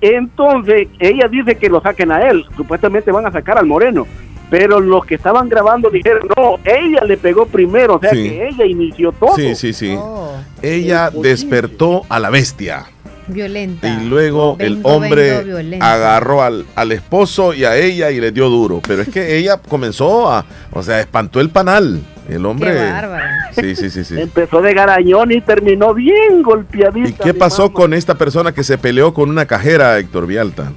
Entonces, ella dice que lo saquen a él, supuestamente van a sacar al moreno, pero los que estaban grabando dijeron, no, ella le pegó primero, o sea Sí. que ella inició todo. Sí, sí, sí. Ella despertó a la bestia. Violenta. Y luego el hombre agarró al, al esposo y a ella y le dio duro. Pero es que ella comenzó a, o sea, espantó el panal. El hombre. Qué bárbaro. Sí, sí, sí, sí. Empezó de garañón y terminó bien golpeadita. ¿Y qué pasó con esta persona que se peleó con una cajera, Héctor Vialta?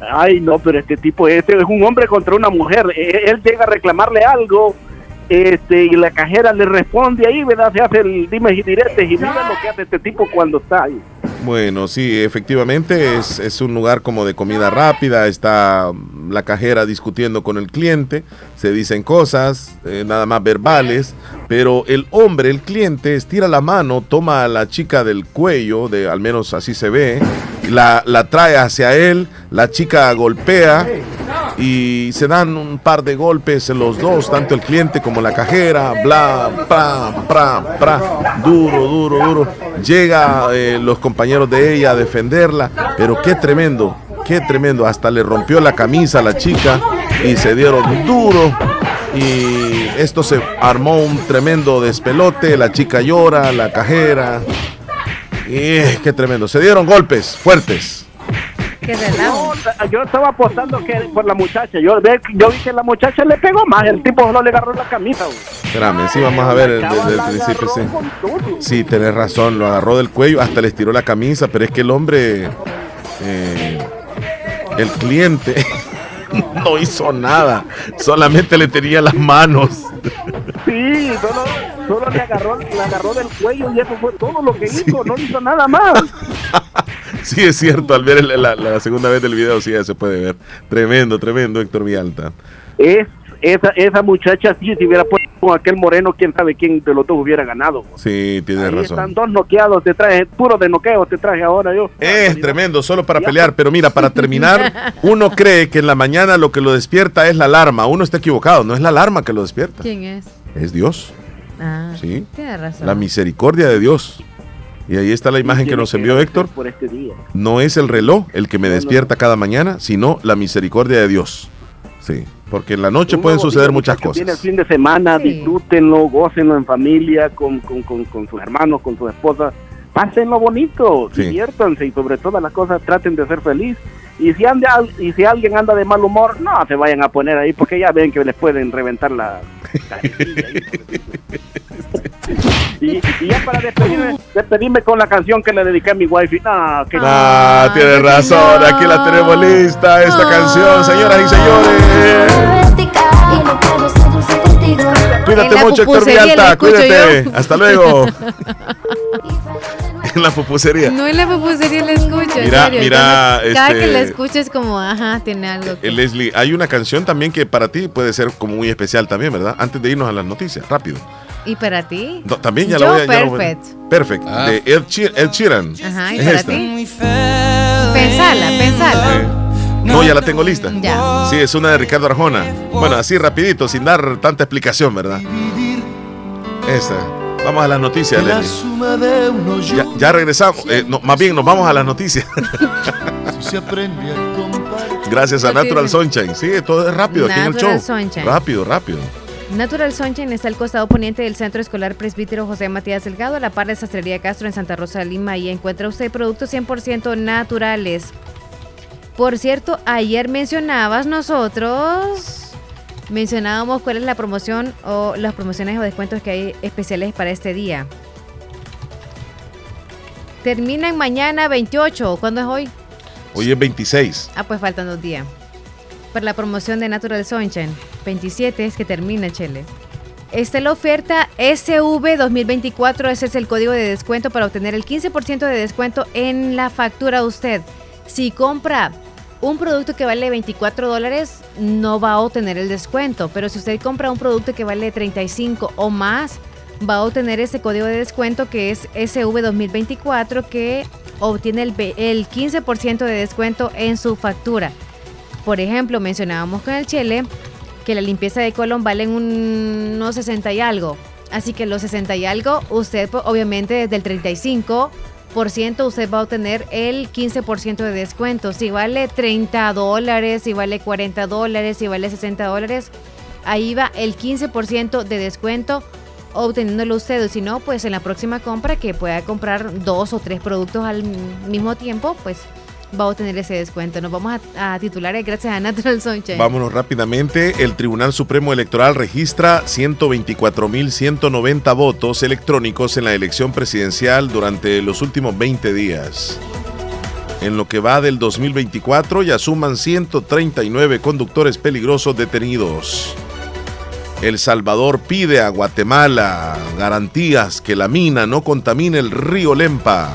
Ay, no, pero este tipo este es un hombre contra una mujer. Eh, Él llega a reclamarle algo este y la cajera le responde ahí, ¿verdad? Se hace el dime y diretes y mira lo que hace este tipo cuando está ahí. Bueno, sí, efectivamente es, es un lugar como de comida rápida, está mm, la cajera discutiendo con el cliente, se dicen cosas, eh, nada más verbales, pero el hombre, el cliente, estira la mano, toma a la chica del cuello, de, al menos así se ve, la, la trae hacia él, la chica golpea y se dan un par de golpes los dos, tanto el cliente como la cajera, bla, pra, pra, pra, duro, duro, duro. Llega eh, los compañeros de ella a defenderla, pero qué tremendo, qué tremendo. Hasta le rompió la camisa a la chica y se dieron duro. Y esto se armó un tremendo despelote, la chica llora, la cajera. Y eh, qué tremendo, se dieron golpes fuertes. Qué No, yo estaba apostando que por la muchacha. Yo, vi que la muchacha le pegó más. El tipo solo le agarró la camisa. güey. Espérame, sí, vamos a ver el- desde el principio, sí. Sí, tenés razón, lo agarró del cuello, hasta le estiró la camisa, pero es que el hombre, eh, el cliente, no hizo nada, solamente le tenía las manos. Sí, solo, solo le, agarró, le agarró del cuello y eso fue todo lo que hizo. No hizo nada más. Sí, es cierto, al ver el- la, la segunda vez del video, sí, ya se puede ver. Tremendo, tremendo, Héctor Vialta. Es, esa, esa muchacha, sí, si hubiera puesto con aquel moreno, quién sabe quién de los dos hubiera ganado. Sí, tienes Ahí razón. están dos noqueados, te traje, puro de noqueo, te traje ahora yo. Es tremendo, solo para pelear, pero mira, para terminar, uno cree que en la mañana lo que lo despierta es la alarma. Uno está equivocado, no es la alarma que lo despierta, ¿Quién es? Es Dios. Ah, Sí. Tienes razón. La misericordia de Dios. Y ahí está la imagen que nos envió Héctor. Por este día. No es el reloj el que me despierta cada mañana, sino la misericordia de Dios. Sí, porque en la noche pueden suceder día, muchas muchachos, Viene el cosas. fin de semana, disfrútenlo, gócenlo en familia, con, con, con, con sus hermanos, con sus esposas. Pásenlo bonito, Sí. diviértanse y sobre todas las cosas traten de ser feliz. Y si, anda, y si alguien anda de mal humor, no se vayan a poner ahí porque ya ven que les pueden reventar la... y, y ya para despedirme, despedirme con la canción que le dediqué a mi wifi. No, que Ah, tienes razón, aquí la tenemos lista, esta canción, señoras y señores. Cuídate mucho, Héctor escucho cuídate. yo. Hasta luego. en la pupusería. No en la pupusería la escucho. Mira, serio. mira, Yo no- Cada este- que la escucho es como, ajá, tiene algo. Eh, Leslie, hay una canción también que para ti puede ser como muy especial también, ¿verdad? Antes de irnos a las noticias, rápido. ¿Y para ti? también ya lo voy a Perfect. Perfect. Ah. De Ed, Sheeran. Ajá, ¿y para ti? Pensala, pensala. No, ya la tengo lista. Ya. Sí, es una de Ricardo Arjona. Bueno, así rapidito, sin dar tanta explicación, ¿verdad? Esa. Vamos a las noticias, Ya, regresamos. Eh, más bien, nos vamos a las noticias. Gracias a Natural Sunshine. Sí, todo es rápido aquí en el show. Rápido, rápido. Natural Sunshine está al costado poniente del Centro Escolar Presbítero José Matías Delgado, a la par de Sastrería Castro en Santa Rosa de Lima. Y encuentra usted productos 100% naturales. Por cierto, ayer mencionabas nosotros, mencionábamos cuál es la promoción o las promociones o descuentos que hay especiales para este día. Terminan mañana 28. ¿Cuándo es hoy? Hoy es 26. Ah, pues faltan dos días. Para la promoción de Natural Sunshine. 27 es que termina, Chele. Esta es la oferta SV 2024. Ese es el código de descuento para obtener el 15% de descuento en la factura usted. Si compra un producto que vale 24 dólares, no va a obtener el descuento. Pero si usted compra un producto que vale 35 o más, va a obtener ese código de descuento que es SV 2024 que obtiene el, 15% de descuento en su factura. Por ejemplo, mencionábamos con el Chile que la limpieza de colon vale unos 60 y algo. Así que los 60 y algo, usted obviamente desde el 35 usted va a obtener el 15% de descuento. Si vale 30 dólares, si vale 40 dólares, si vale 60 dólares, ahí va el 15% de descuento obteniéndolo usted. Si no, pues en la próxima compra que pueda comprar dos o tres productos al mismo tiempo, pues va a obtener ese descuento. Nos vamos a, titular gracias a Natural Sunshine. Vámonos rápidamente. El Tribunal Supremo Electoral registra 124.190 votos electrónicos en la elección presidencial durante los últimos 20 días. En lo que va del 2024 ya suman 139 conductores peligrosos detenidos. El Salvador pide a Guatemala garantías que la mina no contamine el río Lempa.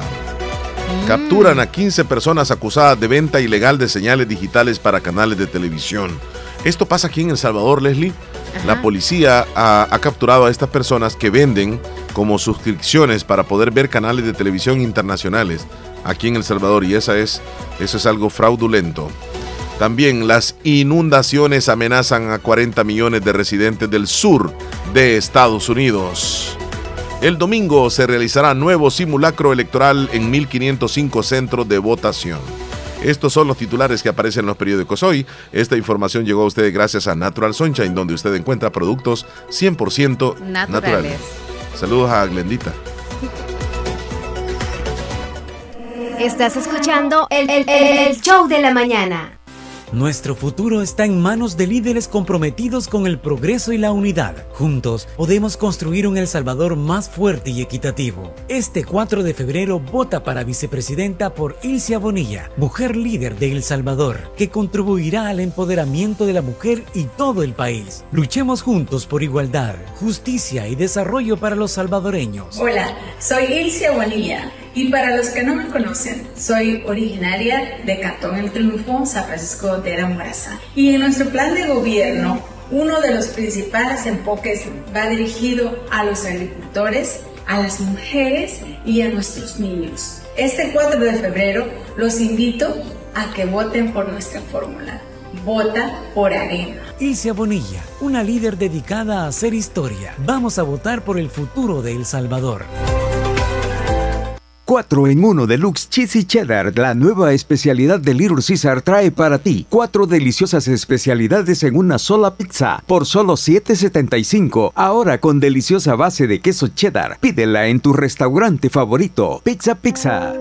Capturan a 15 personas acusadas de venta ilegal de señales digitales para canales de televisión. Esto pasa aquí en El Salvador, Leslie. La policía ha, capturado a estas personas que venden como suscripciones para poder ver canales de televisión internacionales aquí en El Salvador y esa es, eso es algo fraudulento. También las inundaciones amenazan a 40 millones de residentes del sur de Estados Unidos. El domingo se realizará nuevo simulacro electoral en 1505 centros de votación. Estos son los titulares que aparecen en los periódicos hoy. Esta información llegó a ustedes gracias a Natural Sunshine, donde usted encuentra productos 100% naturales. Saludos a Glendita. Estás escuchando el show de la mañana. Nuestro futuro está en manos de líderes comprometidos con el progreso y la unidad. Juntos podemos construir un El Salvador más fuerte y equitativo. Este 4 de febrero vota para vicepresidenta por Ilcia Bonilla, mujer líder de El Salvador, que contribuirá al empoderamiento de la mujer y todo el país. Luchemos juntos por igualdad, justicia y desarrollo para los salvadoreños. Hola, soy Ilcia Bonilla y para los que no me conocen, soy originaria de Cantón El Triunfo, San Francisco de la Moraza. Y en nuestro plan de gobierno, uno de los principales enfoques va dirigido a los agricultores, a las mujeres y a nuestros niños. Este 4 de febrero los invito a que voten por nuestra fórmula. Vota por Arena. Ilse Bonilla, una líder dedicada a hacer historia. Vamos a votar por el futuro de El Salvador. 4 en 1 Deluxe Cheesy Cheddar, la nueva especialidad de Little Caesar trae para ti cuatro deliciosas especialidades en una sola pizza por solo 7.75. Ahora con deliciosa base de queso cheddar. Pídela en tu restaurante favorito. Pizza Pizza.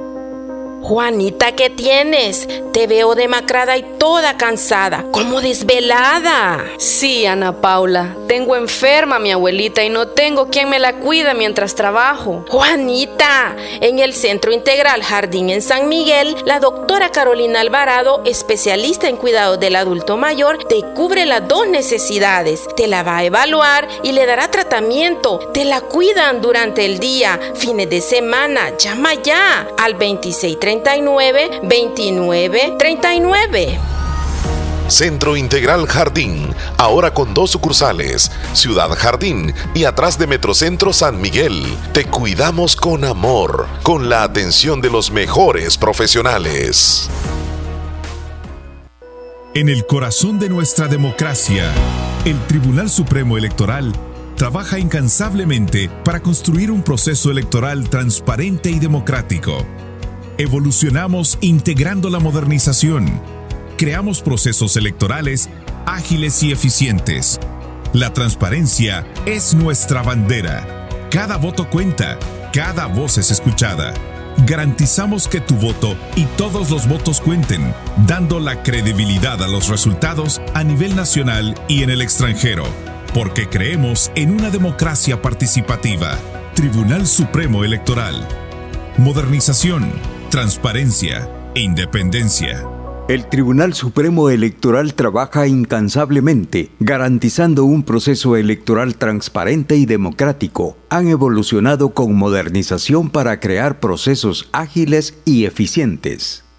Juanita, ¿qué tienes? Te veo demacrada y toda cansada, como desvelada. Sí, Ana Paula, tengo enferma a mi abuelita y no tengo quien me la cuida mientras trabajo. Juanita, en el Centro Integral Jardín en San Miguel, la doctora Carolina Alvarado, especialista en cuidado del adulto mayor, te cubre las dos necesidades. Te la va a evaluar y le dará tratamiento. Te la cuidan durante el día, fines de semana. Llama ya al 2630 39 29 39. Centro Integral Jardín, ahora con dos sucursales, Ciudad Jardín y atrás de Metrocentro San Miguel. Te cuidamos con amor, con la atención de los mejores profesionales. En el corazón de nuestra democracia, el Tribunal Supremo Electoral trabaja incansablemente para construir un proceso electoral transparente y democrático. Evolucionamos integrando la modernización. Creamos procesos electorales ágiles y eficientes. La transparencia es nuestra bandera. Cada voto cuenta, cada voz es escuchada. Garantizamos que tu voto y todos los votos cuenten, dando la credibilidad a los resultados a nivel nacional y en el extranjero porque creemos en una democracia participativa. Tribunal Supremo Electoral. Modernización, transparencia e independencia. El Tribunal Supremo Electoral trabaja incansablemente, garantizando un proceso electoral transparente y democrático. Han evolucionado con modernización para crear procesos ágiles y eficientes.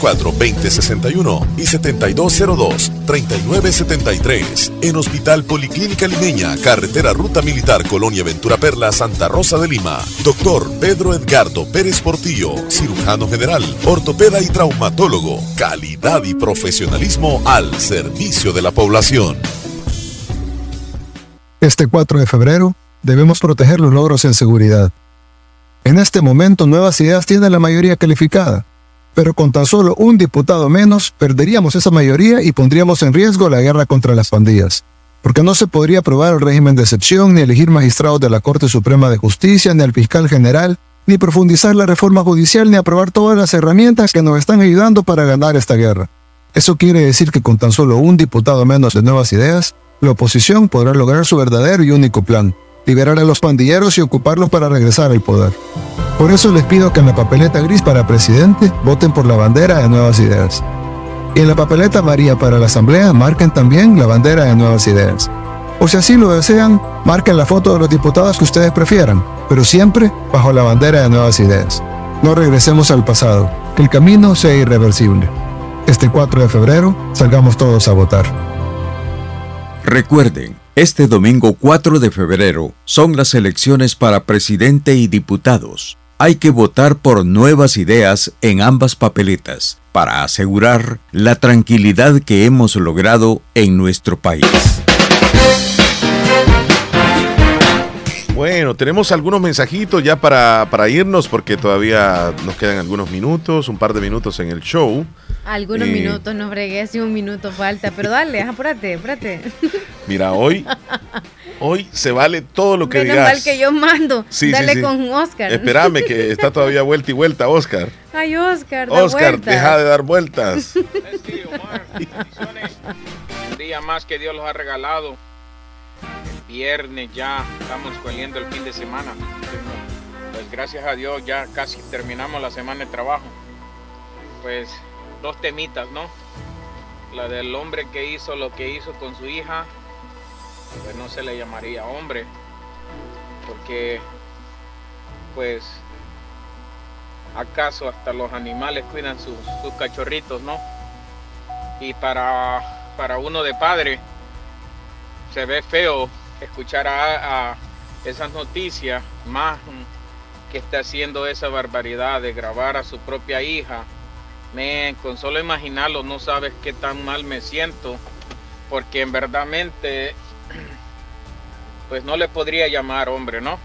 2061 y 7202-3973. En Hospital Policlínica Limeña, Carretera Ruta Militar Colonia Ventura Perla, Santa Rosa de Lima. Doctor Pedro Edgardo Pérez Portillo, cirujano general, ortopeda y traumatólogo. Calidad y profesionalismo al servicio de la población. Este 4 de febrero debemos proteger los logros en seguridad. En este momento, Nuevas Ideas tiene la mayoría calificada pero con tan solo un diputado menos perderíamos esa mayoría y pondríamos en riesgo la guerra contra las pandillas. Porque no se podría aprobar el régimen de excepción, ni elegir magistrados de la Corte Suprema de Justicia, ni al fiscal general, ni profundizar la reforma judicial, ni aprobar todas las herramientas que nos están ayudando para ganar esta guerra. Eso quiere decir que con tan solo un diputado menos de nuevas ideas, la oposición podrá lograr su verdadero y único plan, liberar a los pandilleros y ocuparlos para regresar al poder. Por eso les pido que en la papeleta gris para presidente voten por la bandera de Nuevas Ideas. Y en la papeleta María para la Asamblea marquen también la bandera de Nuevas Ideas. O si así lo desean, marquen la foto de los diputados que ustedes prefieran, pero siempre bajo la bandera de Nuevas Ideas. No regresemos al pasado, que el camino sea irreversible. Este 4 de febrero salgamos todos a votar. Recuerden, este domingo 4 de febrero son las elecciones para presidente y diputados hay que votar por nuevas ideas en ambas papeletas para asegurar la tranquilidad que hemos logrado en nuestro país. Bueno, tenemos algunos mensajitos ya para, para, irnos porque todavía nos quedan algunos minutos, un par de minutos en el show. Algunos minutos, no bregué, si un minuto falta, pero dale, apúrate, apúrate. Mira, hoy Hoy se vale todo lo que Menos digas. mal que yo mando. Dale con Oscar. Espérame, que está todavía vuelta y vuelta, Oscar. Ay, Oscar, da Oscar, deja de dar vueltas. Un día más que Dios los ha regalado. El viernes ya estamos escogiendo el fin de semana. Pues gracias a Dios ya casi terminamos la semana de trabajo. Pues dos temitas, ¿no? La del hombre que hizo lo que hizo con su hija pues no se le llamaría hombre, porque pues acaso hasta los animales cuidan sus, cachorritos, ¿no? Y para, para uno de padre se ve feo escuchar a, esas noticias, más que está haciendo esa barbaridad de grabar a su propia hija. Me, con solo imaginarlo no sabes qué tan mal me siento, porque en verdadmente pues no le podría llamar hombre, ¿no?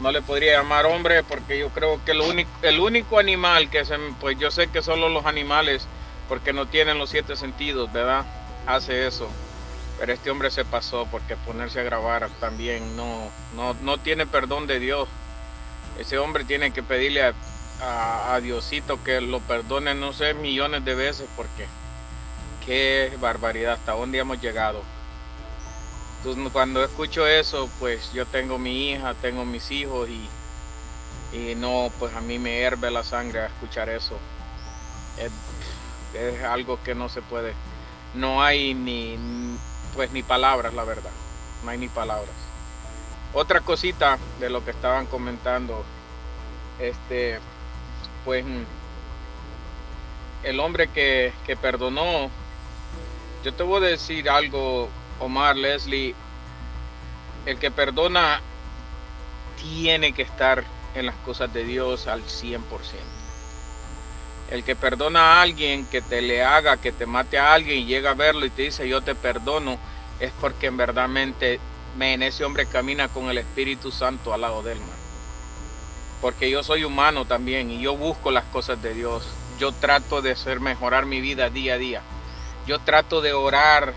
No le podría llamar hombre porque yo creo que el único, el único animal que se, pues yo sé que solo los animales, porque no tienen los siete sentidos, ¿verdad? Hace eso. Pero este hombre se pasó porque ponerse a grabar también no, no, no tiene perdón de Dios. Ese hombre tiene que pedirle a, a, Diosito que lo perdone, no sé, millones de veces porque qué barbaridad, hasta dónde hemos llegado. Cuando escucho eso, pues yo tengo mi hija, tengo mis hijos y, y no, pues a mí me herve la sangre escuchar eso. Es, es algo que no se puede, no hay ni, pues ni palabras, la verdad, no hay ni palabras. Otra cosita de lo que estaban comentando, este, pues el hombre que, que perdonó, yo te voy a decir algo, Omar, Leslie, el que perdona tiene que estar en las cosas de Dios al 100%. El que perdona a alguien que te le haga, que te mate a alguien y llega a verlo y te dice yo te perdono, es porque en verdad en ese hombre camina con el Espíritu Santo al lado del mar. Porque yo soy humano también y yo busco las cosas de Dios. Yo trato de hacer mejorar mi vida día a día. Yo trato de orar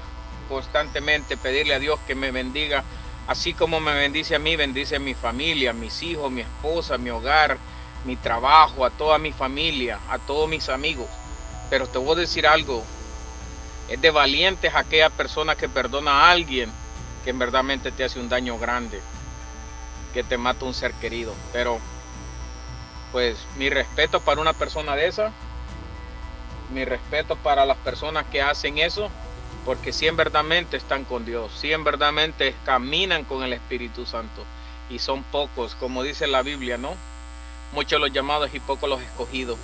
constantemente, pedirle a Dios que me bendiga. Así como me bendice a mí, bendice a mi familia, mis hijos, mi esposa, mi hogar, mi trabajo, a toda mi familia, a todos mis amigos. Pero te voy a decir algo, es de valientes aquella persona que perdona a alguien que en verdad te hace un daño grande, que te mata un ser querido. Pero, pues, mi respeto para una persona de esa, mi respeto para las personas que hacen eso, porque si en verdad están con Dios, si en verdad caminan con el Espíritu Santo, y son pocos, como dice la Biblia, ¿no? Muchos los llamados y pocos los escogidos.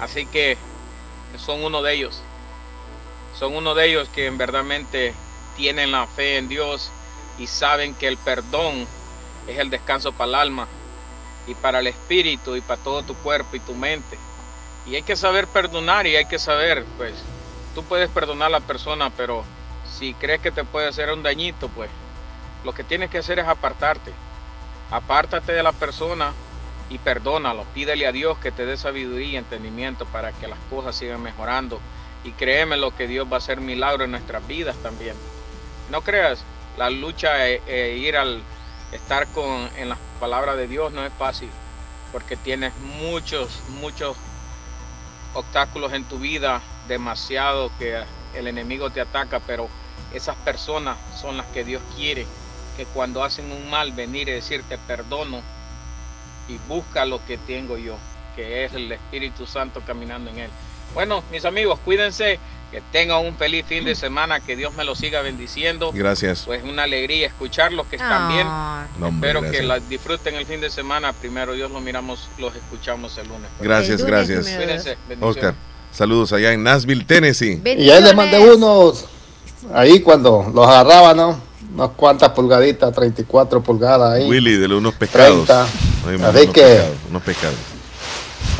Así que son uno de ellos. Son uno de ellos que en verdad tienen la fe en Dios y saben que el perdón es el descanso para el alma y para el espíritu y para todo tu cuerpo y tu mente. Y hay que saber perdonar y hay que saber, pues, tú puedes perdonar a la persona, pero si crees que te puede hacer un dañito, pues, lo que tienes que hacer es apartarte. Apártate de la persona y perdónalo. Pídele a Dios que te dé sabiduría y entendimiento para que las cosas sigan mejorando. Y créeme lo que Dios va a hacer milagro en nuestras vidas también. No creas, la lucha e, e ir al estar con en las palabras de Dios no es fácil porque tienes muchos muchos obstáculos en tu vida demasiado que el enemigo te ataca pero esas personas son las que Dios quiere que cuando hacen un mal venir y decirte perdono y busca lo que tengo yo que es el Espíritu Santo caminando en él. Bueno mis amigos cuídense que tengan un feliz fin de semana, que Dios me lo siga bendiciendo. Gracias. Pues una alegría escucharlos que están bien. Espero que la disfruten el fin de semana. Primero Dios lo miramos, los escuchamos el lunes. Gracias, gracias. Cuídense. Oscar, saludos allá en Nashville, Tennessee. Y ahí le mandé unos, ahí cuando los agarraba, ¿no? Unas cuantas pulgaditas, 34 pulgadas ahí. Willy, de unos pescados. Así que... unos pescados.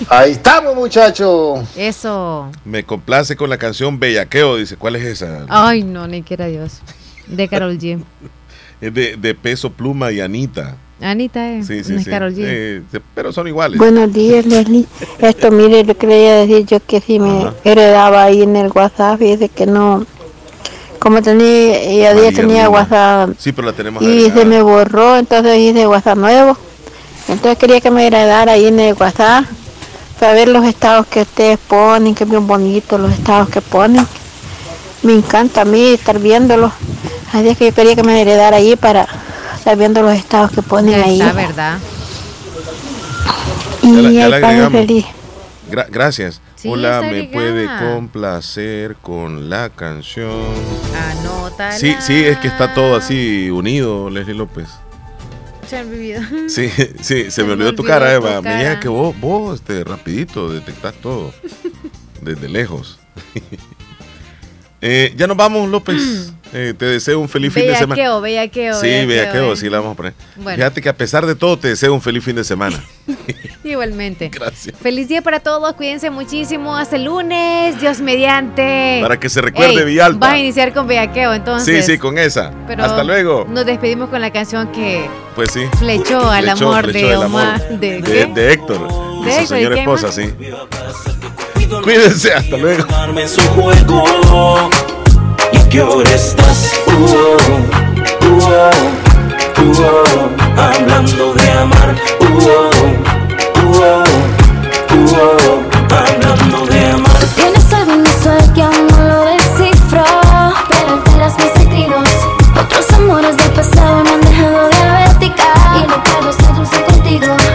Ahí estamos, muchachos. Eso. Me complace con la canción Bellaqueo. Dice, ¿cuál es esa? Ay, no, ni quiera Dios. De Carol G. es de, Peso Pluma y Anita. Anita es. Sí, sí, sí. Carol G. Eh, pero son iguales. Buenos días, Leslie. Esto, mire, le quería decir yo que si me heredaba ahí en el WhatsApp, fíjese que no. Como tenía, ya día tenía WhatsApp. Sí, pero la tenemos Y se me borró, entonces hice WhatsApp nuevo. Entonces quería que me heredara ahí en el WhatsApp para ver los estados que ustedes ponen, que bien bonitos los estados que ponen. Me encanta a mí estar viéndolos. Así es que yo quería que me heredara ahí para estar viendo los estados que ponen ahí. La verdad. Y ya, ya feliz. gracias. Hola, ¿me puede complacer con la canción? Anótala. Sí, sí, es que está todo así unido, Leslie López. Sí, sí, se, me olvidó, tu cara, Eva. Mira que vos, vos, este, rapidito, detectás todo. Desde lejos. eh, ya nos vamos, López. Eh, te deseo un feliz fin de semana. Bellaqueo, Sí, bellaqueo, sí la vamos a poner. Fíjate que a pesar de todo te deseo un feliz fin de semana. Igualmente. Gracias. Feliz día para todos, cuídense muchísimo. Hasta el lunes, Dios mediante. Para que se recuerde Villalta. Vas a iniciar con bellaqueo, entonces. Sí, sí, con esa. Hasta luego. Nos despedimos con la canción que pues sí. flechó al amor de Omar. de, de, Héctor. De, su señora esposa, sí. Cuídense, hasta luego qué hora estás? Uh -oh, uh -oh, uh -oh, hablando de amar. Uh -oh, uh -oh, uh -oh, hablando de amar. Tienes algo inusual que aún no lo descifro, pero alteras mis sentidos. Otros amores del pasado me han dejado diabética y no puedo seducir contigo.